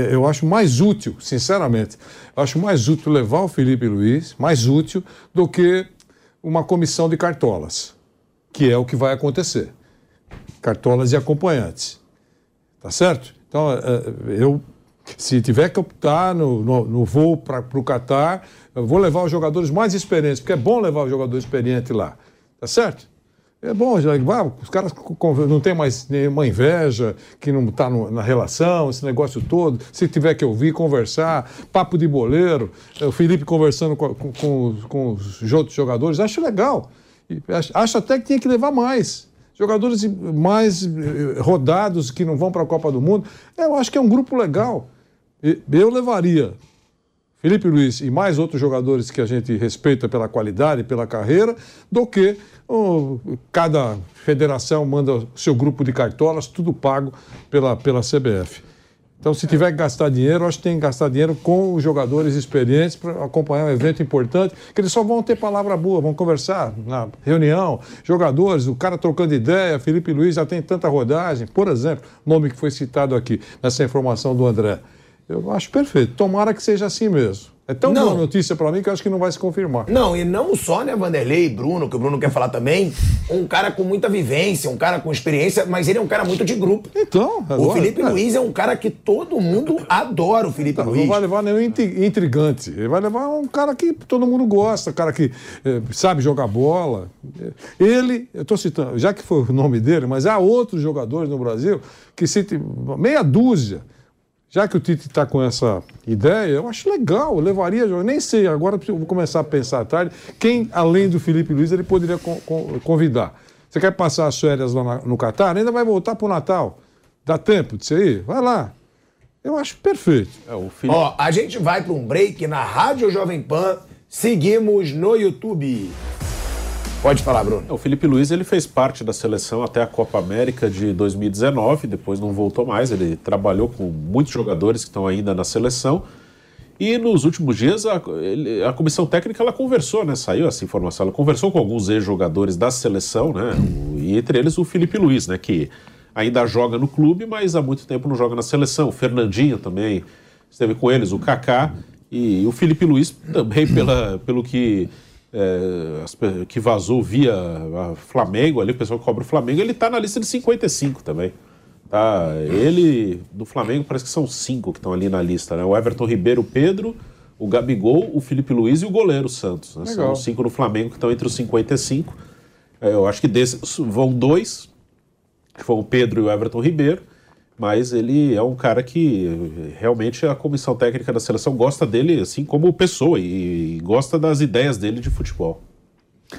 eu acho mais útil, sinceramente, acho mais útil levar o Felipe Luiz, mais útil do que uma comissão de cartolas, que é o que vai acontecer. Cartolas e acompanhantes. Tá certo? Então, é, eu, se tiver que optar no, no, no voo para o Catar, vou levar os jogadores mais experientes, porque é bom levar o jogador experiente lá. Tá certo? É bom, já, os caras não tem mais nenhuma inveja, que não está na relação, esse negócio todo. Se tiver que ouvir, conversar, papo de boleiro, o Felipe conversando com, com, com os outros jogadores, acho legal. Acho até que tinha que levar mais. Jogadores mais eh, rodados que não vão para a Copa do Mundo. Eu acho que é um grupo legal. Eu levaria Felipe Luiz e mais outros jogadores que a gente respeita pela qualidade, pela carreira, do que oh, cada federação manda seu grupo de cartolas, tudo pago pela, pela CBF. Então, se tiver que gastar dinheiro, acho que tem que gastar dinheiro com os jogadores experientes para acompanhar um evento importante, que eles só vão ter palavra boa, vão conversar na reunião, jogadores, o cara trocando ideia, Felipe Luiz já tem tanta rodagem, por exemplo, nome que foi citado aqui nessa informação do André. Eu acho perfeito. Tomara que seja assim mesmo. É tão não. boa notícia para mim que eu acho que não vai se confirmar. Não, e não só, né, Vanderlei e Bruno, que o Bruno quer falar também, um cara com muita vivência, um cara com experiência, mas ele é um cara muito de grupo. Então, agora, O Felipe é. Luiz é um cara que todo mundo adora o Felipe não, Luiz. Não vai levar nenhum intrigante. Ele vai levar um cara que todo mundo gosta, um cara que eh, sabe jogar bola. Ele, eu estou citando, já que foi o nome dele, mas há outros jogadores no Brasil que se meia dúzia já que o Tite está com essa ideia, eu acho legal, eu levaria, eu nem sei, agora eu vou começar a pensar à tarde, quem, além do Felipe Luiz, ele poderia convidar. Você quer passar as férias lá no Catar? Ainda vai voltar para o Natal. Dá tempo de você ir? Vai lá. Eu acho perfeito. É, o Felipe... Ó, a gente vai para um break na Rádio Jovem Pan, seguimos no YouTube. Pode falar, Bruno. O Felipe Luiz ele fez parte da seleção até a Copa América de 2019, depois não voltou mais. Ele trabalhou com muitos jogadores que estão ainda na seleção. E nos últimos dias a, ele, a comissão técnica ela conversou, né? Saiu essa informação. Ela conversou com alguns ex-jogadores da seleção, né? E entre eles o Felipe Luiz, né? Que ainda joga no clube, mas há muito tempo não joga na seleção. O Fernandinho também esteve com eles, o Kaká e o Felipe Luiz também, [laughs] pela, pelo que, é, que vazou via Flamengo, ali o pessoal que cobra o Flamengo, ele está na lista de 55 também. Tá? Ele, do Flamengo, parece que são cinco que estão ali na lista, né? O Everton Ribeiro, o Pedro, o Gabigol, o Felipe Luiz e o goleiro Santos. Né? São cinco no Flamengo que estão entre os 55. É, eu acho que desses vão dois, que foram o Pedro e o Everton Ribeiro, mas ele é um cara que realmente a comissão técnica da seleção gosta dele, assim como pessoa, e, e gosta das ideias dele de futebol.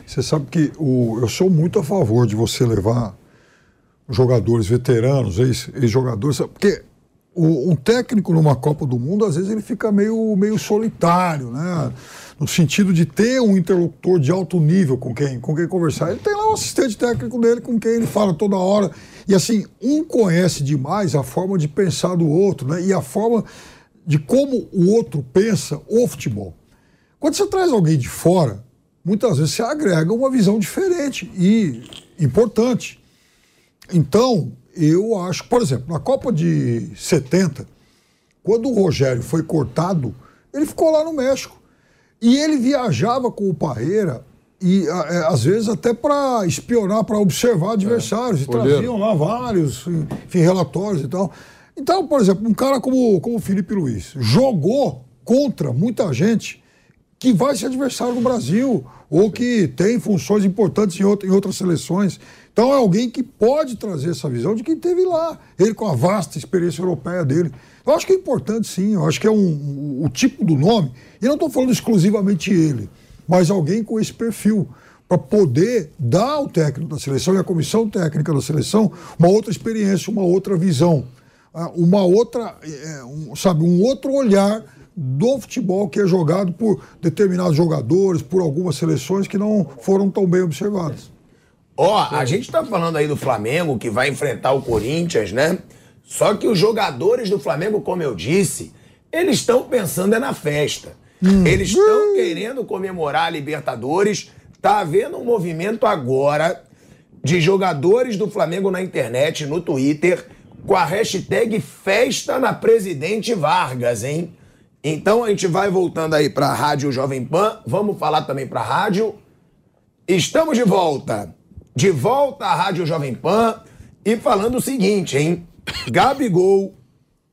Você sabe que o, eu sou muito a favor de você levar jogadores veteranos, ex-jogadores, porque o, um técnico numa Copa do Mundo, às vezes ele fica meio, meio solitário, né? No sentido de ter um interlocutor de alto nível com quem, com quem conversar. Ele tem lá um assistente técnico dele com quem ele fala toda hora. E assim, um conhece demais a forma de pensar do outro, né? E a forma de como o outro pensa o futebol. Quando você traz alguém de fora, muitas vezes você agrega uma visão diferente e importante. Então, eu acho, por exemplo, na Copa de 70, quando o Rogério foi cortado, ele ficou lá no México. E ele viajava com o Parreira e é, às vezes até para espionar, para observar adversários. É, e traziam lá vários enfim, relatórios e tal. Então, por exemplo, um cara como, como o Felipe Luiz jogou contra muita gente que vai ser adversário no Brasil ou que tem funções importantes em, outra, em outras seleções. Então é alguém que pode trazer essa visão de quem teve lá, ele com a vasta experiência europeia dele. Eu acho que é importante sim, eu acho que é um, um o tipo do nome, e não estou falando exclusivamente ele, mas alguém com esse perfil, para poder dar ao técnico da seleção e à comissão técnica da seleção uma outra experiência, uma outra visão, ah, uma outra, é, um, sabe, um outro olhar do futebol que é jogado por determinados jogadores, por algumas seleções que não foram tão bem observadas. Ó, oh, a gente tá falando aí do Flamengo que vai enfrentar o Corinthians, né? Só que os jogadores do Flamengo, como eu disse, eles estão pensando é na festa. Hum. Eles estão querendo comemorar a Libertadores. Tá havendo um movimento agora de jogadores do Flamengo na internet, no Twitter, com a hashtag Festa na Presidente Vargas, hein? Então a gente vai voltando aí para a Rádio Jovem Pan. Vamos falar também para a rádio. Estamos de volta. De volta à Rádio Jovem Pan. E falando o seguinte, hein? Gabigol,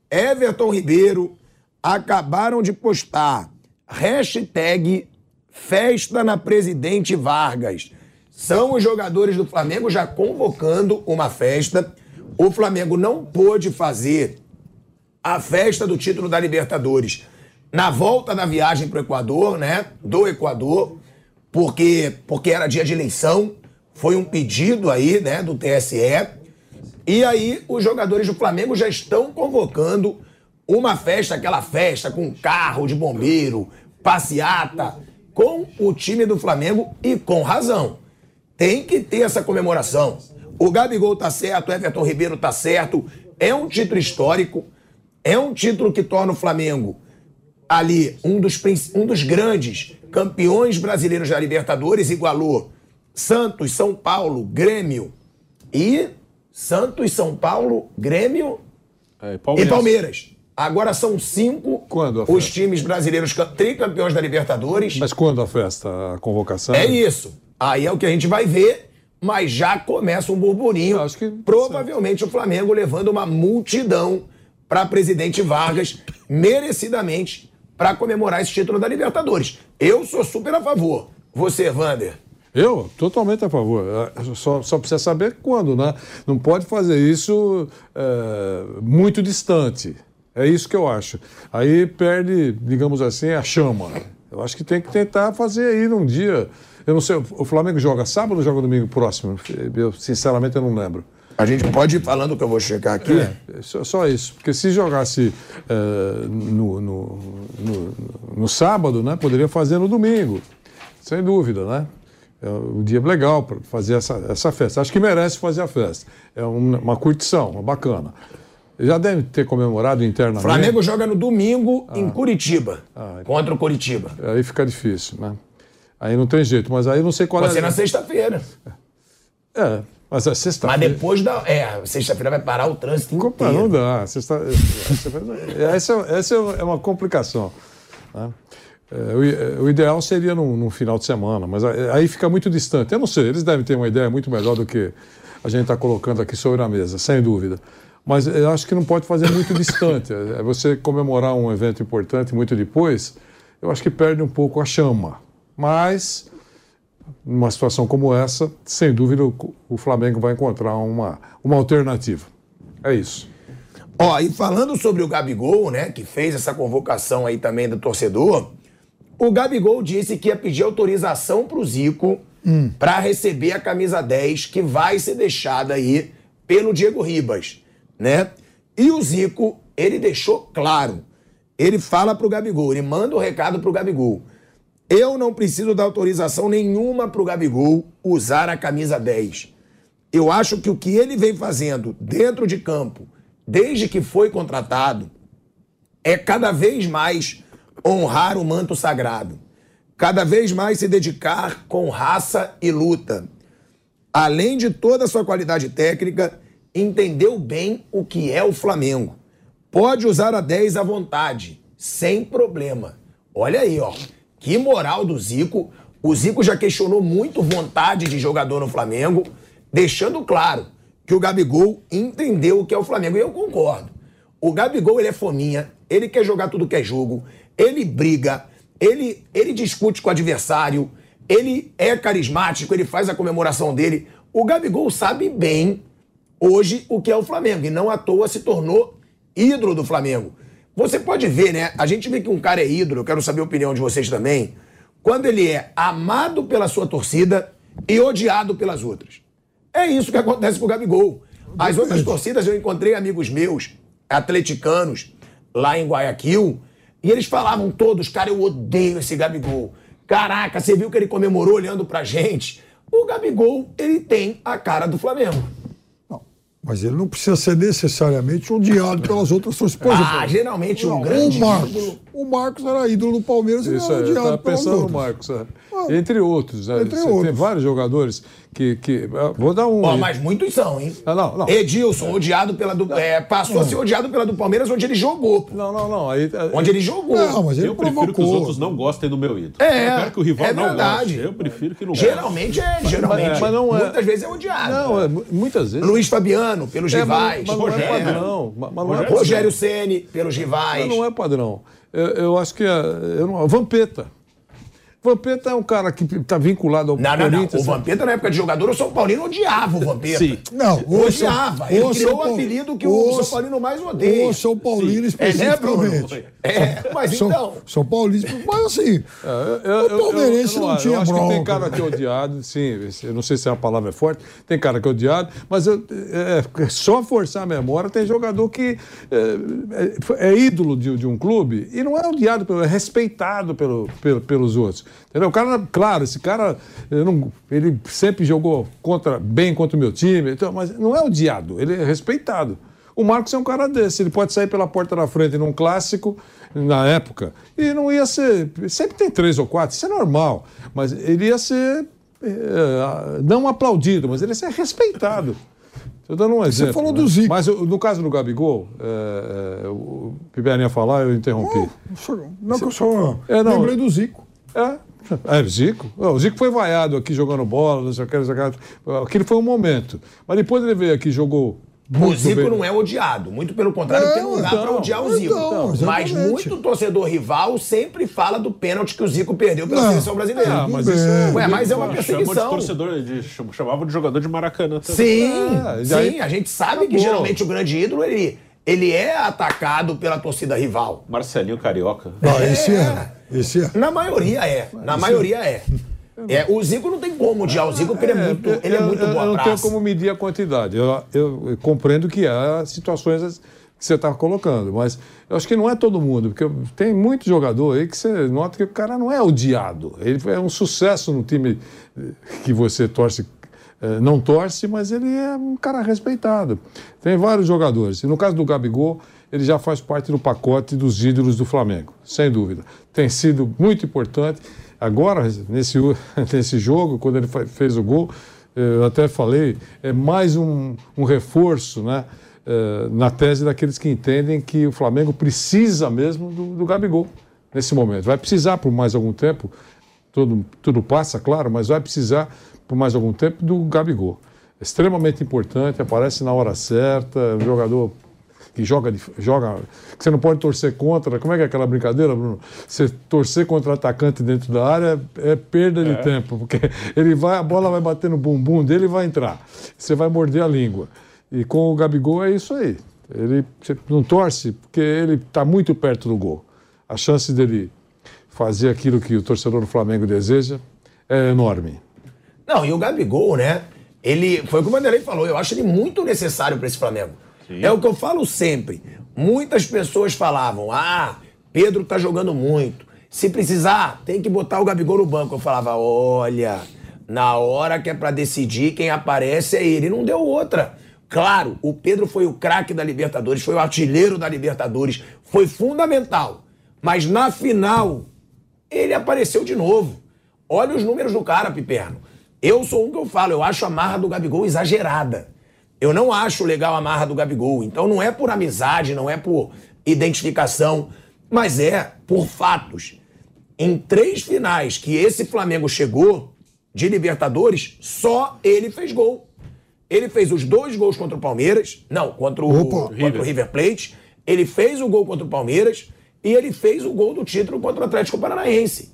Everton Ribeiro acabaram de postar hashtag Festa na Presidente Vargas. São os jogadores do Flamengo já convocando uma festa. O Flamengo não pôde fazer a festa do título da Libertadores na volta da viagem para o Equador, né? Do Equador, porque, porque era dia de eleição, foi um pedido aí, né, do TSE. E aí os jogadores do Flamengo já estão convocando uma festa, aquela festa com carro de bombeiro, passeata, com o time do Flamengo e com razão. Tem que ter essa comemoração. O Gabigol tá certo, o Everton Ribeiro tá certo. É um título histórico, é um título que torna o Flamengo ali um dos, um dos grandes campeões brasileiros da Libertadores, igualou Santos, São Paulo, Grêmio e Santos, São Paulo, Grêmio é, Palmeiras. e Palmeiras. Agora são cinco os times brasileiros tricampeões da Libertadores. Mas quando a festa, a convocação? É isso. Aí é o que a gente vai ver, mas já começa um burburinho. Acho que provavelmente o Flamengo levando uma multidão para presidente Vargas, merecidamente para comemorar esse título da Libertadores. Eu sou super a favor. Você, Vander? Eu, totalmente a favor. É, só, só precisa saber quando, né? Não pode fazer isso é, muito distante. É isso que eu acho. Aí perde, digamos assim, a chama. Eu acho que tem que tentar fazer aí num dia. Eu não sei, o Flamengo joga sábado ou joga domingo próximo? Eu, sinceramente, eu não lembro. A gente pode ir falando que eu vou checar aqui? É, só, só isso. Porque se jogasse é, no, no, no, no, sábado, né, poderia fazer no domingo. Sem dúvida, né? É um dia legal para fazer essa, essa festa. Acho que merece fazer a festa. É uma, uma curtição, uma bacana. Já deve ter comemorado internamente. Flamengo joga no domingo ah. em Curitiba, ah, contra o Curitiba. Aí fica difícil, né? Aí não tem jeito, mas aí não sei qual Pode é. Pode ser na sexta-feira. É, Mas a Mas sexta-feira. depois da. É, sexta-feira vai parar o trânsito Opa, inteiro. não dá. Sexta... sexta-feira- Essa, essa é uma complicação. né? É, o ideal seria num, num final de semana, mas aí fica muito distante. Eu não sei, eles devem ter uma ideia muito melhor do que a gente está colocando aqui sobre a mesa, sem dúvida. Mas eu acho que não pode fazer muito [laughs] distante. É você comemorar um evento importante muito depois, eu acho que perde um pouco a chama. Mas, numa situação como essa, sem dúvida o, Flamengo vai encontrar uma, uma alternativa. É isso. Ó, e falando sobre o Gabigol, né, que fez essa convocação aí também do torcedor, o Gabigol disse que ia pedir autorização pro Zico pra receber a camisa 10 que vai ser deixada aí pelo Diego Ribas, né? E o Zico, ele deixou claro. Ele fala pro Gabigol, ele manda o recado pro Gabigol. Eu não preciso dar autorização nenhuma pro Gabigol usar a camisa 10. Eu acho que o que ele vem fazendo dentro de campo, desde que foi contratado, é cada vez mais honrar o manto sagrado. Cada vez mais se dedicar com raça e luta. Além de toda a sua qualidade técnica, entendeu bem o que é o Flamengo. Pode usar a 10 à vontade, sem problema. Olha aí, ó. Que moral do Zico. O Zico já questionou muito vontade de jogador no Flamengo, deixando claro que o Gabigol entendeu o que é o Flamengo. E eu concordo. O Gabigol, ele é fominha, ele quer jogar tudo que é jogo, ele briga, ele, ele discute com o adversário, ele é carismático, ele faz a comemoração dele. O Gabigol sabe bem hoje o que é o Flamengo e não à toa se tornou ídolo do Flamengo. Você pode ver, né? A gente vê que um cara é ídolo, eu quero saber a opinião de vocês também, quando ele é amado pela sua torcida e odiado pelas outras. É isso que acontece com o Gabigol. As outras torcidas, eu encontrei amigos meus, atleticanos, lá em Guayaquil, e eles falavam todos, cara, eu odeio esse Gabigol. Caraca, você viu que ele comemorou olhando pra gente? O Gabigol, ele tem a cara do Flamengo. Mas ele não precisa ser necessariamente odiado [laughs] pelas outras torcidas. Por Ah, geralmente um não, grande o Marcos. ídolo- O Marcos era ídolo do Palmeiras e Isso não aí, era eu estava odiado pelas pensando no. Marcos. é. Ah, Entre outros. né? entre Você Tem outros. vários jogadores que. que vou dar um. Ó, aí. mas muitos são, hein? Ah, não, não. Edilson, odiado pela do. é, passou a ser odiado pela do Palmeiras, onde ele jogou. pô. Não, não, não. Aí, Onde ele jogou. Não, mas ele Eu prefiro que os provocou. outros não gostem do meu ídolo. É, eu quero que o rival é não verdade. goste. Eu prefiro que não goste. Geralmente é, geralmente. mas não é- Muitas vezes é odiado. Não, é, mu- muitas vezes. Luiz Fabiano, pelos É, rivais. mas, mas não é Rogério. padrão. Mas, mas é Rogério. Rogério Ceni, pelos rivais. Mas não é padrão. Eu, eu acho que é. Eu não, Vampeta. Vampeta é um cara que está vinculado ao Não, não, não. Corinthians. O Vampeta, na época de jogador, o São Paulino odiava o Vampeta. Sim. Não, o odiava. São- Ele o criou o Paulo- apelido que o, o São Paulino mais odeia. O São Paulino É, né, especificamente. Bruno? É, mas São, então. São Paulino, mas assim, É, Eu- eu- o palmeirense eu- não, acho. tinha Eu acho bronca. que tem cara que é odiado, sim. Eu não sei se a palavra é forte. Tem cara que é odiado, mas eu, é, é só forçar a memória. Tem jogador que é, é- é ídolo de, de um clube e não é odiado, pelo- é respeitado pelo, pelo- pelos outros. Entendeu? O cara, claro, esse cara, eu não- ele sempre jogou contra, bem contra o meu time, então, mas não é odiado, ele é respeitado. O Marcos é um cara desse, ele pode sair pela porta da frente num clássico, na época, e não ia ser. Sempre tem três ou quatro, isso é normal, mas ele ia ser eh, não aplaudido, mas ele ia ser respeitado. Estou dando um exemplo. falou né? do Zico. Mas no caso do Gabigol, eh, o Piberninha falar, eu interrompi. Não, que eu só É, não. lembrei do Zico. É. É, o Zico. O Zico foi vaiado aqui jogando bola, não sei o que, não sei o que. Aquele foi um momento. Mas depois ele veio aqui e jogou. O Zico bem. não é odiado. Muito pelo contrário, É, não dá então, pra odiar o Zico. então, mas muito torcedor rival sempre fala do pênalti que o Zico perdeu pela Não. seleção brasileira. Ah, mas isso bem. Ué, mas é uma Chamou de perseguição. torcedor, de, cham- chamava de jogador de Maracanã. também. Sim, É, sim. aí- A gente sabe que geralmente o grande ídolo, ele, ele é atacado pela torcida rival. Marcelinho Carioca. Não, esse é. É. Na maioria é. Na maioria é. é. O Zico não tem como odiar o Zico, porque ele é muito, ele é muito eu, boa eu não tenho praça. como medir a quantidade. Eu, eu- eu compreendo que há situações que você está colocando, mas eu acho que não é todo mundo, porque tem muito jogador aí que você nota que o cara não é odiado. Ele é um sucesso no time que você torce. eh, Não torce, mas ele é um cara respeitado. Tem vários jogadores. E no caso do Gabigol, ele já faz parte do pacote dos ídolos do Flamengo, sem dúvida. Tem sido muito importante. Agora, nesse, [laughs] nesse jogo, quando ele fez o gol, eu até falei, é mais um, um reforço né, é, na tese daqueles que entendem que o Flamengo precisa mesmo do, do Gabigol nesse momento. Vai precisar por mais algum tempo, tudo, tudo passa, claro, mas vai precisar por mais algum tempo do Gabigol. Extremamente importante, aparece na hora certa, um jogador que joga, joga, que você não pode torcer contra. Como é que é aquela brincadeira, Bruno? Você torcer contra atacante dentro da área é perda de é. tempo, porque [laughs] ele vai, a bola vai bater no bumbum dele e vai entrar. Você vai morder a língua. E com o Gabigol é isso aí. Ele não torce porque ele está muito perto do gol. A chance dele fazer aquilo que o torcedor do Flamengo deseja é enorme. Não, e o Gabigol, né? Ele foi o que o Vanderlei falou. Eu acho ele muito necessário para esse Flamengo. Sim. É o que eu falo sempre. Muitas pessoas falavam: ah, Pedro tá jogando muito. Se precisar, tem que botar o Gabigol no banco. Eu falava: olha, na hora que é para decidir, quem aparece é ele. Não deu outra. Claro, o Pedro foi o craque da Libertadores, foi o artilheiro da Libertadores, foi fundamental. Mas na final, ele apareceu de novo. Olha os números do cara, Piperno. Eu sou um que eu falo, eu acho a marra do Gabigol exagerada. Eu não acho legal a marra do Gabigol. Então não é por amizade, não é por identificação, mas é por fatos. Em três finais que esse Flamengo chegou de Libertadores, só ele fez gol. Ele fez os dois gols contra o Palmeiras, não, contra o, contra o River Plate. Ele fez o gol contra o Palmeiras e ele fez o gol do título contra o Atlético Paranaense.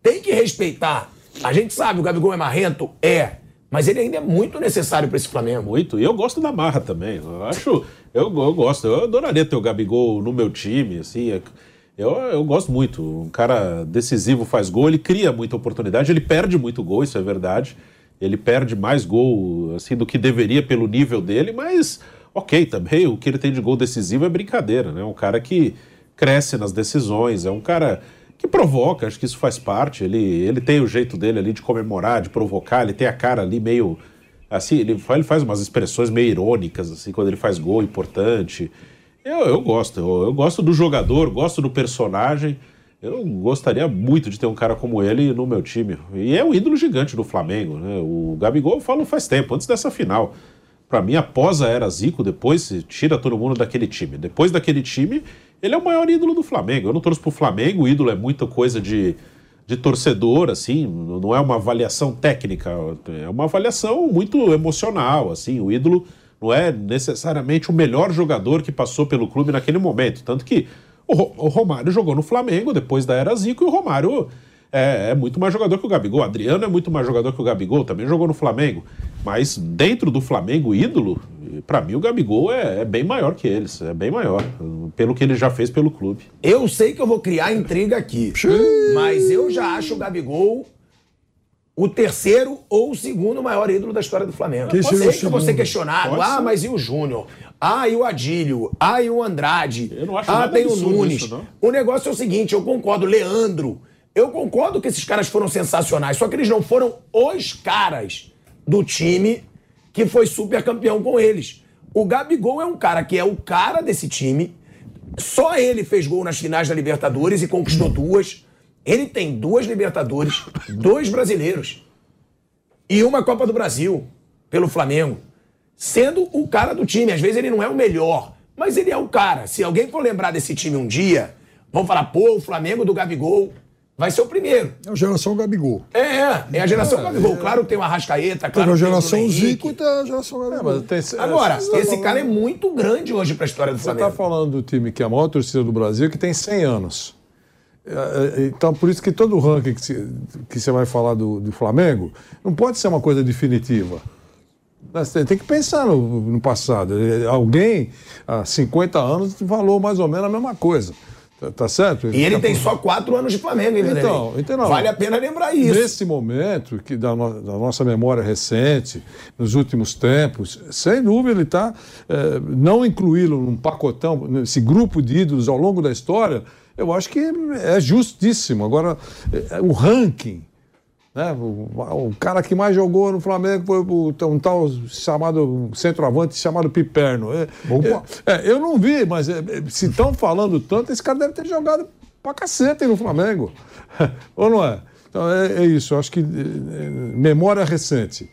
Tem que respeitar. A gente sabe, o Gabigol é marrento? É. Mas ele ainda é muito necessário para esse Flamengo. Muito. E eu gosto da marra também. Eu acho. Eu, eu gosto. Eu adoraria ter o Gabigol no meu time, assim. É, eu, eu gosto muito. Um cara decisivo faz gol, ele cria muita oportunidade, ele perde muito gol, isso é verdade. Ele perde mais gol assim do que deveria pelo nível dele, mas ok também. O que ele tem de gol decisivo é brincadeira, né? Um cara que cresce nas decisões, é um cara que provoca, acho que isso faz parte. Ele, ele tem o jeito dele ali de comemorar, de provocar, ele tem a cara ali meio. Assim, ele ele faz umas expressões meio irônicas, assim, quando ele faz gol importante. Eu, eu gosto, eu, eu gosto do jogador, gosto do personagem. Eu gostaria muito de ter um cara como ele no meu time. E é um ídolo gigante do Flamengo, né? O Gabigol eu falo faz tempo, antes dessa final. Para mim, após a era Zico, depois tira todo mundo daquele time. Depois daquele time, ele é o maior ídolo do Flamengo. Eu não torço pro Flamengo, o ídolo é muita coisa de, de torcedor, assim, não é uma avaliação técnica, é uma avaliação muito emocional, assim, o ídolo não é necessariamente o melhor jogador que passou pelo clube naquele momento, tanto que o, Romário jogou no Flamengo depois da era Zico e o Romário é, é, muito mais jogador que o Gabigol. Adriano é muito mais jogador que o Gabigol, também jogou no Flamengo. Mas dentro do Flamengo, ídolo, para mim o Gabigol é, é, bem maior que eles, é bem maior, pelo que ele já fez pelo clube. Eu sei que eu vou criar intriga aqui, mas eu já acho o Gabigol o terceiro ou o segundo maior ídolo da história do Flamengo. Que eu sei que eu vou ser questionado. Pode ah, ser. mas e o Júnior? Ah, e o Adílio? Ah, e o Andrade? Eu não acho ah, tem o Nunes. Isso, o negócio é o seguinte, eu concordo, Leandro. Eu concordo que esses caras foram sensacionais, só que eles não foram os caras do time que foi super campeão com eles. O Gabigol é um cara que é o cara desse time. Só ele fez gol nas finais da Libertadores e conquistou duas. Ele tem duas Libertadores, dois brasileiros e uma Copa do Brasil pelo Flamengo. Sendo o cara do time. Às vezes ele não é o melhor, mas ele é o cara. Se alguém for lembrar desse time um dia, vão falar, pô, o Flamengo do Gabigol vai ser o primeiro. É a geração Gabigol. É, é, é a geração é, Gabigol. É. Claro que tem uma Rascaeta, claro tem a geração Zico e tem a geração Gabigol. É, tem, Agora, tá esse falando... cara é muito grande hoje para a história do Flamengo. Você está falando do time que é a maior torcida do Brasil, que tem 100 anos. É, então, por isso que todo o ranking que você, que você vai falar do, do Flamengo não pode ser uma coisa definitiva. Você tem que pensar no, no passado. Alguém, há 50 anos, falou mais ou menos a mesma coisa. Tá, tá certo? e ele tem só quatro anos de Flamengo, hein, então, então não, Vale a pena lembrar isso. Nesse momento, que da, no, da nossa memória recente, nos últimos tempos, sem dúvida ele está. É, não incluí-lo num pacotão, nesse grupo de ídolos ao longo da história, eu acho que é justíssimo. Agora, é, o ranking né? O, o, cara que mais jogou no Flamengo foi o, um tal chamado centroavante chamado Piperno. É, é, é, eu não vi, mas é, é, se estão falando tanto, esse cara deve ter jogado pra cacete no Flamengo. [laughs] Ou não é? Então é, isso, eu acho que memória recente.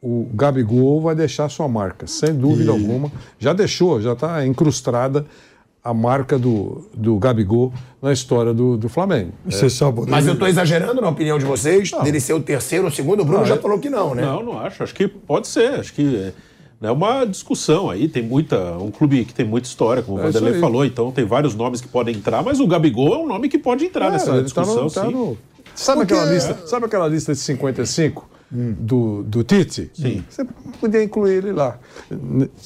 o Gabigol vai deixar sua marca, sem dúvida e... alguma. Já deixou, já está incrustada a marca do, do Gabigol na história do, do Flamengo. Você é. sabe, Mas eu estou exagerando na opinião de vocês, não. dele ser o terceiro ou segundo, o Bruno não, já é... falou que não, né? Não, não acho. Acho que pode ser. Acho que é uma discussão aí. Tem muita. Um clube que tem muita história, como o é Vanderlei falou, então tem vários nomes que podem entrar, mas o Gabigol é um nome que pode entrar é, nessa tá discussão. Tá no, tá no... Sabe, Porque... aquela lista, sabe aquela lista de 55? Do, do Tite, Sim. você podia incluir ele lá.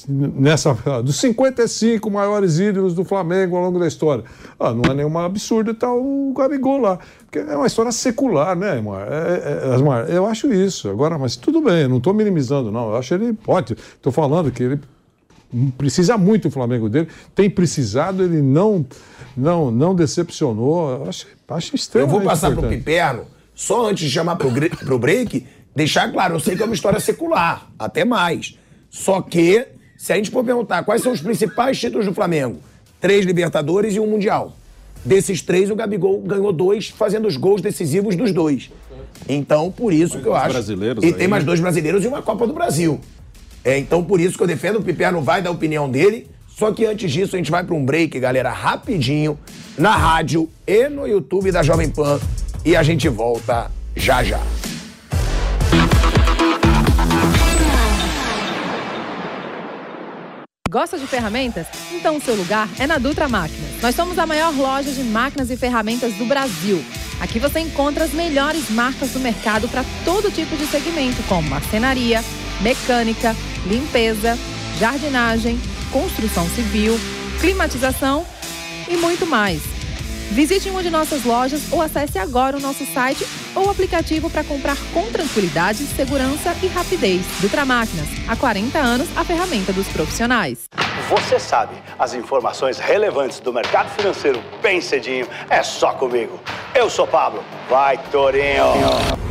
Nessa, dos 55 maiores ídolos do Flamengo ao longo da história. Ah, não é nenhuma absurdo estar o Gabigol lá. Porque é uma história secular, né, Mar? É, é, Mar? Eu acho isso. Agora, mas tudo bem, não estou minimizando, não. Eu acho ele pode. Estou falando que ele precisa muito o Flamengo dele. Tem precisado, ele não, não, não decepcionou. Eu acho, acho estranho. Eu vou passar para o Piperno, só antes de chamar para o break Deixar claro, eu sei que é uma história secular, até mais. Só que, se a gente for perguntar quais são os principais títulos do Flamengo, três Libertadores e um Mundial. Desses três, o Gabigol ganhou dois, fazendo os gols decisivos dos dois. Então, por isso mais que eu acho. Brasileiros e aí. tem mais dois brasileiros e uma Copa do Brasil. É, então, por isso que eu defendo. O Piperno vai dar a opinião dele. Só que antes disso, a gente vai para um break, galera, rapidinho, na rádio e no YouTube da Jovem Pan. E a gente volta já já. Gosta de ferramentas? Então o seu lugar é na Dutra Máquinas. Nós somos a maior loja de máquinas e ferramentas do Brasil. Aqui você encontra as melhores marcas do mercado para todo tipo de segmento, como marcenaria, mecânica, limpeza, jardinagem, construção civil, climatização e muito mais. Visite uma de nossas lojas ou acesse agora o nosso site ou aplicativo para comprar com tranquilidade, segurança e rapidez. Dutra Máquinas, há 40 anos, a ferramenta dos profissionais. Você sabe, as informações relevantes do mercado financeiro bem cedinho é só comigo. Eu sou Pablo. Vai, Torinho!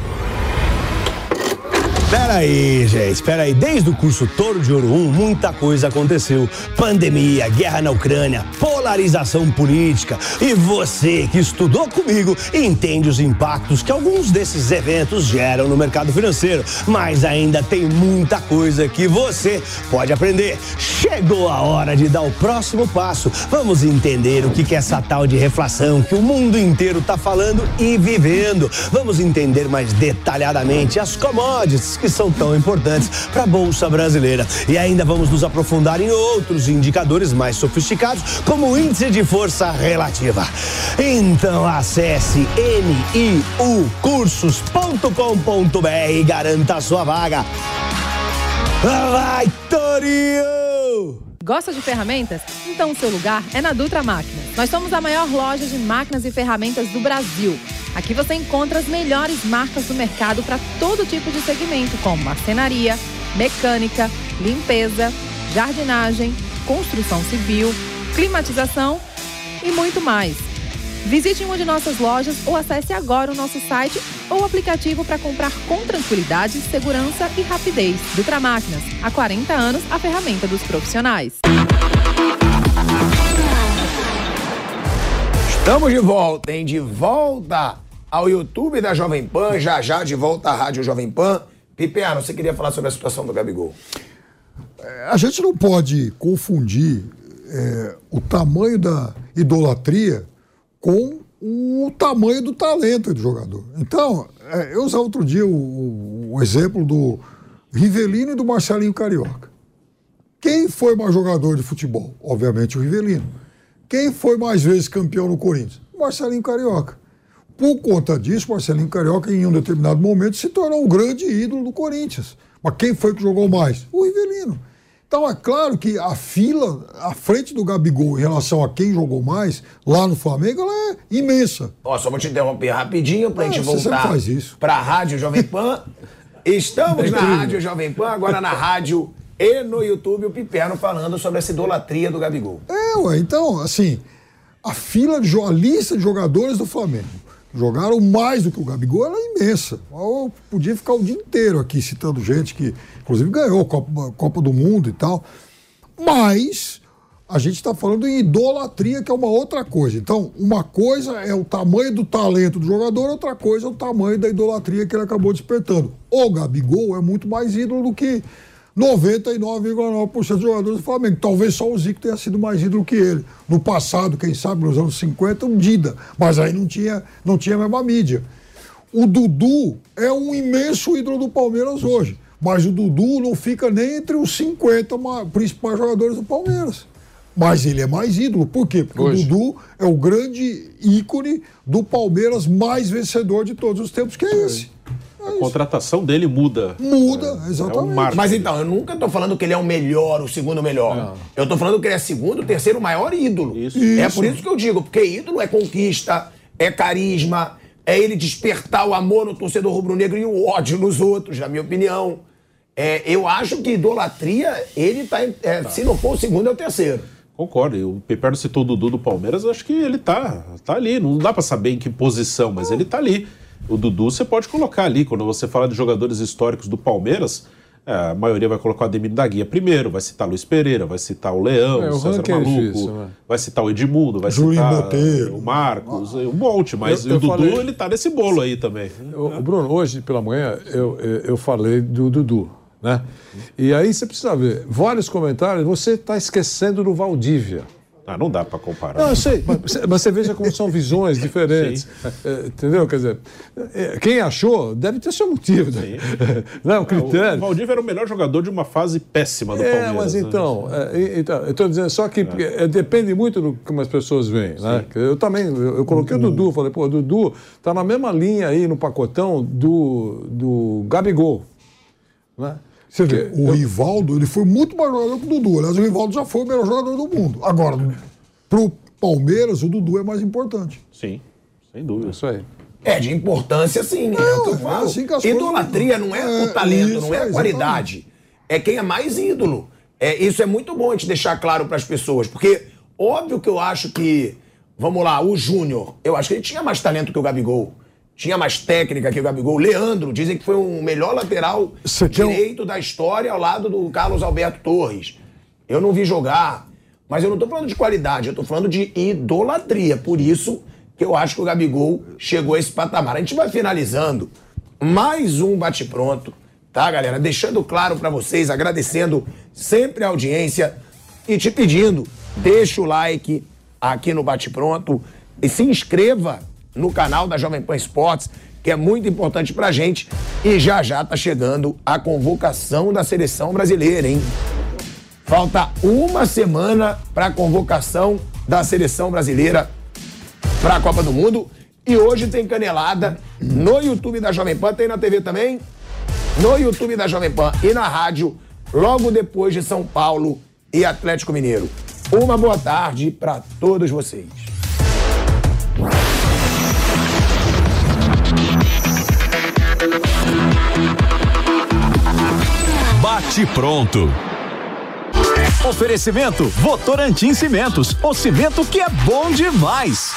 Espera aí, gente, espera aí. Desde o curso Toro de Ouro 1, muita coisa aconteceu. Pandemia, guerra na Ucrânia, polarização política. E você que estudou comigo entende os impactos que alguns desses eventos geram no mercado financeiro. Mas ainda tem muita coisa que você pode aprender. Chegou a hora de dar o próximo passo. Vamos entender o que é essa tal de reflação que o mundo inteiro está falando e vivendo. Vamos entender mais detalhadamente as commodities que são tão importantes para a Bolsa Brasileira. E ainda vamos nos aprofundar em outros indicadores mais sofisticados, como o índice de força relativa. Então acesse niucursos.com.br e garanta a sua vaga. Vai, Torinho! Gosta de ferramentas? Então o seu lugar é na Dutra Máquinas. Nós somos a maior loja de máquinas e ferramentas do Brasil. Aqui você encontra as melhores marcas do mercado para todo tipo de segmento, como marcenaria, mecânica, limpeza, jardinagem, construção civil, climatização e muito mais. Visite uma de nossas lojas ou acesse agora o nosso site ou aplicativo para comprar com tranquilidade, segurança e rapidez. Dutra Máquinas, há 40 anos, a ferramenta dos profissionais. Estamos de volta, hein? De volta ao YouTube da Jovem Pan, já já de volta à Rádio Jovem Pan. Pipiano, você queria falar sobre a situação do Gabigol? É, a gente não pode confundir é, o tamanho da idolatria com o tamanho do talento do jogador. Então, é, eu usava outro dia o, o, exemplo do Rivelino e do Marcelinho Carioca. Quem foi mais jogador de futebol? Obviamente o Rivelino. Quem foi mais vezes campeão no Corinthians? Marcelinho Carioca. Por conta disso, Marcelinho Carioca, em um determinado momento, se tornou um grande ídolo do Corinthians. Mas quem foi que jogou mais? O Rivelino. Então é claro que a fila à frente do Gabigol em relação a quem jogou mais lá no Flamengo ela é imensa. Ó, só vou te interromper rapidinho pra é, gente voltar para a Rádio Jovem Pan. [laughs] Estamos é na Rádio Jovem Pan, agora na rádio e no YouTube o Piperno falando sobre essa idolatria do Gabigol. É, ué, então, assim, a fila de a lista de jogadores do Flamengo jogaram mais do que o Gabigol, ela é imensa. Eu podia ficar o dia inteiro aqui citando gente que, inclusive, ganhou a Copa, Copa do Mundo e tal. Mas A gente está falando em idolatria, que é uma outra coisa. Então, uma coisa é o tamanho do talento do jogador, outra coisa é o tamanho da idolatria que ele acabou despertando. O Gabigol é muito mais ídolo do que 99,9% dos jogadores do Flamengo. Talvez só o Zico tenha sido mais ídolo que ele. No passado, quem sabe, nos anos 50, um Dida. Mas aí não tinha, não tinha a mesma mídia. O Dudu é um imenso ídolo do Palmeiras hoje. Mas o Dudu não fica nem entre os 50 principais jogadores do Palmeiras. Mas ele é mais ídolo. Por quê? Porque hoje. o Dudu é o grande ícone do Palmeiras mais vencedor de todos os tempos, que é esse. A contratação dele muda. Muda, é, exatamente. É um Mas então, eu nunca estou falando que ele é o melhor, o segundo melhor. Não. Eu estou falando que ele é segundo, terceiro maior ídolo. Isso. É por isso que eu digo, porque ídolo é conquista, é carisma, é ele despertar o amor no torcedor rubro-negro e o ódio nos outros, na minha opinião. É, eu acho que idolatria, ele tá, é, tá. Se não for o segundo, é o terceiro. Concordo. O Peperno citou o Dudu do Palmeiras, acho que ele tá, tá ali. Não dá para saber em que posição, mas ele tá ali. O Dudu você pode colocar ali, quando você fala de jogadores históricos do Palmeiras, é, a maioria vai colocar o Ademir da Guia primeiro, vai citar Luiz Pereira, vai citar o Leão, é, o César é Maluco, difícil, né? vai citar o Edmundo, vai Julinho citar Boteiro. o Marcos, um monte, mas eu, eu o Dudu falei... ele tá nesse bolo aí também. O, Bruno, hoje pela manhã eu, eu falei do Dudu. Né? E aí você precisa ver, vários comentários, você está esquecendo do Valdívia. Ah, não dá para comparar. Não, eu sei, mas, mas, você veja como são visões [laughs] diferentes. É, entendeu? Quer dizer, é, quem achou deve ter seu motivo. Né? [laughs] Não, o critério. O Valdívia era o melhor jogador de uma fase péssima do é, Palmeiras. Mas né? então, é, então eu estou dizendo só que é. depende muito do como as pessoas veem. Né? Eu também, eu, eu coloquei o Dudu, falei, pô, o Dudu está na mesma linha aí no pacotão do, do Gabigol. Né? Você vê, o Rivaldo, ele foi muito mais jogador que o Dudu. Aliás, o Rivaldo já foi o melhor jogador do mundo. Agora, pro Palmeiras, o Dudu é mais importante. Sim, sem dúvida. Isso aí. É, de importância, sim. Não, é o que eu é falo. É assim que Idolatria não é, é, o talento, isso, não é a qualidade. Exatamente. É quem é mais ídolo. É, isso é muito bom a gente deixar claro para as pessoas, porque óbvio que eu acho que, vamos lá, o Júnior, eu acho que ele tinha mais talento que o Gabigol tinha mais técnica que o Gabigol. Leandro, dizem que foi o melhor lateral direito um... da história ao lado do Carlos Alberto Torres. Eu não vi jogar, mas eu não estou falando de qualidade, eu estou falando de idolatria. Por isso que eu acho que o Gabigol chegou a esse patamar. A gente vai finalizando mais um bate-pronto, tá, galera? Deixando claro para vocês, agradecendo sempre a audiência e te pedindo, deixa o like aqui no bate-pronto e se inscreva no canal da Jovem Pan Esportes, que é muito importante pra gente. E já já tá chegando a convocação da seleção brasileira, hein? Falta uma semana para a convocação da seleção brasileira para a Copa do Mundo. E hoje tem canelada no YouTube da Jovem Pan, tem na TV também, no YouTube da Jovem Pan e na rádio, logo depois de São Paulo e Atlético Mineiro. Uma boa tarde para todos vocês. Bate pronto. Oferecimento Votorantim Cimentos, o cimento que é bom demais.